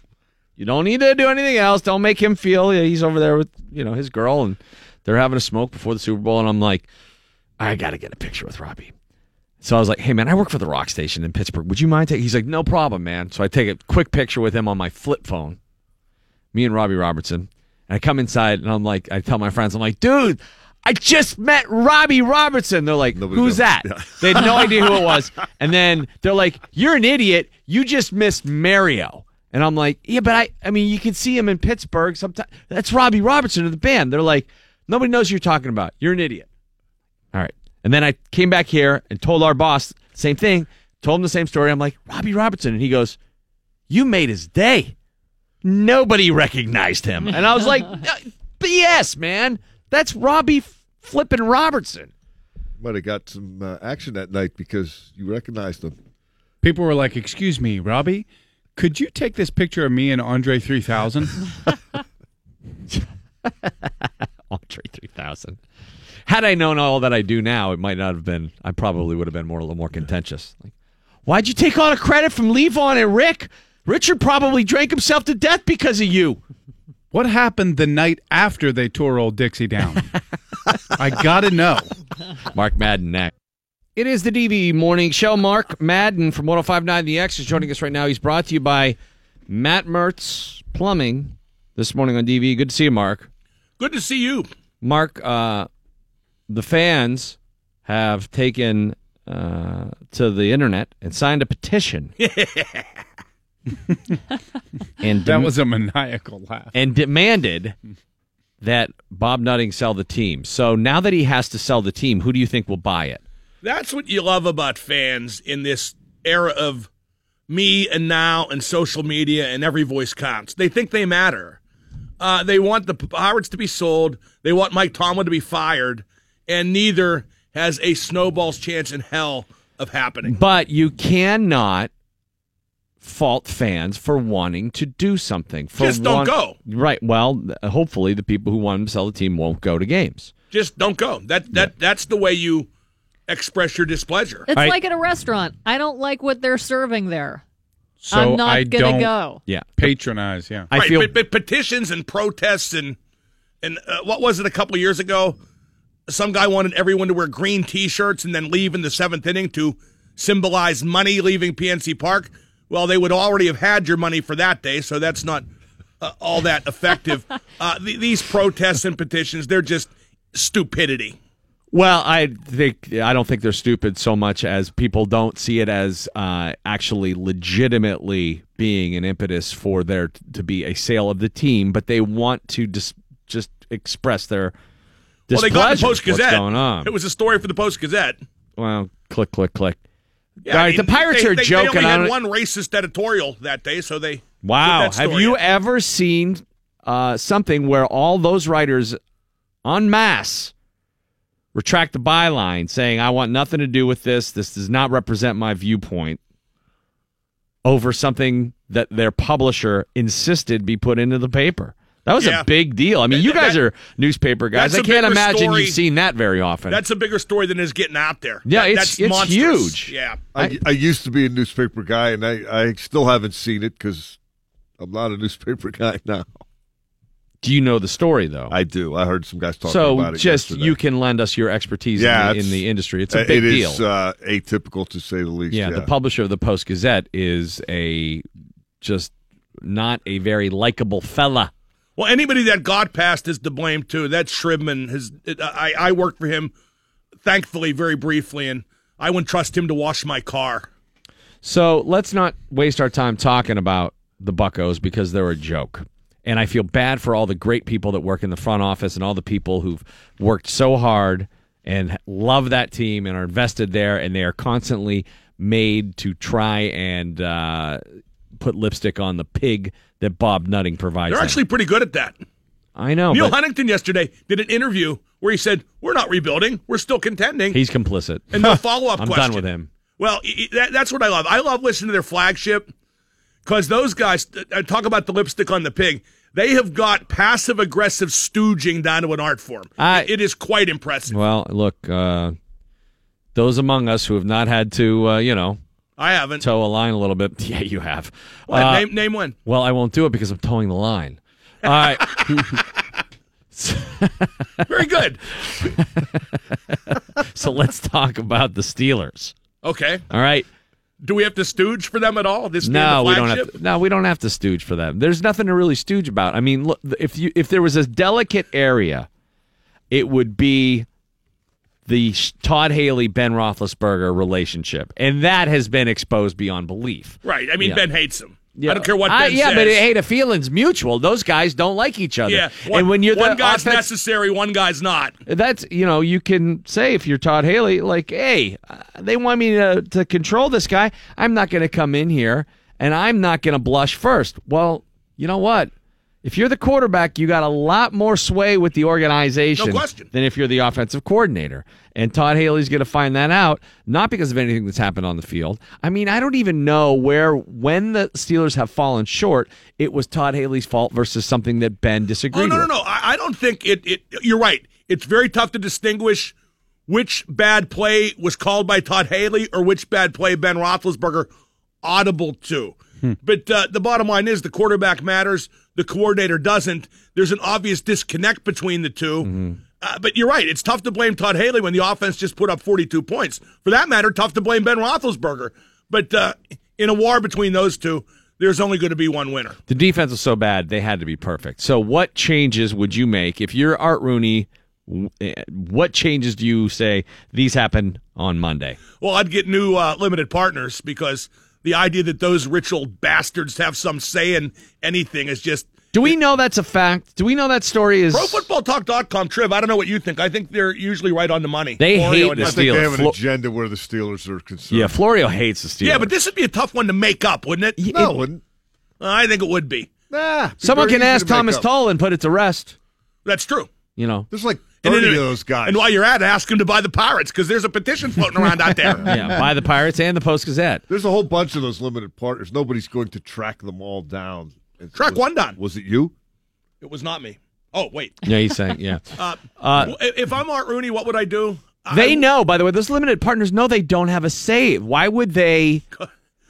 you don't need to do anything else. Don't make him feel yeah, he's over there with you know his girl, and they're having a smoke before the Super Bowl." And I'm like, "I got to get a picture with Robbie." So I was like, "Hey man, I work for the Rock Station in Pittsburgh. Would you mind taking?" He's like, "No problem, man." So I take a quick picture with him on my flip phone. Me and Robbie Robertson, and I come inside and I'm like, I tell my friends, I'm like, "Dude, I just met Robbie Robertson." They're like, "Who's that?" They had no idea who it was, and then they're like, "You're an idiot. You just missed Mario." And I'm like, "Yeah, but I, I mean, you can see him in Pittsburgh sometimes. That's Robbie Robertson of the band." They're like, "Nobody knows who you're talking about. You're an idiot." All right. And then I came back here and told our boss same thing. Told him the same story. I'm like Robbie Robertson, and he goes, "You made his day." Nobody recognized him, and I was like, "Uh, "BS, man. That's Robbie flipping Robertson." Might have got some uh, action that night because you recognized him. People were like, "Excuse me, Robbie, could you take this picture of me and Andre 3000?" Andre 3000. Had I known all that I do now, it might not have been. I probably would have been more a little more contentious. Like, why'd you take all the credit from Levon and Rick? Richard probably drank himself to death because of you. What happened the night after they tore old Dixie down? I gotta know. Mark Madden next. It is the DV Morning Show. Mark Madden from 1059 The X is joining us right now. He's brought to you by Matt Mertz Plumbing this morning on DV. Good to see you, Mark. Good to see you. Mark, uh, the fans have taken uh, to the internet and signed a petition and That was a maniacal laugh. and demanded that Bob Nutting sell the team. So now that he has to sell the team, who do you think will buy it? That's what you love about fans in this era of me and now and social media and every voice counts. They think they matter. Uh, they want the Pirates to be sold. They want Mike Tomlin to be fired, and neither has a snowball's chance in hell of happening. But you cannot fault fans for wanting to do something. For Just don't go. Right. Well, hopefully the people who want to sell the team won't go to games. Just don't go. That that that's the way you express your displeasure. It's like at a restaurant. I don't like what they're serving there. So I'm not I gonna don't go. Yeah. Patronize, yeah. right, but, but petitions and protests and and uh, what was it a couple years ago? Some guy wanted everyone to wear green T-shirts and then leave in the seventh inning to symbolize money leaving PNC Park. Well, they would already have had your money for that day, so that's not uh, all that effective. uh, th- these protests and petitions, they're just stupidity. Well, I think I don't think they're stupid so much as people don't see it as uh, actually legitimately being an impetus for there t- to be a sale of the team, but they want to dis- just express their Well, they got the Post Gazette. What's going on? It was a story for the Post Gazette. well, click, click, click. Yeah, All I right, the Pirates they, are they, joking. They only had one racist editorial that day, so they. Wow. Have you ever seen uh, something where all those writers en masse retract the byline saying, I want nothing to do with this. This does not represent my viewpoint over something that their publisher insisted be put into the paper? That was Yeah. a big deal. I mean, you guys are newspaper guys. I can't imagine story. you've seen that very often. That's a bigger story than is getting out there. Yeah, That- it's- that's it's monstrous. huge. Yeah. I, I used to be a newspaper guy, and I, I still haven't seen it because I'm not a newspaper guy now. Do you know the story though? I do. I heard some guys talking so about it. So just yesterday. you can lend us your expertise yeah, in, the, in the industry. It's a uh, big it deal. is, uh, atypical to say the least. Yeah, Yeah, the publisher of the Post Gazette is a just not a very likable fella. Well, anybody that got past is to blame too. That Shribman has. I, I worked for him, thankfully, very briefly, and I wouldn't trust him to wash my car. So let's not waste our time talking about the Buckos because they're a joke. And I feel bad for all the great people that work in the front office and all the people who've worked so hard and love that team and are invested there, and they are constantly made to try and uh, put lipstick on the pig that Bob Nutting provides. They're actually pretty good at that. I know. Neil but Huntington yesterday did an interview where he said, "We're not rebuilding. We're still contending." he's complicit. and the follow up I'm question. done with him. Well, that, that's what I love. I love listening to their flagship because those guys uh, talk about the lipstick on the pig. They have got passive aggressive stooging down to an art form. I- it is quite impressive. Well, look, uh, those among us who have not had to, uh, you know, I haven't. toe a line a little bit. Yeah, you have. What? Uh, name name one. Well, I won't do it because I'm toeing the line. All right. Very good. so let's talk about the Steelers. Okay. All right. Do we have to stooge for them at all? This No, we don't have. To, no, we don't have to stooge for them. There's nothing to really stooge about. I mean, look, if you if there was a delicate area, it would be the Todd Haley Ben Roethlisberger relationship, and that has been exposed beyond belief. Right. I mean, Yeah. Ben hates him. I don't care what Ben I- yeah, says. but hey, the feeling's mutual. Those guys don't like each other. yeah. One, and when you're one guy's offense- necessary, one guy's not. that's you know you can say if you're Todd Haley like hey uh, they want me to to control this guy I'm not going to come in here and I'm not going to blush first well you know what if you're the quarterback you got a lot more sway with the organization No than if you're the offensive coordinator and Todd Haley's going to find that out not because of anything that's happened on the field I mean I don't even know where when the Steelers have fallen short it was Todd Haley's fault versus something that Ben disagreed Oh no, no, no! I, I don't think it, it. You're right. It's very tough to distinguish which bad play was called by Todd Haley or which bad play Ben Roethlisberger audible to. But uh, the bottom line is the quarterback matters. The coordinator doesn't. There's an obvious disconnect between the 2 Uh, but you're right. It's tough to blame Todd Haley when the offense just put up 42 points. For that matter, tough to blame Ben Roethlisberger. But uh, in a war between those two, there's only going to be one winner. The defense was so bad they had to be perfect. So, what changes would you make if you're Art Rooney? eh, What changes do you say these happen on Monday? Well, I'd get new uh, limited partners because the idea that those rich old bastards have some say in anything is just. Do we know that's a fact? Do we know that story is? ProFootballTalk.com, Triv. I don't know what you think. I think they're usually right on the money. They Florio hate and the I him. think they have an Flo- agenda where the Steelers are concerned. Yeah, Florio hates the Steelers. Yeah, but this would be a tough one to make up, wouldn't it? no, it wouldn't. I think it would be. Nah, be Someone very can easy ask to make Thomas up. Tull and put it to rest. That's true. You know, There's like And then- of those guys. And while you're at it, ask him to buy the Pirates because there's a petition floating around out there. yeah, by the Pirates and the Post Gazette. There's a whole bunch of those limited partners. Nobody's going to track them all down. It- Track was- one down. Was it you? It was not me. Oh, wait. Yeah, he's saying, yeah. Uh, Uh, if I'm Art Rooney, what would I do? They know, by the way, those limited partners know they don't have a say. Why would they?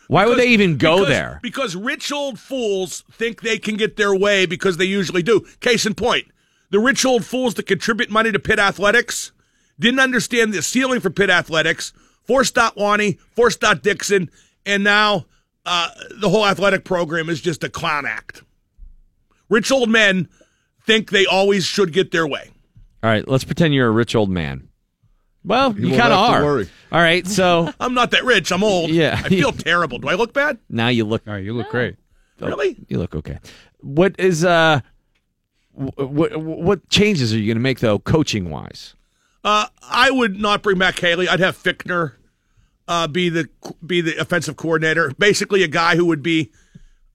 Why would Because- they even go because- there? Because rich old fools think they can get their way because they usually do. Case in point, the rich old fools that contribute money to Pitt Athletics didn't understand the ceiling for Pitt Athletics, forced out Lonnie, forced out Dixon, and now uh, the whole athletic program is just a clown act. Rich old men think they always should get their way. All right, let's pretend you're a rich old man. Well, you, won't kind of are. worry. All right, so I'm not that rich. I'm old. Yeah. I feel terrible. Do I look bad? now you look. All right, you look great. Really? You look okay. What is uh, what what changes are you going to make though, coaching wise? Uh, I would not bring back Haley. I'd have Fichtner uh, be the be the offensive coordinator. Basically, a guy who would be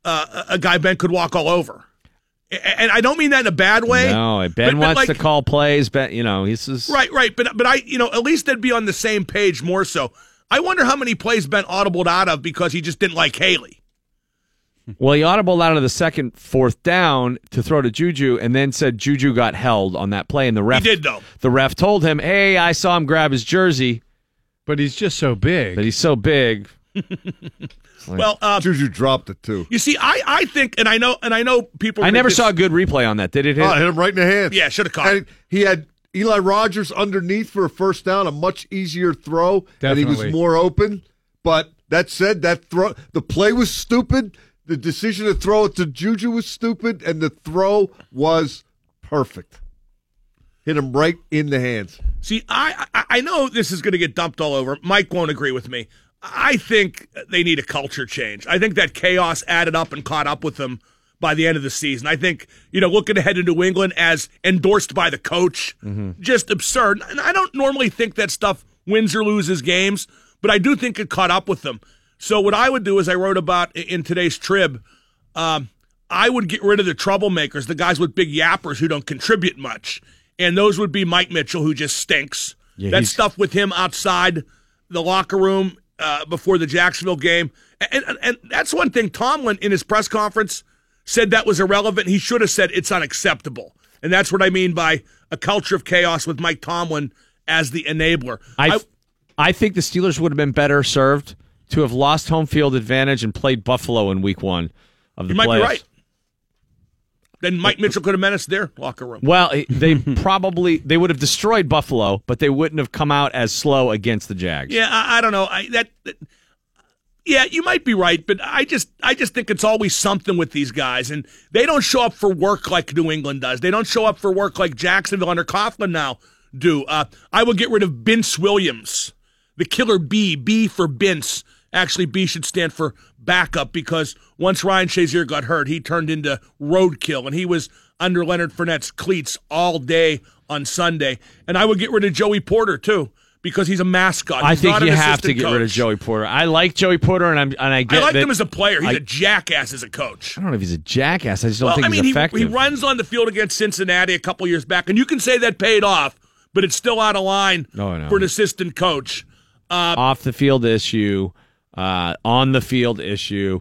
uh, a guy Ben could walk all over. And I don't mean that in a bad way. No, Ben but- but wants like- to call plays. Ben, you know, he's just, Right, right. But but I, you know, at least they'd be on the same page more so. I wonder how many plays Ben audibled out of because he just didn't like Haley. Well, he audibled out of the second fourth down to throw to Juju, and then said Juju got held on that play, and the ref did, though. The ref told him, "Hey, I saw him grab his jersey, but he's just so big. But he's so big." Well, uh, Juju dropped it too. You see, I, I think, and I know, and I know people. I never dis- saw a good replay on that. Did it hit? Oh, hit him right in the hands. Yeah, should have caught. And he had Eli Rogers underneath for a first down, a much easier throw, and he Definitely. was more open. But that said, that throw, the play was stupid. The decision to throw it to Juju was stupid, and the throw was perfect. Hit him right in the hands. See, I, I I know this is going to get dumped all over. Mike won't agree with me. I think they need a culture change. I think that chaos added up and caught up with them by the end of the season. I think, you know, looking ahead to New England as endorsed by the coach, mm-hmm. just absurd. And I don't normally think that stuff wins or loses games, but I do think it caught up with them. So what I would do is I wrote about in today's trib, um, I would get rid of the troublemakers, the guys with big yappers who don't contribute much. And those would be Mike Mitchell, who just stinks. Yeah, that stuff with him outside the locker room uh, before the Jacksonville game. And, and, and that's one thing Tomlin in his press conference said that was irrelevant. He should have said it's unacceptable. And that's what I mean by a culture of chaos with Mike Tomlin as the enabler. I, I think the Steelers would have been better served to have lost home field advantage and played Buffalo in Week One of the you might playoffs. be right. Then Mike Mitchell could have menaced their locker room. Well, they probably they would have destroyed Buffalo, but they wouldn't have come out as slow against the Jags. Yeah, I, I don't know. I that, that- yeah, you might be right, but I just I just think it's always something with these guys, and they don't show up for work like New England does. They don't show up for work like Jacksonville under Coughlin now do. Uh, I would get rid of Bince Williams, the killer B. B for Bince. Actually, B should stand for backup because once Ryan Shazier got hurt, he turned into roadkill, and he was under Leonard Fournette's cleats all day on Sunday. And I would get rid of Joey Porter too because he's a mascot. I think you have to get rid of. Joey Porter. I like Joey Porter, and I'm and I get I like him as a player. He's I- a jackass as a coach. I don't know if he's a jackass. I just don't well, think I mean, he's he, effective. he runs on the field against Cincinnati a couple years back, and you can say that paid off, but it's still out of line No, no. for an assistant coach. Uh, Off the field issue, uh, on the field issue,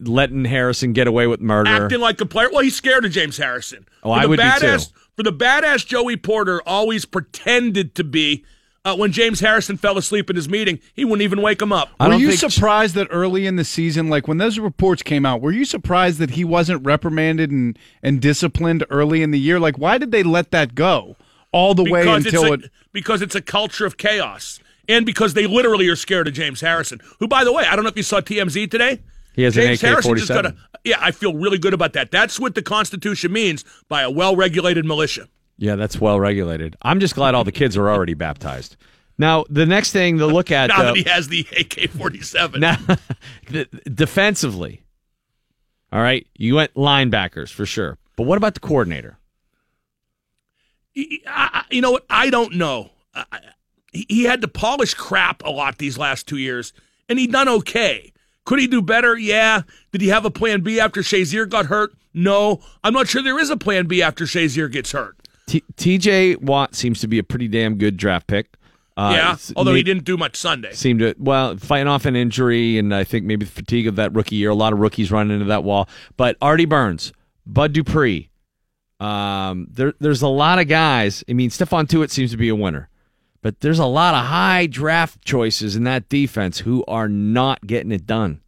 letting Harrison get away with murder. acting like a player. Well, he's scared of James Harrison. Oh, For I the would be badass, too. For the badass Joey Porter always pretended to be. Uh, when James Harrison fell asleep in his meeting, he wouldn't even wake him up. were you surprised that early in the season, like when those reports came out, were you surprised that he wasn't reprimanded and, and disciplined early in the year? Like, why did they let that go all the way until a, it? because it's a culture of chaos, and because they literally are scared of James Harrison. Who, by the way, I don't know if you saw TMZ today. He has an James Harrison just got AK-47. a. Yeah, I feel really good about that. That's what the Constitution means by a well-regulated militia. Yeah, that's well regulated. I'm just glad all the kids are already baptized. Now, the next thing to look at, now though, that he has the AK-47. now, defensively, all right, you went linebackers for sure. But what about the coordinator? I- you know what? I don't know. I- He he had to polish crap a lot these last two years, and he done okay. Could he do better? Yeah. Did he have a plan B after Shazier got hurt? No. I'm not sure there is a plan B after Shazier gets hurt. T- TJ Watt seems to be a pretty damn good draft pick. Uh, yeah. Although he didn't do much Sunday. Seemed to, well, fighting off an injury, and I think maybe the fatigue of that rookie year. A lot of rookies run into that wall. But Artie Burns, Bud Dupree, um, there, there's a lot of guys. I mean, Stephon Tuitt seems to be a winner. But there's a lot of high draft choices in that defense who are not getting it done.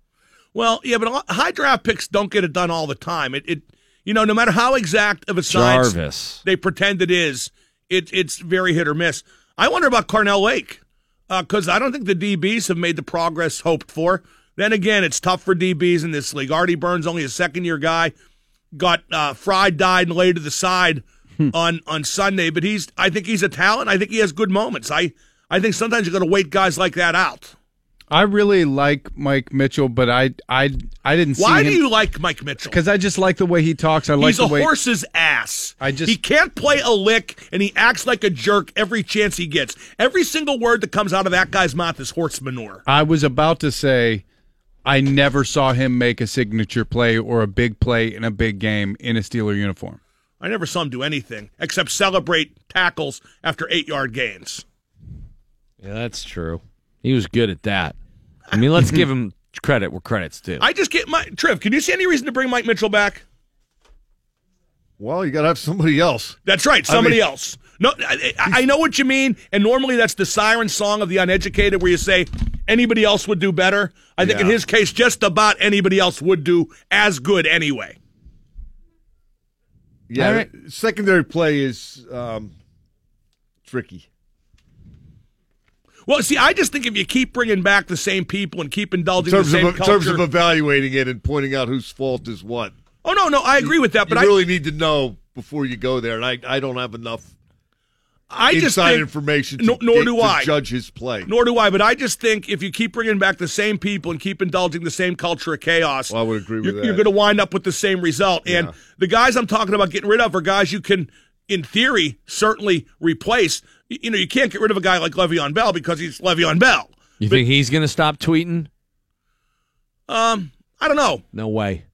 Well, yeah, but high draft picks don't get it done all the time. It, it you know, no matter how exact of a science Jarvis. they pretend it is, it, it's very hit or miss. I wonder about Carnell Lake because I don't think the DBs have made the progress hoped for. Then again, it's tough for DBs in this league. Artie Burns, only a second year guy, got uh, fried, died, and laid to the side Hmm. on on Sunday. But he's, I think he's a talent. I think he has good moments. I I think sometimes you got to wait guys like that out. I really like Mike Mitchell, but I I I didn't see Why him do you like Mike Mitchell? because I just like the way he talks. I like He's a way horse's ass. I just- he can't play a lick, and he acts like a jerk every chance he gets. Every single word that comes out of that guy's mouth is horse manure. I was about to say I never saw him make a signature play or a big play in a big game in a Steeler uniform. I never saw him do anything except celebrate tackles after eight yard gains. Yeah, that's true. He was good at that. I mean, let's give him credit where credit's due. I just get my Triv. Can you see any reason to bring Mike Mitchell back? Well, you got to have somebody else. That's right, I somebody mean- else. No, I, I I know what you mean, and normally that's the siren song of the uneducated, where you say anybody else would do better. I think in his case, just about anybody else would do as good anyway. Yeah, All right. secondary play is um, tricky. Well, see, I just think if you keep bringing back the same people and keep In indulging the same of, in culture, terms of evaluating it and pointing out whose fault is what. oh no, no, I agree with that, you but I really need to know before you go there, and I, I don't have enough I just inside think, information to, No- nor do to I. judge his play. Nor do I, but I just think if you keep bringing back the same people and keep indulging the same culture of chaos, well, I would agree with you're, that. you're going to wind up with the same result. And the guys I'm talking about getting rid of are guys you can, in theory, certainly replace. You, you know, you can't get rid of a guy like Le'Veon Bell because he's Le'Veon Bell. You think he's going to stop tweeting? Um, I don't know. No way.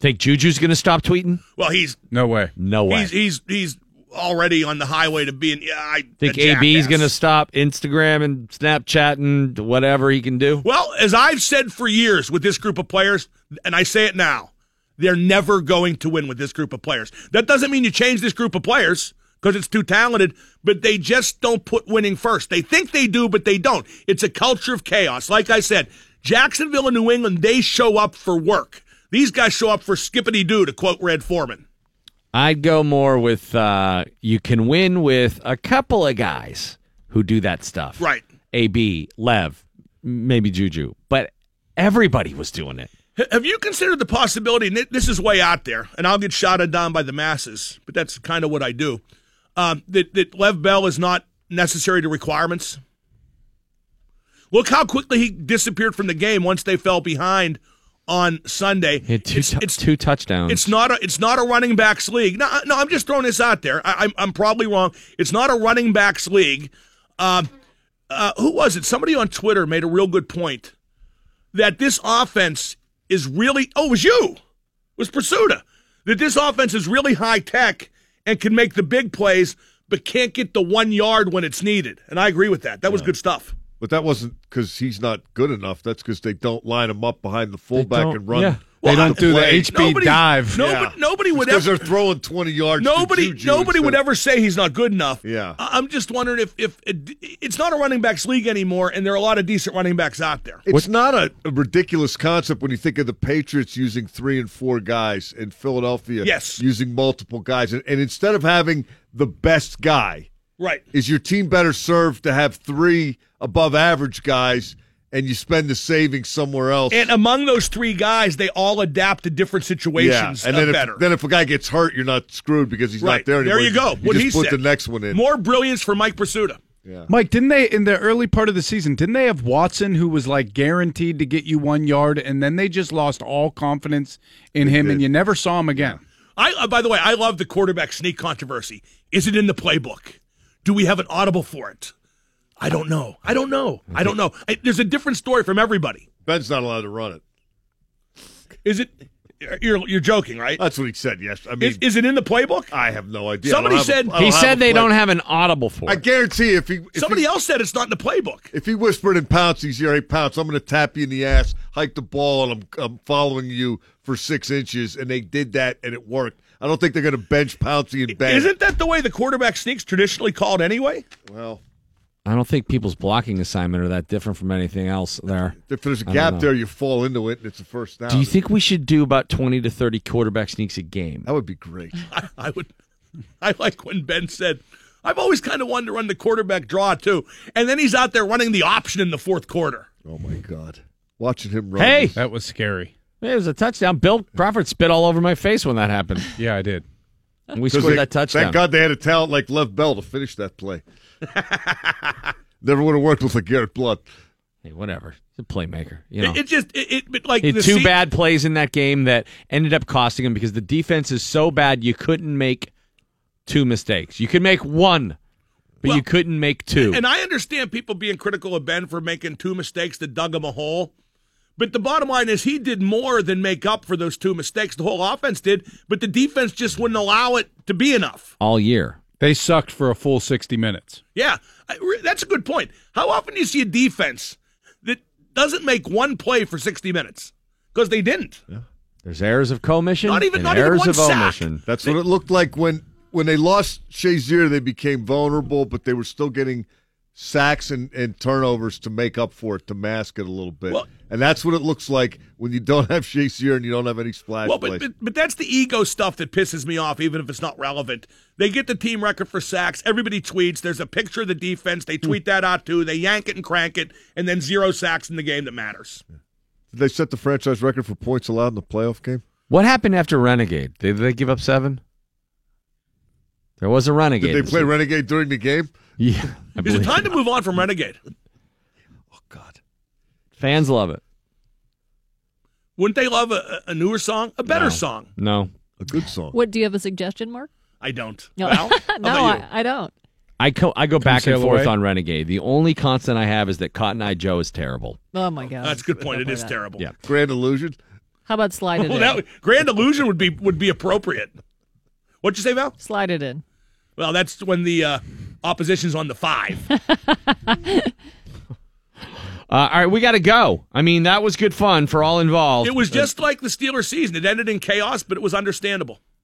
Think Juju's going to stop tweeting? Well, he's No way. No way. he's he's he's already on the highway to being. Yeah, I think AB's going to stop Instagram and Snapchat and whatever he can do? Well, as I've said for years with this group of players, and I say it now, they're never going to win with this group of players. That doesn't mean you change this group of players because it's too talented, but they just don't put winning first. They think they do, but they don't. It's a culture of chaos. Like I said, Jacksonville and New England, they show up for work. These guys show up for skippity doo, to quote Red Foreman. I'd go more with uh, you can win with a couple of guys who do that stuff. Right. AB, Lev, maybe Juju, but everybody was doing it. Have you considered the possibility, and this is way out there, and I'll get shouted down by the masses, but that's kind of what I do, um, that, that Lev Bell is not necessary to requirements? Look how quickly he disappeared from the game once they fell behind on Sunday. Two, It's- tou- it's- two touchdowns. it's not a it's not a running backs league. No, no, I'm just throwing this out there. I, I'm I'm probably wrong. It's not a running backs league. Um, uh, who was it? Somebody on Twitter made a real good point that this offense is really. Oh, it was you. It was Prisuta. That this offense is really high tech and can make the big plays, but can't get the one yard when it's needed. And I agree with that. That was good stuff. But that wasn't because he's not good enough. That's because they don't line him up behind the fullback and run. yeah. They don't do the play. HB Nobody- dive. nobody- nobody would because ever- they're throwing twenty yards. to Nobody, Juju nobody would ever say he's not good enough. Yeah. I- I'm just wondering if if it, it's not a running backs league anymore, and there are a lot of decent running backs out there. It's not a, a ridiculous concept when you think of the Patriots using three and four guys in Philadelphia. Yes. using multiple guys, and, and instead of having the best guy, Right. is your team better served to have three above average guys, and you spend the savings somewhere else? And among those three guys, they all adapt to different situations yeah. and uh, then if, better. then if a guy gets hurt, you're not screwed because he's right not there anymore. there you go. You what just he put said. the next one in. More brilliance for Mike Prisuta. Yeah. Mike, didn't they in the early part of the season? Didn't they have Watson, who was like guaranteed to get you one yard, and then they just lost all confidence in him, and you never saw him again? I, uh, by the way, I love the quarterback sneak controversy. Is it in the playbook? Do we have an audible for it? I don't know. I don't know. I don't know. I, there's a different story from everybody. Ben's not allowed to run it. Is it? You're you're joking, right? That's what he said. Yes, I mean, Is, is it in the playbook? I have no idea. Somebody don't a- said He said they don't have an audible for it. I it. guarantee if he if Somebody he, else said it's not in the playbook. if he whispered in Pouncey's ear, "Hey Pounce, I'm going to tap you in the ass, hike the ball, and I'm I'm following you for six inches," and they did that and it worked. I don't think they're going to bench Pouncey and Ben. Isn't that the way the quarterback sneaks traditionally called anyway? Well, I don't think people's blocking assignment are that different from anything else there. if there's a gap there, you fall into it, and it's a first down. Do you think we should do about 20 to 30 quarterback sneaks a game? that would be great? I, I would. I like when Ben said, "I've always kind of wanted to run the quarterback draw too," and then he's out there running the option in the fourth quarter. Oh my God! watching him run. Hey! That was scary. It was a touchdown. Bill Crawford spit all over my face when that happened. Yeah, I did. And we 'Cause scored they- that touchdown. Thank God they had a talent like Lev Bell to finish that play. Never would have worked with a Garrett Blood. Hey, whatever. He's a playmaker. You know. It, it just it, it but like He had the two se- bad plays in that game that ended up costing him because the defense is so bad you couldn't make two mistakes. You could make one, but you couldn't make two. And I understand people being critical of Ben for making two mistakes that dug him a hole. But the bottom line is he did more than make up for those two mistakes. The whole offense did, but the defense just wouldn't allow it to be enough. all year. They sucked for a full 60 minutes. Yeah, that's a good point. How often do you see a defense that doesn't make one play for 60 minutes? Because they didn't. Yeah. There's errors of commission. Not even- and not even errors one of sack. omission. That's what it looked like when when they lost Shazier. They became vulnerable, but they were still getting sacks and, and turnovers to make up for it, to mask it a little bit. and that's what it looks like when you don't have Shazier and you don't have any splash Well, but, but but that's the ego stuff that pisses me off, even if it's not relevant. They get the team record for sacks. Everybody tweets. There's a picture of the defense. They tweet that out too. They yank it and crank it, and then zero sacks in the game that matters. Did they set the franchise record for points allowed in the playoff game? What happened after Renegade? Did they give up seven? There was a Renegade. Did they play Renegade during the game? Yeah. I Is it time to move on from Renegade? Oh God, fans love it. Wouldn't they love a, a newer song, a better No. song? No. A good song. What do you have a suggestion, Mark? I don't. No, Val, no. I, I don't. I go, I go back and forth away? on Renegade. The only constant I have is that Cotton Eye Joe is terrible. Oh my god, That's a good point. It Don't is play that. terrible. Yeah. Grand Illusion. How about slide it Well, in? that, Grand Illusion would be would be appropriate. What'd you say, Val? Slide it in. Well, that's when the uh, opposition's on the five. Uh, all right, we got to go. I mean, that was good fun for all involved. It was just like the Steelers season. It ended in chaos, but it was understandable.